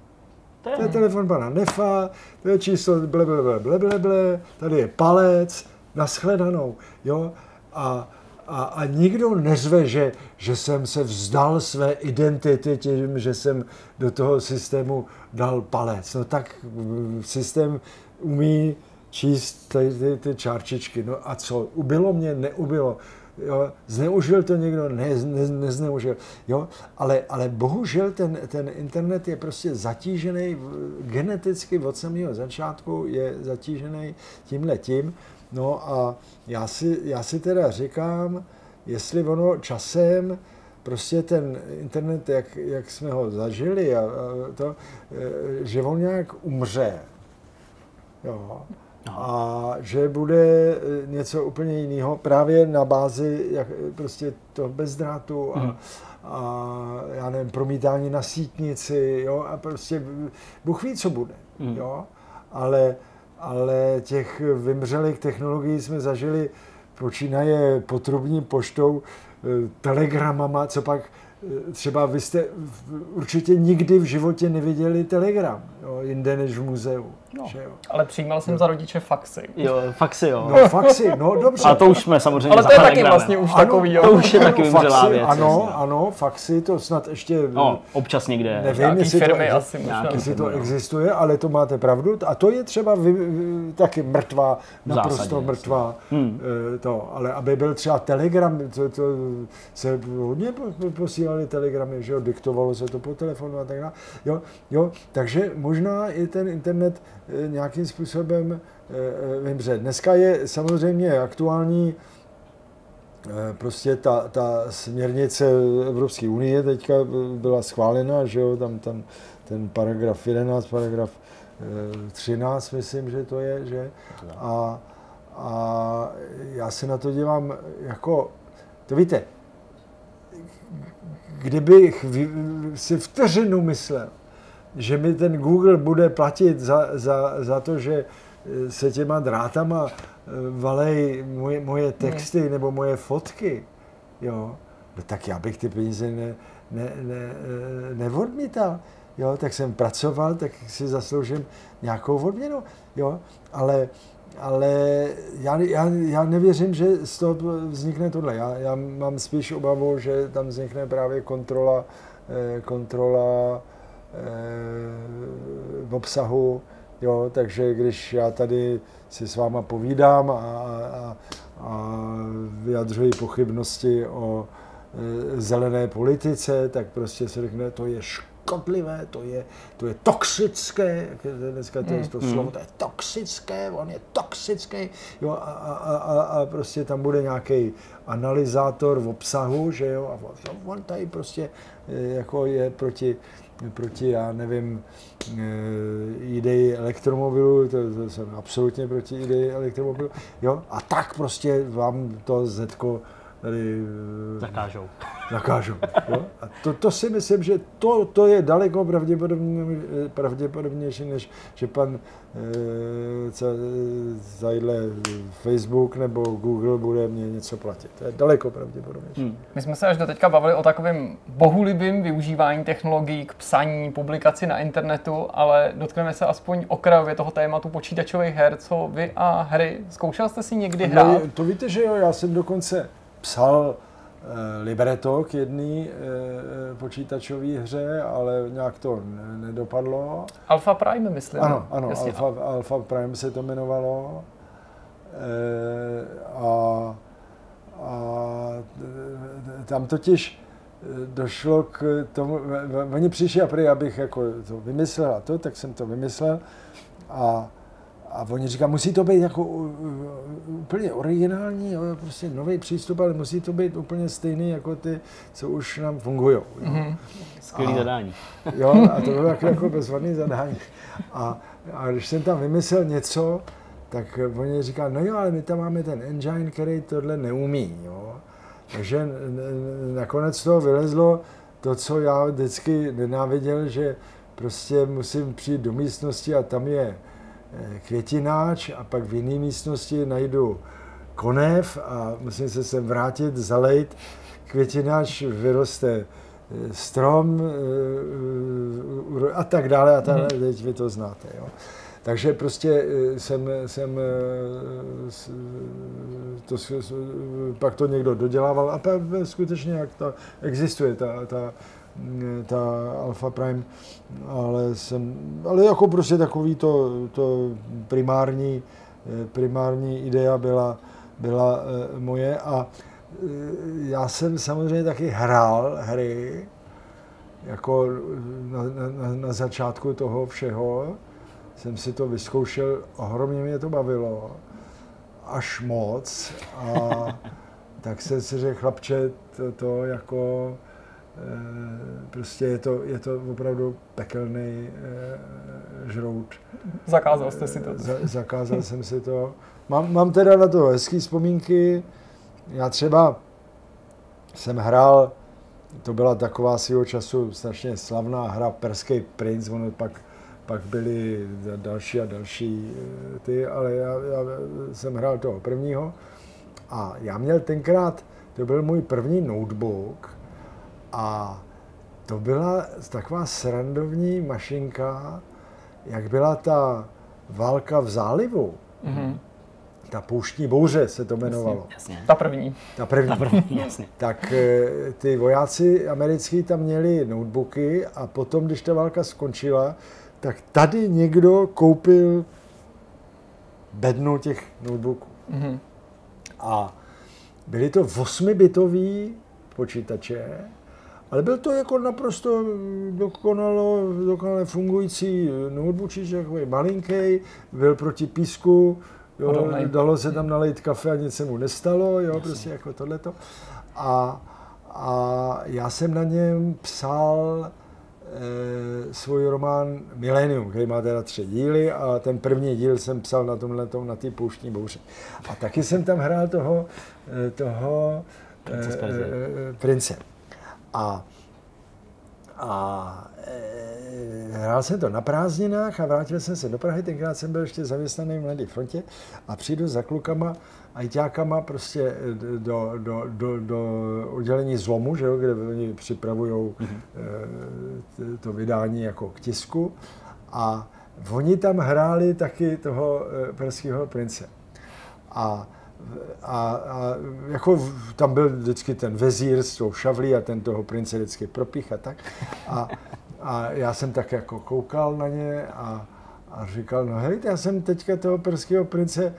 To je, to je telefon pana Nefa, to je číslo ble, ble, ble, ble, ble, ble, tady je palec, nashledanou, jo, a, a, a nikdo nezve, že, že jsem se vzdal své identity tím, že jsem do toho systému dal palec. No tak mm, systém umí číst ty, ty, ty čárčičky. No a co? Ubilo mě? Neubilo. Jo, zneužil to někdo? Ne, ne, nezneužil. Jo, ale, ale bohužel ten, ten internet je prostě zatížený geneticky od samého začátku, je zatížený tímhle tím. No a já si, já si teda říkám, jestli ono časem prostě ten internet, jak, jak jsme ho zažili, a, a to, e, že on nějak umře. Jo. A že bude e, něco úplně jiného právě na bázi jak, prostě toho bezdrátu a, hmm. a já nevím, promítání na sítnici, jo, a prostě Bůh ví, co bude, jo, ale, ale těch vymřelých technologií jsme zažili počínaje potrubní poštou, eh, telegramama, co pak eh, třeba vy jste určitě nikdy v životě neviděli telegram, jo, jinde než v muzeu. No. Že jo? Ale přijímal jsem za rodiče faxy. Jo, faxy jo. No faxy, no dobře. A to už jsme samozřejmě Ale to je taky vlastně už Ano, takový, to jo. už je taky vymřelá faxy, věc, Ano, jasně. ano, faxy, to snad ještě... No, občas někde. Nevím, jestli to, asi možná. Nějaký jestli to firmy, existuje, ale to máte pravdu. A to je třeba vy, taky mrtvá, naprosto zásadě, mrtvá. Hmm. eh, To, ale aby byl třeba telegram, to, to se hodně po- posílali telegramy, že jo, diktovalo se to po telefonu a tak dále. Jo, jo, takže možná i ten internet nějakým způsobem eh, eh, vymře. Dneska je samozřejmě aktuální Eh, prostě ta, ta směrnice Evropské unie teďka byla schválena, že jo, tam, tam ten paragraf 11, paragraf eh, 13, myslím, že to je, že? A, a já se na to dívám jako, to víte, kdybych si vteřinu myslel, že mi ten Google bude platit za, za, za to, že eh, se těma drátama eh, valej moje, moje texty nebo moje fotky, jo, no tak já bych ty peníze ne, ne, ne, eh, neodmítal. Jo, tak jsem pracoval, tak si zasloužím nějakou odměnu, jo, ale, ale já, já, já nevěřím, že z toho vznikne tohle. Já, já mám spíš obavu, že tam vznikne právě kontrola, kontrola eh, obsahu, jo, takže když já tady si s váma povídám a, a, a vyjadřuji pochybnosti o eh, zelené politice, tak prostě se řekne, to je škodlivé, to je, to je toxické, dneska to, je to slovo, to je toxické, on je toxický, jo, a, a, a, a, prostě tam bude nějaký analyzátor v obsahu, že jo, a on- on tady prostě eh, jako je proti, proti, já nevím, eh, ideji elektromobilu, to, to jsem absolutně proti ideji elektromobilu, jo, a tak prostě vám to Zetko tady eh, Zakážou. zakážou. Jo? A to, to si myslím, že to, to je daleko pravděpodobně, pravděpodobnější, než že pan e, ca, tadyhle Facebook nebo Google bude mě něco platit. To je daleko pravděpodobnější. Hmm. My jsme se až do teďka bavili o takovém bohulibým využívání technologií k psaní, publikaci na internetu, ale dotkneme se aspoň okrajově toho tématu počítačových her, co vy a hry. Zkoušel jste si někdy hrát? No, to víte, že jo, já jsem dokonce psal e, libreto k jedné e, počítačové hře, ale nějak to ne, nedopadlo. Alpha Prime, myslím. Ano, ano, Jasně. Alpha, Alpha Prime se to jmenovalo. A, a tam totiž došlo k tomu, oni přišli a prý, abych jako to vymyslel a to, tak jsem to vymyslel a, a oni říkají, musí to být jako úplně originální, prostě nový přístup, ale musí to být úplně stejný jako ty, co už nám fungují. Mm-hmm. Skvělý A- zadání. Jo, a to bylo jako, jako bezvadný zadání. A, a když jsem tam vymyslel něco, tak oni říkali, no jo, ale my tam máme ten engine, který tohle neumí, jo. Takže nakonec toho vylezlo to, co já vždycky nenáviděl, že prostě musím přijít do místnosti a tam je květináč a pak v jiné místnosti najdu konev a musím se sem vrátit, zalejt. Květináč vyroste eh, strom eh, a tak dále a tak dále, teď vy to znáte. Jo. Takže prostě eh, jsem, jsem eh, to, pak to někdo dodělával a pak skutečně jak ta, existuje ta, ta, ta Alpha Prime, ale jsem, ale jako prostě takový to, to primární, eh, primární idea byla, byla eh, moje a eh, já jsem samozřejmě taky hrál hry, jako na, na, na začátku toho všeho jsem si to vyzkoušel, ohromně mě to bavilo, až moc. A tak jsem si řekl, chlapče, to, to jako, eh, prostě je to, je to opravdu pekelný eh, žrout. Zakázal jste si to. Za, zakázal jsem si to. Mám, mám teda na to hezký vzpomínky. Já třeba jsem hrál, to byla taková svého času strašně slavná hra Perský princ, ono pak, pak byly další a další eh, ty, ale já, já jsem hrál toho prvního A já měl tenkrát, to byl můj první notebook a to byla taková srandovní mašinka, jak byla ta válka v zálivu. Mm-hmm. Ta pouštní bouře se to jmenovalo. Jasně. Ta první. Ta první. Ta první, jasně. Tak eh, ty vojáci americký tam měli notebooky a potom, když ta válka skončila, tak tady někdo koupil bednu těch notebooků. Mhm. A byly to 8-bitový počítače, ale byl to jako naprosto dokonalo, dokonale fungující noteboočíč, takový malinký, byl proti písku, jo, dalo se tam nalejt kafe a nic se mu nestalo, jo, prostě jako tohleto. A, a já jsem na něm psal e, svůj román Millennium, který má teda tři díly a ten první díl jsem psal na tomhle na té pouštní bouři. A taky jsem tam hrál toho, eh, toho Prince Perzie. eh, prince. A, a e, hrál jsem to na prázdninách a vrátil jsem se do Prahy, tenkrát jsem byl ještě zaměstnaný v Mladé frontě a přijdu za klukama, ajťákama prostě eh, do, do, do, do oddělení zlomu, že jo, kde oni připravují mm-hmm. to vydání jako k tisku a oni tam hráli taky toho eh, perského prince. A a, a jako tam byl vždycky ten vezír s tou šavlí a ten toho prince vždycky propích a tak. A, a já jsem tak jako koukal na ně a, a říkal, no hej, já jsem teďka toho perského prince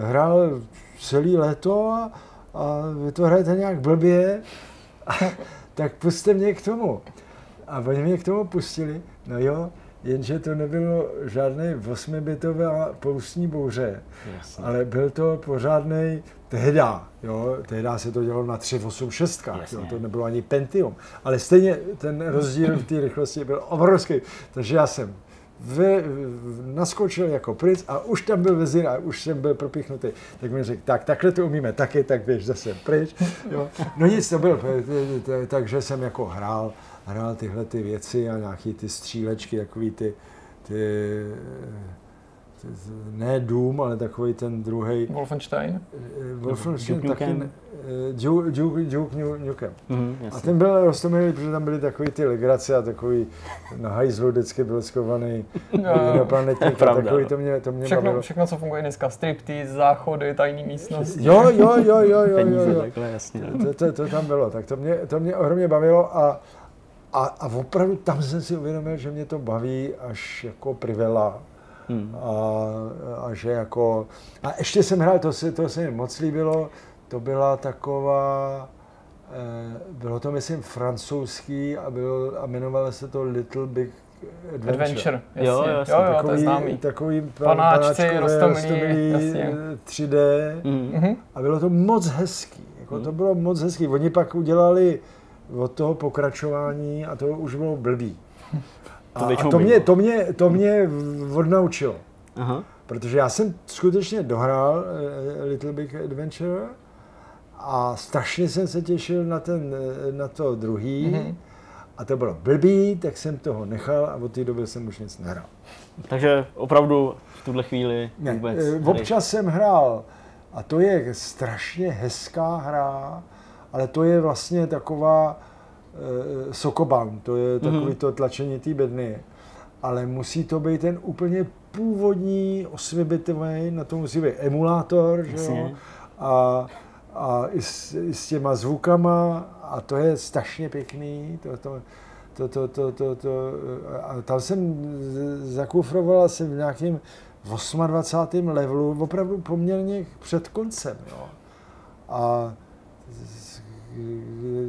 hrál celý léto a, a vy to hrajete nějak blbě, tak puste mě k tomu. A oni mě k tomu pustili, no jo, jenže to nebylo žádný 8-bitová poustní bouře, Jasně. ale byl to pořádný tehda, jo, tehda se to dělalo na 386, jo, to nebylo ani Pentium, ale stejně ten rozdíl v té rychlosti byl obrovský, takže já jsem v, v, naskočil jako princ a už tam byl vezír a už jsem byl propíchnutý. Tak mi řekl, tak takhle to umíme taky, tak běž zase pryč. Jo. No nic, to byl, takže jsem jako hrál, hrál tyhle ty věci a nějaký ty střílečky, takový ty, ty, ty ne Doom, ale takový ten druhý Wolfenstein. Wolfenstein Duke taky, Nukem. ne- eh, Duke, Duke, Duke Nu- Nukem. Mhm, A ten byl roztomilý, protože tam byly takový ty legrace a takový na hajzlu vždycky byl skovaný jednoplanetník a Pravda, takový, no. to mě, to mě Všechno, bavilo. všechno, co funguje dneska, striptease, záchody, tajný místnosti. Jo, jo, jo, jo, jo, jo, Peníze, jo. takhle, jasně. To, to, to tam bylo, tak to mě, to mě ohromně bavilo a, a, a opravdu tam jsem si uvědomil, že mě to baví až jako privela. Hmm. A, a že jako, a ještě jsem hrál, to se, to se mi moc líbilo, to byla taková, eh, bylo to myslím francouzský a, byl, a jmenovalo se to Little Big Adventure. Adventure, jasně. Jo, Jo, jasně, jo, jo, to je známý. takový pan- Panáčci, jasně. 3D Mhm. Mhm. a bylo to moc hezký. Jako to bylo moc hezký. Oni pak udělali od toho pokračování a to už bylo blbý. A, To a to, mě, to, mě, to mě odnaučilo. Aha. Protože já jsem skutečně dohrál eh, Little Big Adventure a strašně jsem se těšil na, ten, eh, na to druhý. Mhm. A to bylo blbý, tak jsem toho nechal a od té doby jsem už nic nehrál. Takže opravdu v tuhle chvíli Ne, vůbec... eh, občas jsem hrál a to je strašně hezká hra, ale to je vlastně taková e, sokoban, to je Mhm. takový to tlačení té bedny. Ale musí to být ten úplně původní 8-bitový, na to musí být emulátor, že jo? A, a i, s, i s těma zvukama a to je strašně pěkný. To, to, to, to, to, to, to, a tam jsem zakufroval asi v nějakém 28. levelu, opravdu poměrně před koncem. Jo. A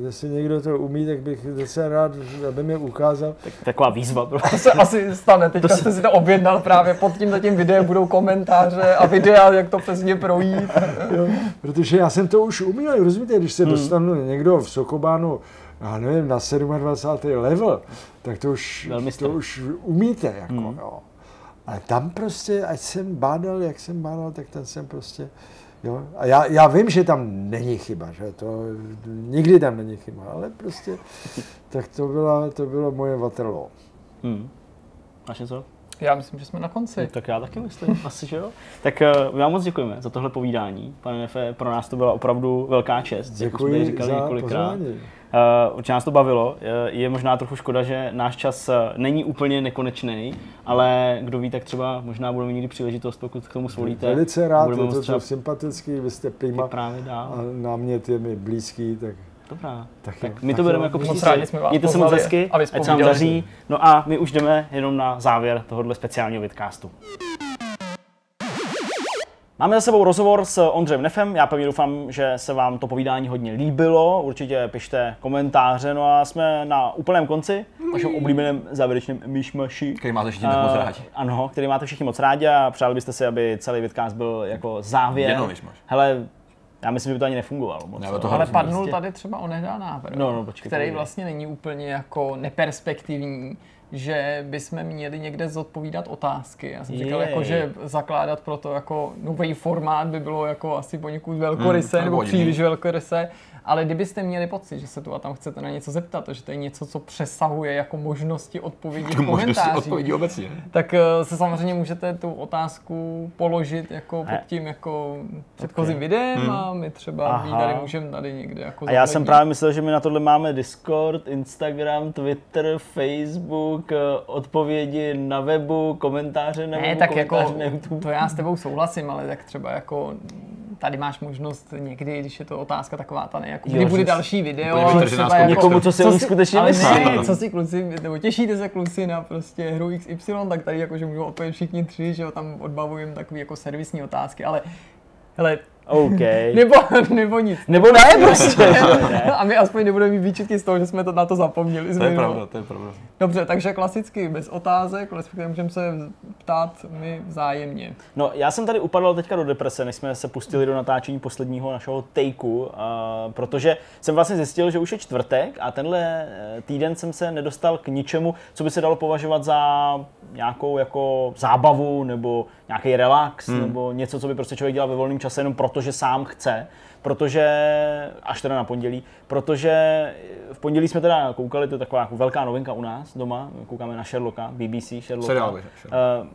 jestli někdo to umí, tak bych docela rád, aby mi ukázal. Tak, taková výzva To se asi stane, teďka jste si to objednal právě pod tím tím videem budou komentáře a videa, jak to přesně projít. Jo, protože já jsem to už uměl, rozumíte, když se dostanu někdo v Sokobánu, já nevím, na 27. level, tak to už, Velmistr. to už umíte, jako, Hmm. jo. Ale tam prostě, ať jsem bádal, jak jsem bádal, tak tam jsem prostě, jo. A já, já vím, že tam není chyba, že to, nikdy tam není chyba, ale prostě, tak to, byla, to bylo moje Waterloo. Hmm. Máš něco? Já myslím, že jsme na konci. No, tak já taky myslím, asi, že jo. Tak uh, vám moc děkujeme za tohle povídání. Pane Nefe, pro nás to byla opravdu velká čest. jak už jsme Děkuji říkali za několikrát. pozvání. Uh, určitě nás to bavilo. Je- Je možná trochu škoda, že náš čas eh, není úplně nekonečný, ale kdo ví, tak třeba možná budeme mít někdy příležitost, pokud k tomu svolíte. Velice rád, budeme je to třeba to sympatický, vy jste prima vyprávět dál. a námět je mi blízký, tak Dobrá. Tak Tak jo, my to tak bereme jo. jako Moc příslib. rádi jsme vás Mějte se moc hezky, aby ať se vám daří. No a my už jdeme jenom na závěr tohohle speciálního vidcastu. Máme za sebou rozhovor s Ondřejem Nefem. Já pevně doufám, že se vám to povídání hodně líbilo. Určitě pište komentáře. No a jsme na úplném konci, vašem oblíbeném závěrečném myšmaši. Který máte všichni tak moc Eh, rádi. Ano, který máte všichni moc rádi a přáli byste si, aby celý vidcast byl jako závěr. Jenom myšmaš. Hele, já myslím, že by to ani nefungovalo moc. Ne, to Ale padnul prostě. tady třeba onehdá návrh, No, no, počkej, který vlastně není úplně jako neperspektivní, že bychom měli někde zodpovídat otázky. Já jsem říkal, Jej. jako, že zakládat pro to jako nový formát by bylo jako asi poněkud velkoryse Hmm, nebo příliš velkoryse, ale kdybyste měli pocit, že se tu a tam chcete na něco zeptat, že to je něco, co přesahuje jako možnosti odpovědi v Možnosti komentářích, odpovědí obecně. tak eh, se samozřejmě můžete tu otázku položit jako pod tím jako předchozím videem a my třeba Aha. Tady můžeme tady někde jako A já jsem právě myslel, že my na tohle máme Discord, Instagram, Twitter, Facebook, eh, odpovědi na webu, komentáře na Ne, webu, tak jako, komentáře na YouTube. to já s tebou souhlasím, ale tak třeba jako tady máš možnost někdy, když je to otázka taková ta ne, jako Jo, kdy bude další video, třeba jako, Někomu, co si o ní si- skutečně ale myslí. ne, co si kluci, nebo těšíte se kluci na prostě hru XY, tak tady jakože můžou odpovědět všichni tři, že jo, tam odbavujeme takový jako servisní otázky, ale hele, OK. nebo, nebo nic. Nebo ne, prostě. ne. A my aspoň nebudeme mít výčitky z toho, že jsme to na to zapomněli. To je pravda, to je pravda. Dobře, takže klasicky bez otázek, respektive můžeme se ptát my vzájemně. No, já jsem tady upadl teďka do deprese, než jsme se pustili do natáčení posledního našeho takeu, uh, protože jsem vlastně zjistil, že už je čtvrtek a tenhle eh, týden jsem se nedostal k ničemu, co by se dalo považovat za nějakou jako zábavu nebo nějaký relax hmm. nebo něco, co by prostě člověk dělal ve volném čase jenom proto, že sám chce. Protože, až teda na pondělí, protože v pondělí jsme teda koukali, to je taková jako velká novinka u nás doma, koukáme na Sherlocka, BBC Sherlocka. Seriál? Uh,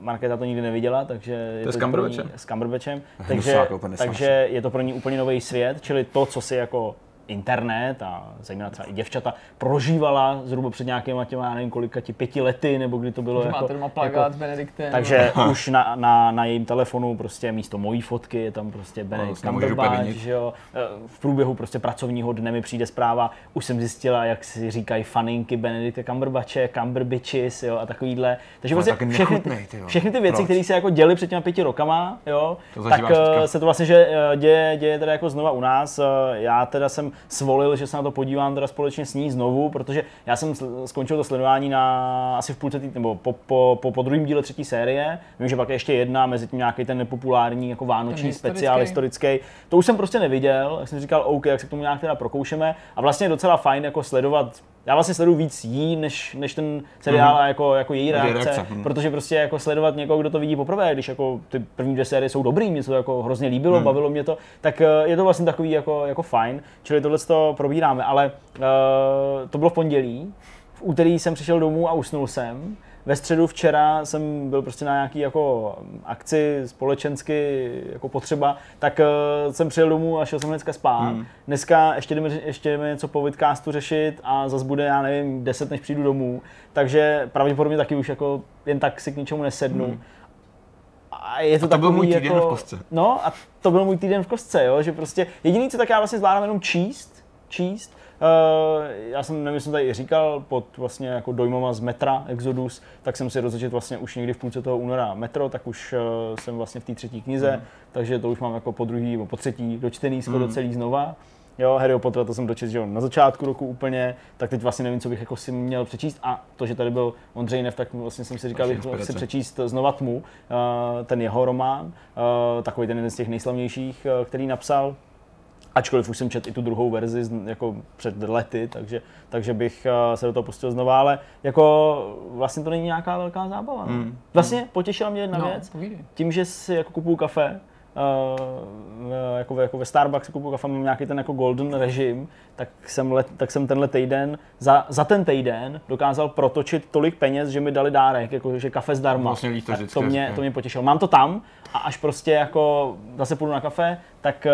Markéta to nikdy neviděla, takže je je s Cumberbatchem? S Cumberbatchem. Takže, takže je to pro ní úplně nový svět, čili to, co si jako internet a zejména třeba i děvčata prožívala zhruba před nějakýma těma, já nevím kolika ti pěti lety, nebo kdy to bylo jako, doma plagát s Benediktem. takže už na, na, na jejím telefonu prostě místo mojí fotky je tam prostě Cumberbatch, vinit. že jo. Eh, V průběhu prostě pracovního dne mi přijde zpráva, už jsem zjistila, jak si říkají faninky Benedikta Cumberbatche, Cumberbitches, jo, a takovýhle. Takže prostě taky všechny, ty všechny ty věci, které se jako děly před těma pěti rokama, jo, To tak zažíváš teďka. se to vlastně že eh, děje, děje teda jako znova u nás. Já teda jsem svolil, že se na to podívám teda společně s ní znovu, protože já jsem skončil to sledování na asi v půlce tý, nebo po, po, po, po druhém díle třetí série. Vím, že pak je ještě jedna, mezi tím nějaký ten nepopulární jako vánoční Ten speciál historický. To už jsem prostě neviděl, tak jsem říkal, OK, jak se k tomu nějak teda prokoušeme. A vlastně je docela fajn jako sledovat já vlastně sleduju víc jí, než, než ten seriál Mhm. a jako, jako její reakce, reakce, mhm. protože prostě jako sledovat někoho, kdo to vidí poprvé, když jako ty první dvě série jsou dobrý, mě se to jako hrozně líbilo, Hmm. bavilo mě to, tak eh, je to vlastně takový jako, jako fajn, čili tohle to probíráme, ale uh, to bylo v pondělí, v úterý jsem přišel domů a usnul jsem, ve středu včera jsem byl prostě na nějaký jako akci společensky jako potřeba, tak uh, jsem přijel domů a šel jsem dneska spát. Hmm. Dneska ještě jdeme, ještě jdeme něco po vidcastu řešit a zase bude, já nevím, 10 než přijdu domů, takže pravděpodobně taky už jako jen tak si k ničemu nesednu. Hmm. A je to, A to byl můj týden jako, v kostce. No a to byl můj týden v kostce, jo, že prostě jediný, co tak já vlastně zvládám jenom číst, číst. Uh, já jsem, nevím, jsem tady i říkal, pod vlastně jako dojmama z metra Exodus, tak jsem si rozečet vlastně už někdy v půlce toho února metro, tak už uh, jsem vlastně v té třetí knize, Mhm. takže to už mám jako po druhý nebo po třetí dočtený skoro celý znova. Jo, Harry Potter to jsem dočet, že jo, na začátku roku úplně, tak teď vlastně nevím, co bych jako si měl přečíst a to, že tady byl Ondřej Nev, tak vlastně jsem si říkal, Vaše bych si přečíst znova tmu, uh, ten jeho román, takový ten jeden z těch nejslavnějších, který napsal. Ačkoliv už jsem četl i tu druhou verzi jako před lety, takže, takže bych uh, se do toho pustil znova, ale jako vlastně to není nějaká velká zábava. No. Mm. Vlastně potěšila mě jedna no, věc, povídej. tím, že si jako kupuju kafe, uh, jako, ve, jako ve Starbucks kupuju kafe, mám nějaký ten jako golden režim, tak jsem, let, tak jsem tenhle týden, za, za ten týden dokázal protočit tolik peněz, že mi dali dárek, jako že kafe zdarma. Vlastně vždycky, to, mě, to mě potěšilo. Mám to tam a až prostě jako zase půjdu na kafe, tak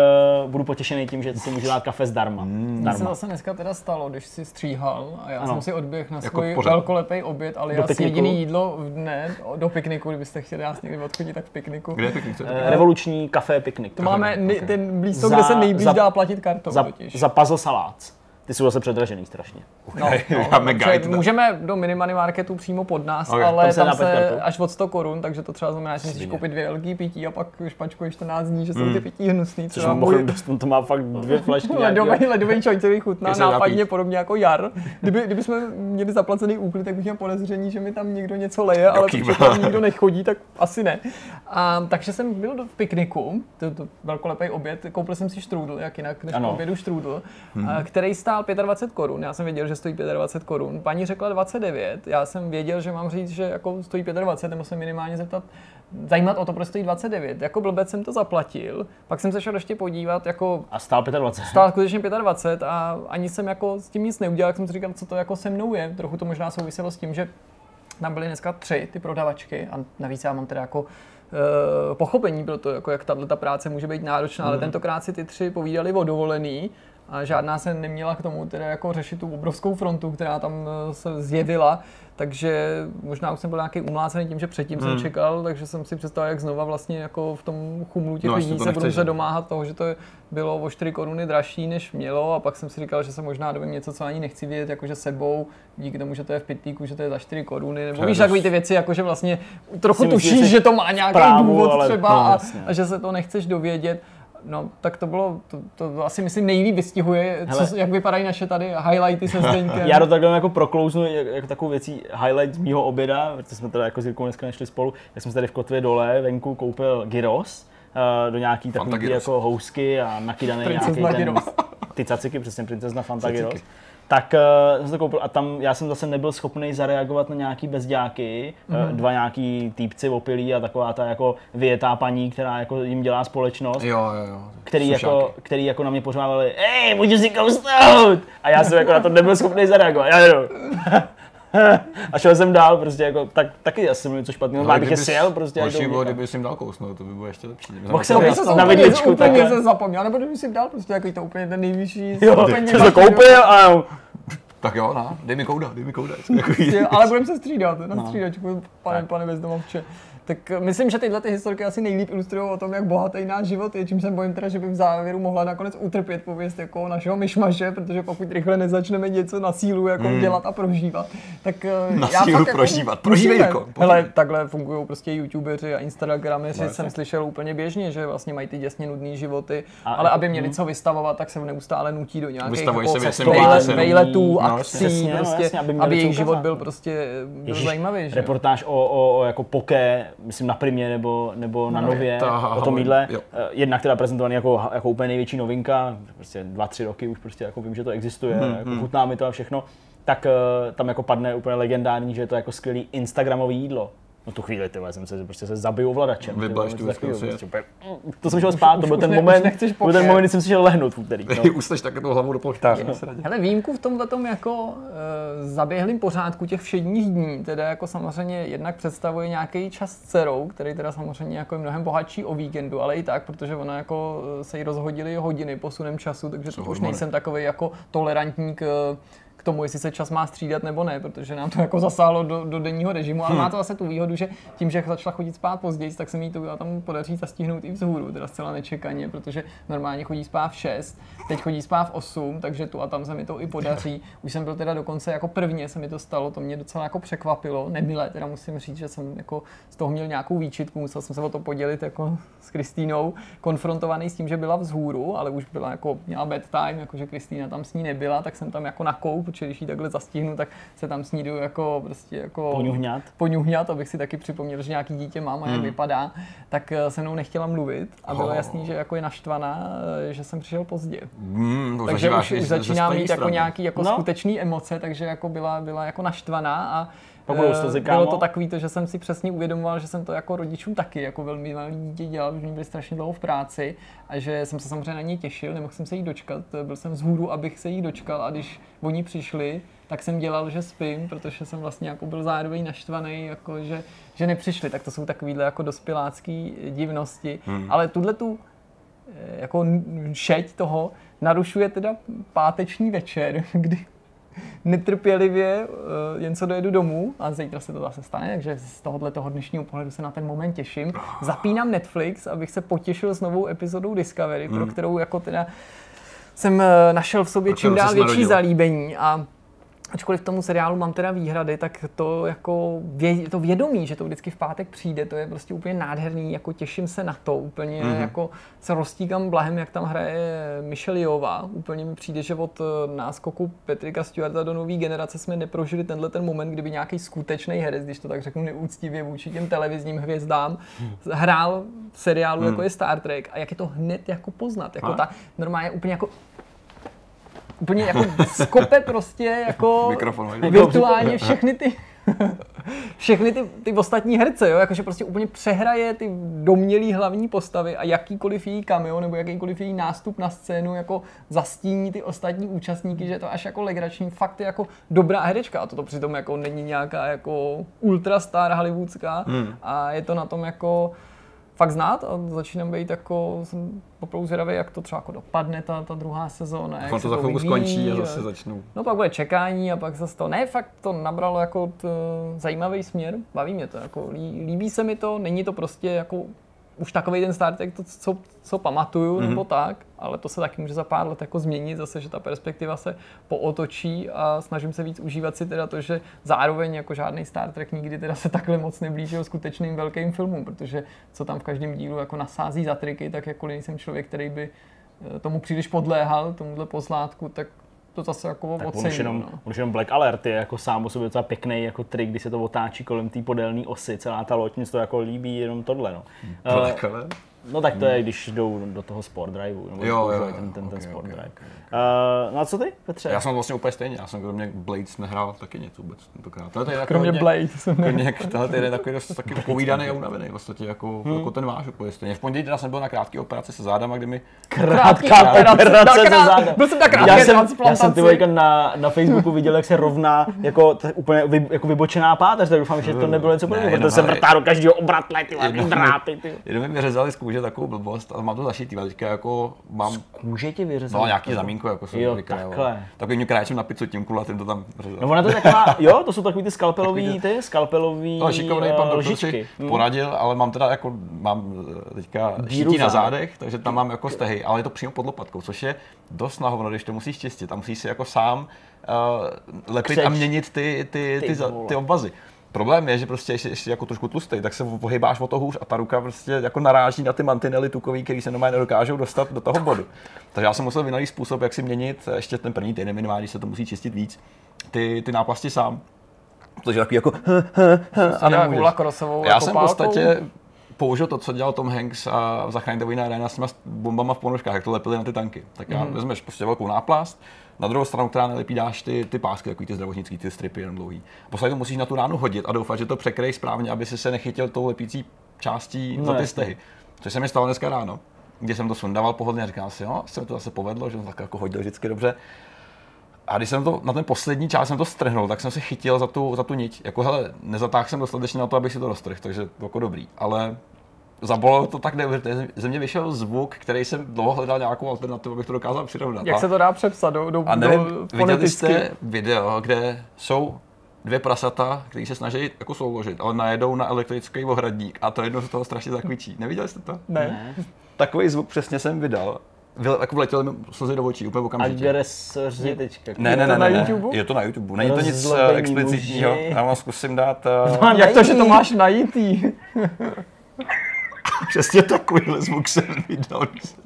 uh, budu potěšený tím, že si můžu dát kafe zdarma. Mně se zase dneska teda stalo, když si stříhal a já Ano. jsem si odběhl na Jako svůj pořád. velkolepý oběd, ale Do já pikniku? jediný jídlo v dne do pikniku, kdybyste chtěli nás někdy odchodit, tak v pikniku. Kde je pěkný? Co je to? Eh, Revoluční kafe piknik. To máme nej, ok. ten blízko, Za- kde se nejblíž za- dá platit kartou za, totiž. za puzzle salát. Ty jsou zase předražený strašně. No, Máme takže guide, můžeme do minimany marketu přímo pod nás, Ok, ale tam se tam se, až od 100 korun, takže to třeba znamená, že si musíš koupit dvě velký pití a pak špačkuješ 14 dní, že jsou ty pití hnusný. Hmm. Což mimochodem můj to má fakt dvě flašky ledový, ledový joint, který chutná nápadně podobně jako jar. Kdyby, kdyby jsme měli zaplacený úklid, tak bych měl podezření, že mi tam někdo něco leje, ale protože tam nikdo nechodí, tak asi ne. A, takže jsem byl do- v pikniku, to, to velkolepý oběd, koupil jsem si štrůdl, jak jinak než Ano. obědu štrůdl, a, který stál 25 korun. Já jsem věděl, že stojí 25 korun. Paní řekla 29, já jsem věděl, že mám říct, že jako stojí 25, nebo se minimálně zeptat, zajímat o to, proč stojí 29. Jako blbec jsem to zaplatil, pak jsem se šel ještě podívat, jako A stál 25. stál skutečně 25 a ani jsem jako s tím nic neudělal, jak jsem si říkal, co to jako se mnou je. Trochu to možná souviselo s tím, že tam byly dneska tři ty prodavačky a navíc já mám teda jako eh, pochopení pro to, jako jak tahle ta práce může být náročná, ale tentokrát si ty tři povídali o dovolený a žádná se neměla k tomu teda jako řešit tu obrovskou frontu, která tam eh, se zjevila, takže možná už jsem byl nějaký umlácený tím, že předtím jsem čekal, takže jsem si představil, jak znova vlastně jako v tom chumlu těch No, lidí se budu se domáhat toho, že to bylo o 4 koruny dražší, než mělo. A pak jsem si říkal, že se možná dovím něco, co ani nechci vědět, jakože sebou, díky tomu, že to je v pitlíku, že to je za 4 koruny, nebo je víš, takové ty věci, jakože vlastně trochu tušíš, že to má nějaký právu, důvod ale- třeba no, a, a, že se to nechceš dovědět. No, tak to bylo, to, to asi myslím nejlíp vystihuje, Hele. co, jak vypadají naše tady highlighty se Zdeňkem. Já do takhle jako proklouznu jak, jako takovou věcí highlight z mýho oběda, protože jsme teda jako s Jirkou dneska nešli spolu, tak jsem si tady v kotvě dole venku koupil gyros, uh, do nějaký takový jako housky a nakydaný nějaký Princezna ten, gyros. ty caciky, přesně princezna Fanta Caciky. Tak uh, jsem to koupil a tam já jsem zase nebyl schopný zareagovat na nějaký bezďáky, mm-hmm. dva nějaký týpci opilí a taková ta jako vyjetá paní, která jako jim dělá společnost Jo, jo, jo. který Sušáky. jako, který jako na mě pořvávali, ej, můžu si kousnout! A já jsem jako na to nebyl schopný zareagovat, já jdu. A šel jsem dál, prostě jako, tak, taky asi byl něco špatného, no, kdybys- sjel, prostě Horší bylo, kdyby jsi jim dal kousnout, to by bylo ještě lepší. Mohl jsem na vidličku úplně se zapomněl, nebo kdyby si dal prostě jako to úplně ten nejvyšší Jo, jsem to koupil a jo. Tak jo, no, dej mi kouda, dej mi kouda. Jo, ale budeme se střídat na No. střídačku, pane, pane bezdomovče. Tak eh, myslím, že tyhle ty historky asi nejlíp ilustrují o tom, jak bohatý náš život je, čím se bojím teda, že by v závěru mohla nakonec utrpět pověst jako našeho myšmaše, protože pokud rychle nezačneme něco na sílu jako dělat a prožívat, tak eh, Hmm. Na já sílu fakt jako prožívat. Prožívej, musíme. Jirko, povídej. Hele, takhle fungují prostě youtubeři a instagrameři, No, jsem slyšel úplně běžně, že vlastně mají ty děsně nudné životy, A ale jako- aby měli co vystavovat, tak se neustále nutí do nějakých jako vejletů, No, akcí, no, prostě, jasně, aby jejich život byl prostě byl Ježiš, zajímavý. Reportáž o, o, o jako poké, myslím na Primě nebo, nebo na No, Nově, ta- o tom jídle. jo. Eh, Jedna, která prezentovaný jako, jako úplně největší novinka, prostě dva, tři roky už prostě jako vím, že to existuje, Hmm, jako chutná mi to a všechno, tak eh, tam jako padne úplně legendární, že je to jako skvělý instagramový jídlo. No tu chvíli, ty vole, jsem se prostě se zabiju ovladačem. vole, Vybleš tu prostě To jsem šel spát, to byl ten moment, nechceš to byl ten moment, kdy jsem si šel lehnout v úterý. No. Usneš takhle tou hlavou do polštáře. Hele, výjimku v tomhle jako e, zaběhlým pořádku těch všedních dní, teda jako samozřejmě jednak představuje nějaký čas s dcerou, který teda samozřejmě jako je mnohem bohatší o víkendu, ale i tak, protože ona jako eh, se jí rozhodily hodiny posunem času, takže to už nejsem takový jako tolerantní k, k tomu, jestli se čas má střídat nebo ne, protože nám to jako zasáhlo do, do denního režimu, ale má to zase tu výhodu, že tím, že začala chodit spát později, tak se mi to tam podaří zastihnout i vzhůru, teda zcela nečekaně, protože normálně chodí spát v 6, teď chodí spát v 8, takže tu a tam se mi to i podaří. Už jsem byl teda dokonce jako prvně se mi to stalo, to mě docela jako překvapilo, nemilé, teda musím říct, že jsem jako z toho měl nějakou výčitku, musel jsem se o to podělit jako s Kristýnou, konfrontovaný s tím, že byla vzhůru, ale už byla jako, měla bedtime, jakože Kristýna tam s ní nebyla, tak jsem tam jako na protože když ji takhle zastihnu, tak se tam s ní jdu jako prostě jako Poňuhňat. poňuhňat, abych si taky připomněl, že nějaký dítě mám a jak vypadá, tak eh, se mnou nechtěla mluvit a bylo Oh. jasný, že jako je naštvaná, eh, že jsem přišel pozdě. Hmm, to Takže už, už svojí mít jako strany. nějaký jako No. skutečný emoce, takže jako byla, byla jako naštvaná a Pak budou Eh, slzy, Bylo kámo. to takový to, že jsem si přesně uvědomoval, že jsem to jako rodičům taky jako velmi malý dítě dělal, že oni byli strašně dlouho v práci a že jsem se samozřejmě na ně těšil, nemohl jsem se jí dočkat, byl jsem vzhůru, abych se jí dočkal a když oni přišli, tak jsem dělal, že spím, protože jsem vlastně jako byl zároveň naštvaný, jako že, že nepřišli, tak to jsou takovýhle jako dospělácký divnosti, hmm. ale tuhle tu eh, jako šeť toho narušuje teda páteční večer, kdy netrpělivě uh, jen co dojedu domů a zítra se to zase stane, takže z tohohle toho dnešního pohledu se na ten moment těším. Zapínám Netflix, abych se potěšil s novou epizodou Discovery, pro kterou jako teda jsem eh, našel v sobě čím dál větší zalíbení a ačkoliv tomu seriálu mám teda výhrady, tak to jako vě, to vědomí, že to vždycky v pátek přijde, to je prostě úplně nádherný, jako těším se na to, úplně Mhm. mm-hmm. jako se roztíkám blahem, jak tam hraje Michelle Yeová, úplně mi přijde, že od eh, náskoku Petrika Stewarta do nové generace jsme neprožili tenhle ten moment, kdyby nějaký skutečný herec, když to tak řeknu neúctivě vůči těm televizním hvězdám, hrál v seriálu jako je Star Trek a jak je to hned jako poznat, jako A? ta normálně úplně jako úplně jako skope prostě jako Mikrofon, virtuálně všechny ty všechny ty, ty ostatní herce, jo? jakože prostě úplně přehraje ty domělý hlavní postavy a jakýkoliv její cameo nebo jakýkoliv její nástup na scénu jako zastíní ty ostatní účastníky, že je to až jako legrační, fakt je jako dobrá herečka a toto přitom jako není nějaká jako ultrastar hollywoodská hmm. a je to na tom jako fakt znát a začínám být jako, jsem opravdu zvědavý, jak to třeba jako dopadne ta, ta druhá sezóna. jak to za chvilku skončí a zase začnou. No pak bude čekání a pak zase to, ne, fakt to nabralo jako t, zajímavý směr, baví mě to, jako lí, líbí se mi to, není to prostě jako už takový ten Star Trek, to, co, co pamatuju, mm-hmm. nebo tak, ale to se taky může za pár let jako změnit, zase, že ta perspektiva se pootočí a snažím se víc užívat si teda to, že zároveň jako žádný Star Trek nikdy teda se takhle moc neblížil skutečným velkým filmům, protože co tam v každém dílu jako nasází za triky, tak jako nejsem člověk, který by eh, tomu příliš podléhal, tomuhle pozlátku, tak to zase jako Tak on ocením. už, jenom, no. on už jenom Black Alert je jako sám o sobě docela pěkný jako trik, kdy se to otáčí kolem té podélné osy, celá ta loď, se to jako líbí jenom tohle. No. Eh, Black Alert? No tak to je, když jdou do toho sport driveu, nebo Jo, jo, jo, ten, ten, ten ok, sport ok, drive. ok. Uh, no a co ty, Petře? Já jsem vlastně úplně stejně, já jsem kromě Blades nehrál taky něco vůbec tentokrát. Tohle je Kromě hodně- Blade jsem. Kromě, tohle je takový dost taky povídaný a unavený, vlastně jako, hmm. jako ten váš úplně stejně. V pondělí teda jsem byl na krátké operaci se zádama, kdy mi Krátká operace, operace ze dvakrát- záda. byl jsem na krátké já jsem, já jsem ty vojka na, na Facebooku viděl, jak se rovná jako t- úplně vy, jako vybočená páteř, tak doufám, že to nebylo něco Ne, podobného, protože se vrtá do každého obratle, ty drápy. Jenom mi vyřezali z kůže takovou blbost, ale mám to zašitý, ale teďka jako mám Kůže ti vyřezali? no, nějaký zamínko, jako jsem Jo, vykrajal. takhle. Takový mě kráčím na pizzu tím kulatým to tam řezal. No ona to je taková, jo, to jsou takový ty skalpelový, ty skalpelový Ale šikovný pan eh, doktor lžičky. si Hm. poradil, ale mám teda jako, mám eh, teďka Díru štítí na zádech. takže tam mám jako stehy, ale je to přímo pod lopatkou, což je dost na hovno, když to musíš čistit. Tam musíš si jako sám uh, lepit Křeč. a měnit ty, ty, ty, Ty ty, ty obvazy. Problém je, že prostě ještě, ještě jako trošku tlustý, tak se pohybáš o to hůř a ta ruka prostě jako naráží na ty mantinely tukový, který se normálně nedokážou dostat do toho bodu. Takže já jsem musel vynalít způsob, jak si měnit ještě ten první týden minimálně, se to musí čistit víc, ty, ty náplasti sám. Protože takový jako a nemůžeš. Hula Krosovou já jako jsem v podstatě použil to, co dělal Tom Hanks a v Zachraňte vojna Arena s těma bombama v ponožkách, jak to lepili na ty tanky. Tak já mm-hmm. vezmeš prostě velkou náplast, na druhou stranu, která nelepí, dáš ty, ty pásky, takový ty zdravotnický, ty stripy jenom dlouhý. Posledně to musíš na tu ránu hodit a doufat, že to překryje správně, aby si se nechytil tou lepící částí No za ty stehy. Což se mi stalo dneska ráno, kdy jsem to sundával pohodlně a říkal si, jo, se mi to zase povedlo, že jsem tak jako hodil vždycky dobře. A když jsem to na ten poslední část jsem to strhnul, tak jsem se chytil za tu, za tu niť. Jako hele, nezatáhl jsem dostatečně na to, abych si to roztrhl, takže jako dobrý. Ale zabolelo to tak neuvěřitelně. Ze mě vyšel zvuk, který jsem dlouho hledal nějakou alternativu, abych to dokázal přirovnat. Jak A- se to dá přepsat do, do, a nevím, do viděli jste video, kde jsou dvě prasata, který se snaží jako souložit, ale najedou na elektrický ohradník a to jedno z toho strašně zakvičí. Neviděli jste to? Ne. Takový zvuk přesně jsem vydal. Vyle, jako vletěl mi slzy do očí, úplně okamžitě. Agresoři tečka. Ne, ne, to ne, na ne, ne. YouTube? Je to na YouTube. Není to nic eh, explicitního. Já vám zkusím dát uh, No, Jak to, že to najít. máš najítý? přesně takovýhle zvuk jsem vydal. jsem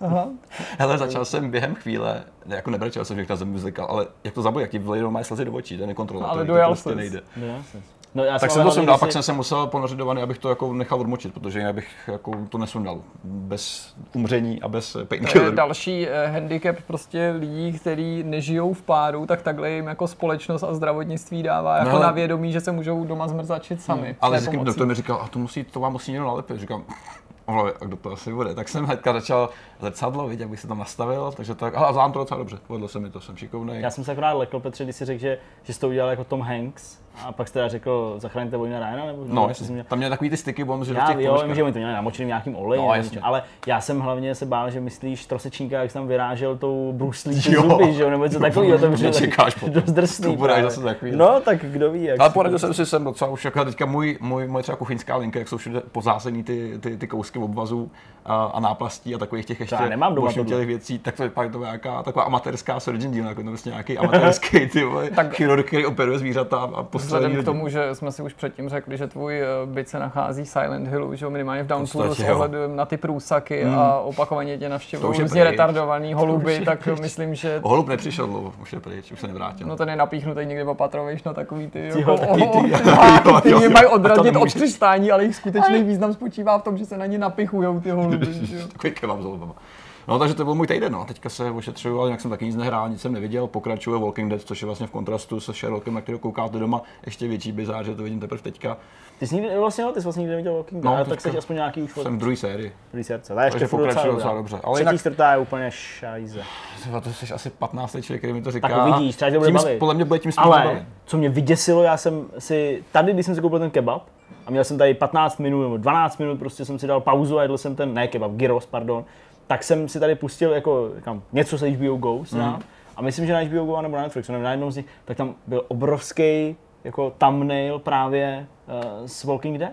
Aha. Hele, začal jsem během chvíle, ne, jako nebrečel jsem, že na zemi vzlikal, ale jak to zabojí, jak ti vlejdou má slzy do očí, to je nekontrolovatelný, Ale to dojal prostě nejde. No. No, já Tak ale jsem to sundal, když pak jsem se musel ponořit do vany, abych to jako nechal odmočit, protože jinak bych jako to nesundal. Bez umření a bez To je painkillerů. další eh, handicap prostě lidí, kteří nežijou v páru, tak takhle jim jako společnost a zdravotnictví dává jako No, ale- na vědomí, že se můžou doma zmrzačit sami. Ale vždycky nepomocí. doktor mi říkal, a to, musí, to vám musí někdo nalepit. Říkám, ale a kdo to asi bude? Tak jsem hnedka začal zrcadlo, vidět, abych se tam nastavil, takže tak, ale zvládám to docela dobře, povedlo se mi to, jsem šikovný. Já jsem se akorát lekl, Petře, když jsi řekl, že, že jsi to udělal jako Tom Hanks a pak jste řekl, zachraňte Vojna Ryana, nebo No, jsi jasně. měl? tam měl takový ty styky bomb, že do Já těch jo, vím, že oni to měli namočený nějakým oleji, No, jasně. ale já jsem hlavně se bál, že myslíš trosečníka, jak jsi tam vyrážel tou bruslí zuby, že jo, nebo něco takového, to by bylo Nečekáš potom. dost drsný. To bude právě. zase takový. No, tak kdo ví, jak Ale si poradil jsem si sem docela už jako teďka můj, můj, moje třeba kuchyňská linka, jak jsou všude pozásený ty, ty, ty kousky obvazů a, a náplastí a takových těch ještě já nemám doma těch věcí, tak to vypadá to nějaká taková amatérská surgeon díl, jako to prostě nějaký amatérský ty vole, Tak- chirurg, který operuje zvířata a Vzhledem postřelí k tomu, že jsme si už předtím řekli, že tvůj eh, byt se nachází v Silent Hillu, že minimálně v Downpouru s ohledem na ty průsaky a opakovaně tě navštěvují různě retardovaný holuby, tak pryč. myslím, že Holub nepřišel dlouho, už je pryč, už se nevrátil. No ten je napíchnutý někde opatrovejš na takový ty, Jo, jako, taky o, ty, o, ty mě mají odradit od přistání, ale jejich skutečný význam spočívá v tom, že se na ně napichujou ty holuby. Takový kebab s holubama. No takže to byl můj týden, no. Teďka se ošetřuju, ale jinak jsem taky nic nehrál, nic jsem neviděl. Pokračuje Walking Dead, což je vlastně v kontrastu se Sherlockem, na kterého koukáte doma. Ještě větší bizár, že to vidím teprve teďka. Ty jsi nikdy, vlastně, jo, ty jsi vlastně nikdy neviděl Walking Dead, No, no, tak jsi aspoň nějaký už Jsem v druhé sérii. srdce. To je ještě docela pokračuje docela dobře. Ale Třetí jinak- čtvrtá je úplně šajze. Třeba to jsi asi 15. člověk, který mi to říká. Tak uvidíš, třeba bude tím, bavit. Podle mě bude tím spíš Ale bavit. co mě vyděsilo, já jsem si, tady, když jsem si koupil ten kebab, a měl jsem tady 15 minut nebo 12 minut, prostě jsem si dal pauzu a jedl jsem ten, ne kebab, gyros, pardon, tak jsem si tady pustil jako říkám, něco z HBO Go Mhm. snad. A myslím, že na HBO Go nebo na Netflixu, nevím, na jednom z nich, tak tam byl obrovský jako thumbnail právě uh, s Walking Dead.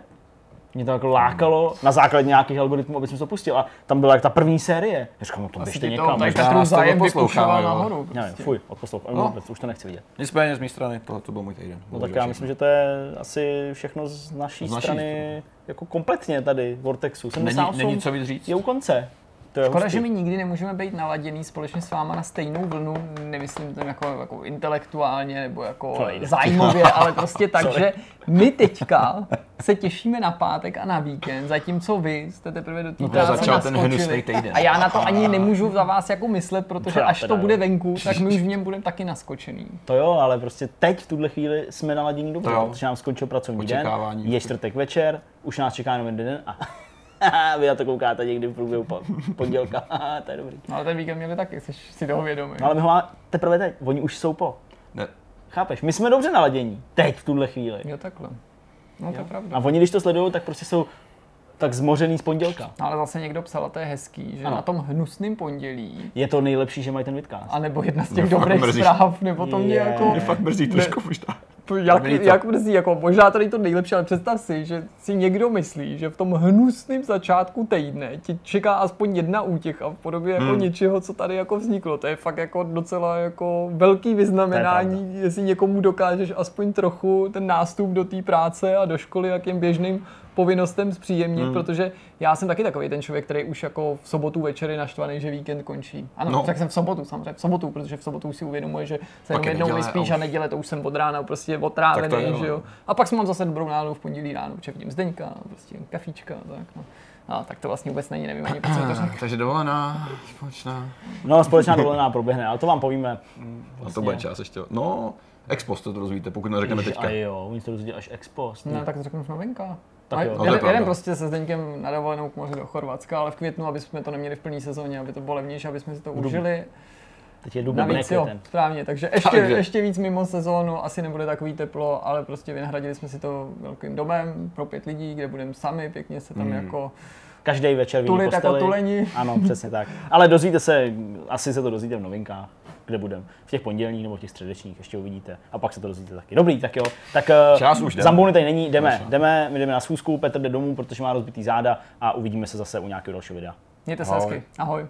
Mě to jako lákalo na základě nějakých algoritmů, aby jsem to pustil. A tam byla jak ta první série. Já říkám, no to běžte to někam. možná- Petru to zájem vykušoval nahoru. Nevím, Prostě. fuj, odposlouchám, No. už to nechci vidět. Nicméně z mé strany, tohle to byl můj týden. No tak já myslím, že to je asi všechno z naší, Z naší strany jako kompletně tady Vortexu. 78 není, není co víc říct. je u konce. To je Škoda, hustý. že my nikdy nemůžeme být naladěný společně s váma na stejnou vlnu, nemyslím to jako, jako intelektuálně nebo jako zájmově, ale prostě tak, Sorry. že my teďka se těšíme na pátek a na víkend, zatímco vy jste teprve do té to práce začal ten hnusný týden. A já na to ani nemůžu za vás jako myslet, protože až to bude venku, tak my už v něm budeme taky naskočený. To jo, ale prostě teď v tuhle chvíli jsme naladění dobře, protože nám skončil pracovní den, je čtvrtek večer, už nás čeká jenom jeden den a vy na to koukáte někdy v průběhu po- pondělka, to je dobrý. No ale ten víkend měli taky, jsi si toho vědomý. No ale my ho máme teprve teď, oni už jsou po. Ne, Chápeš? My jsme dobře naladění, teď v tuhle chvíli. Jo, takhle. No to je pravda. A oni, když to sledují, tak prostě jsou tak zmořený z pondělka. No, ale zase někdo psal, a to je hezký, že Ano. na tom hnusném pondělí Je to nejlepší, že mají ten vidcast. A nebo jedna z těch fakt dobrých mrzí. zpráv, nebo to mě Je. jako... mě fakt mrzí trošku možná. To jak, to. jak mrzí, jako možná to není to nejlepší, ale představ si, že si někdo myslí, že v tom hnusném začátku týdne ti čeká aspoň jedna útěcha v podobě jako Hmm. něčeho, co tady jako vzniklo. To je fakt jako docela jako velký vyznamenání, jestli někomu dokážeš aspoň trochu ten nástup do té práce a do školy, jak jen běžným povinnostem zpříjemnit, Hmm. protože já jsem taky takový ten člověk, který už jako v sobotu večer je naštvaný, že víkend končí. Ano, No. no. tak jsem v sobotu samozřejmě, v sobotu, protože v sobotu si uvědomuje, že se jenom je jednou vyspíš a a už- neděle to už jsem od rána prostě otrávený, je, no. že jo. A pak jsem mám zase dobrou náladu v pondělí ráno, čepním Zdeňka, prostě kafíčka, tak no. A tak to vlastně vůbec není, nevím ani proč to řekl. Takže dovolená, společná. No, společná dovolená proběhne, ale to vám povíme. A to bude čas ještě. No, Expost to rozvíjíte, pokud neřekneme teďka. A jo, oni to dozvěděli až ex post. No tak to řeknu v novinka. Tak jo. jeden, No, jeden prostě se Zdeňkem na dovolenou k moři do Chorvatska, ale v květnu, aby jsme to neměli v plné sezóně, aby to bylo levnější, aby jsme si to užili. Teď je duben, Navíc jo, ten. správně, takže ještě, Takže. ještě víc mimo sezónu, asi nebude takový teplo, ale prostě vynahradili jsme si to velkým domem pro pět lidí, kde budeme sami, pěkně se tam Hmm. jako Každý večer v tulit jako tuleni. Ano, přesně tak. Ale dozvíte se, asi se to dozvíte v novinkách, kde budeme. V těch pondělních nebo v těch středečních, ještě uvidíte. A pak se to dozvíte taky. Dobrý, tak jo. Tak eh, Čas už. Zambony tady není, jdeme, Došlo. jdeme, my jdeme na schůzku, Petr jde domů, protože má rozbitý záda a uvidíme se zase u nějakého dalšího videa. Mějte se Ahoj. hezky. Ahoj.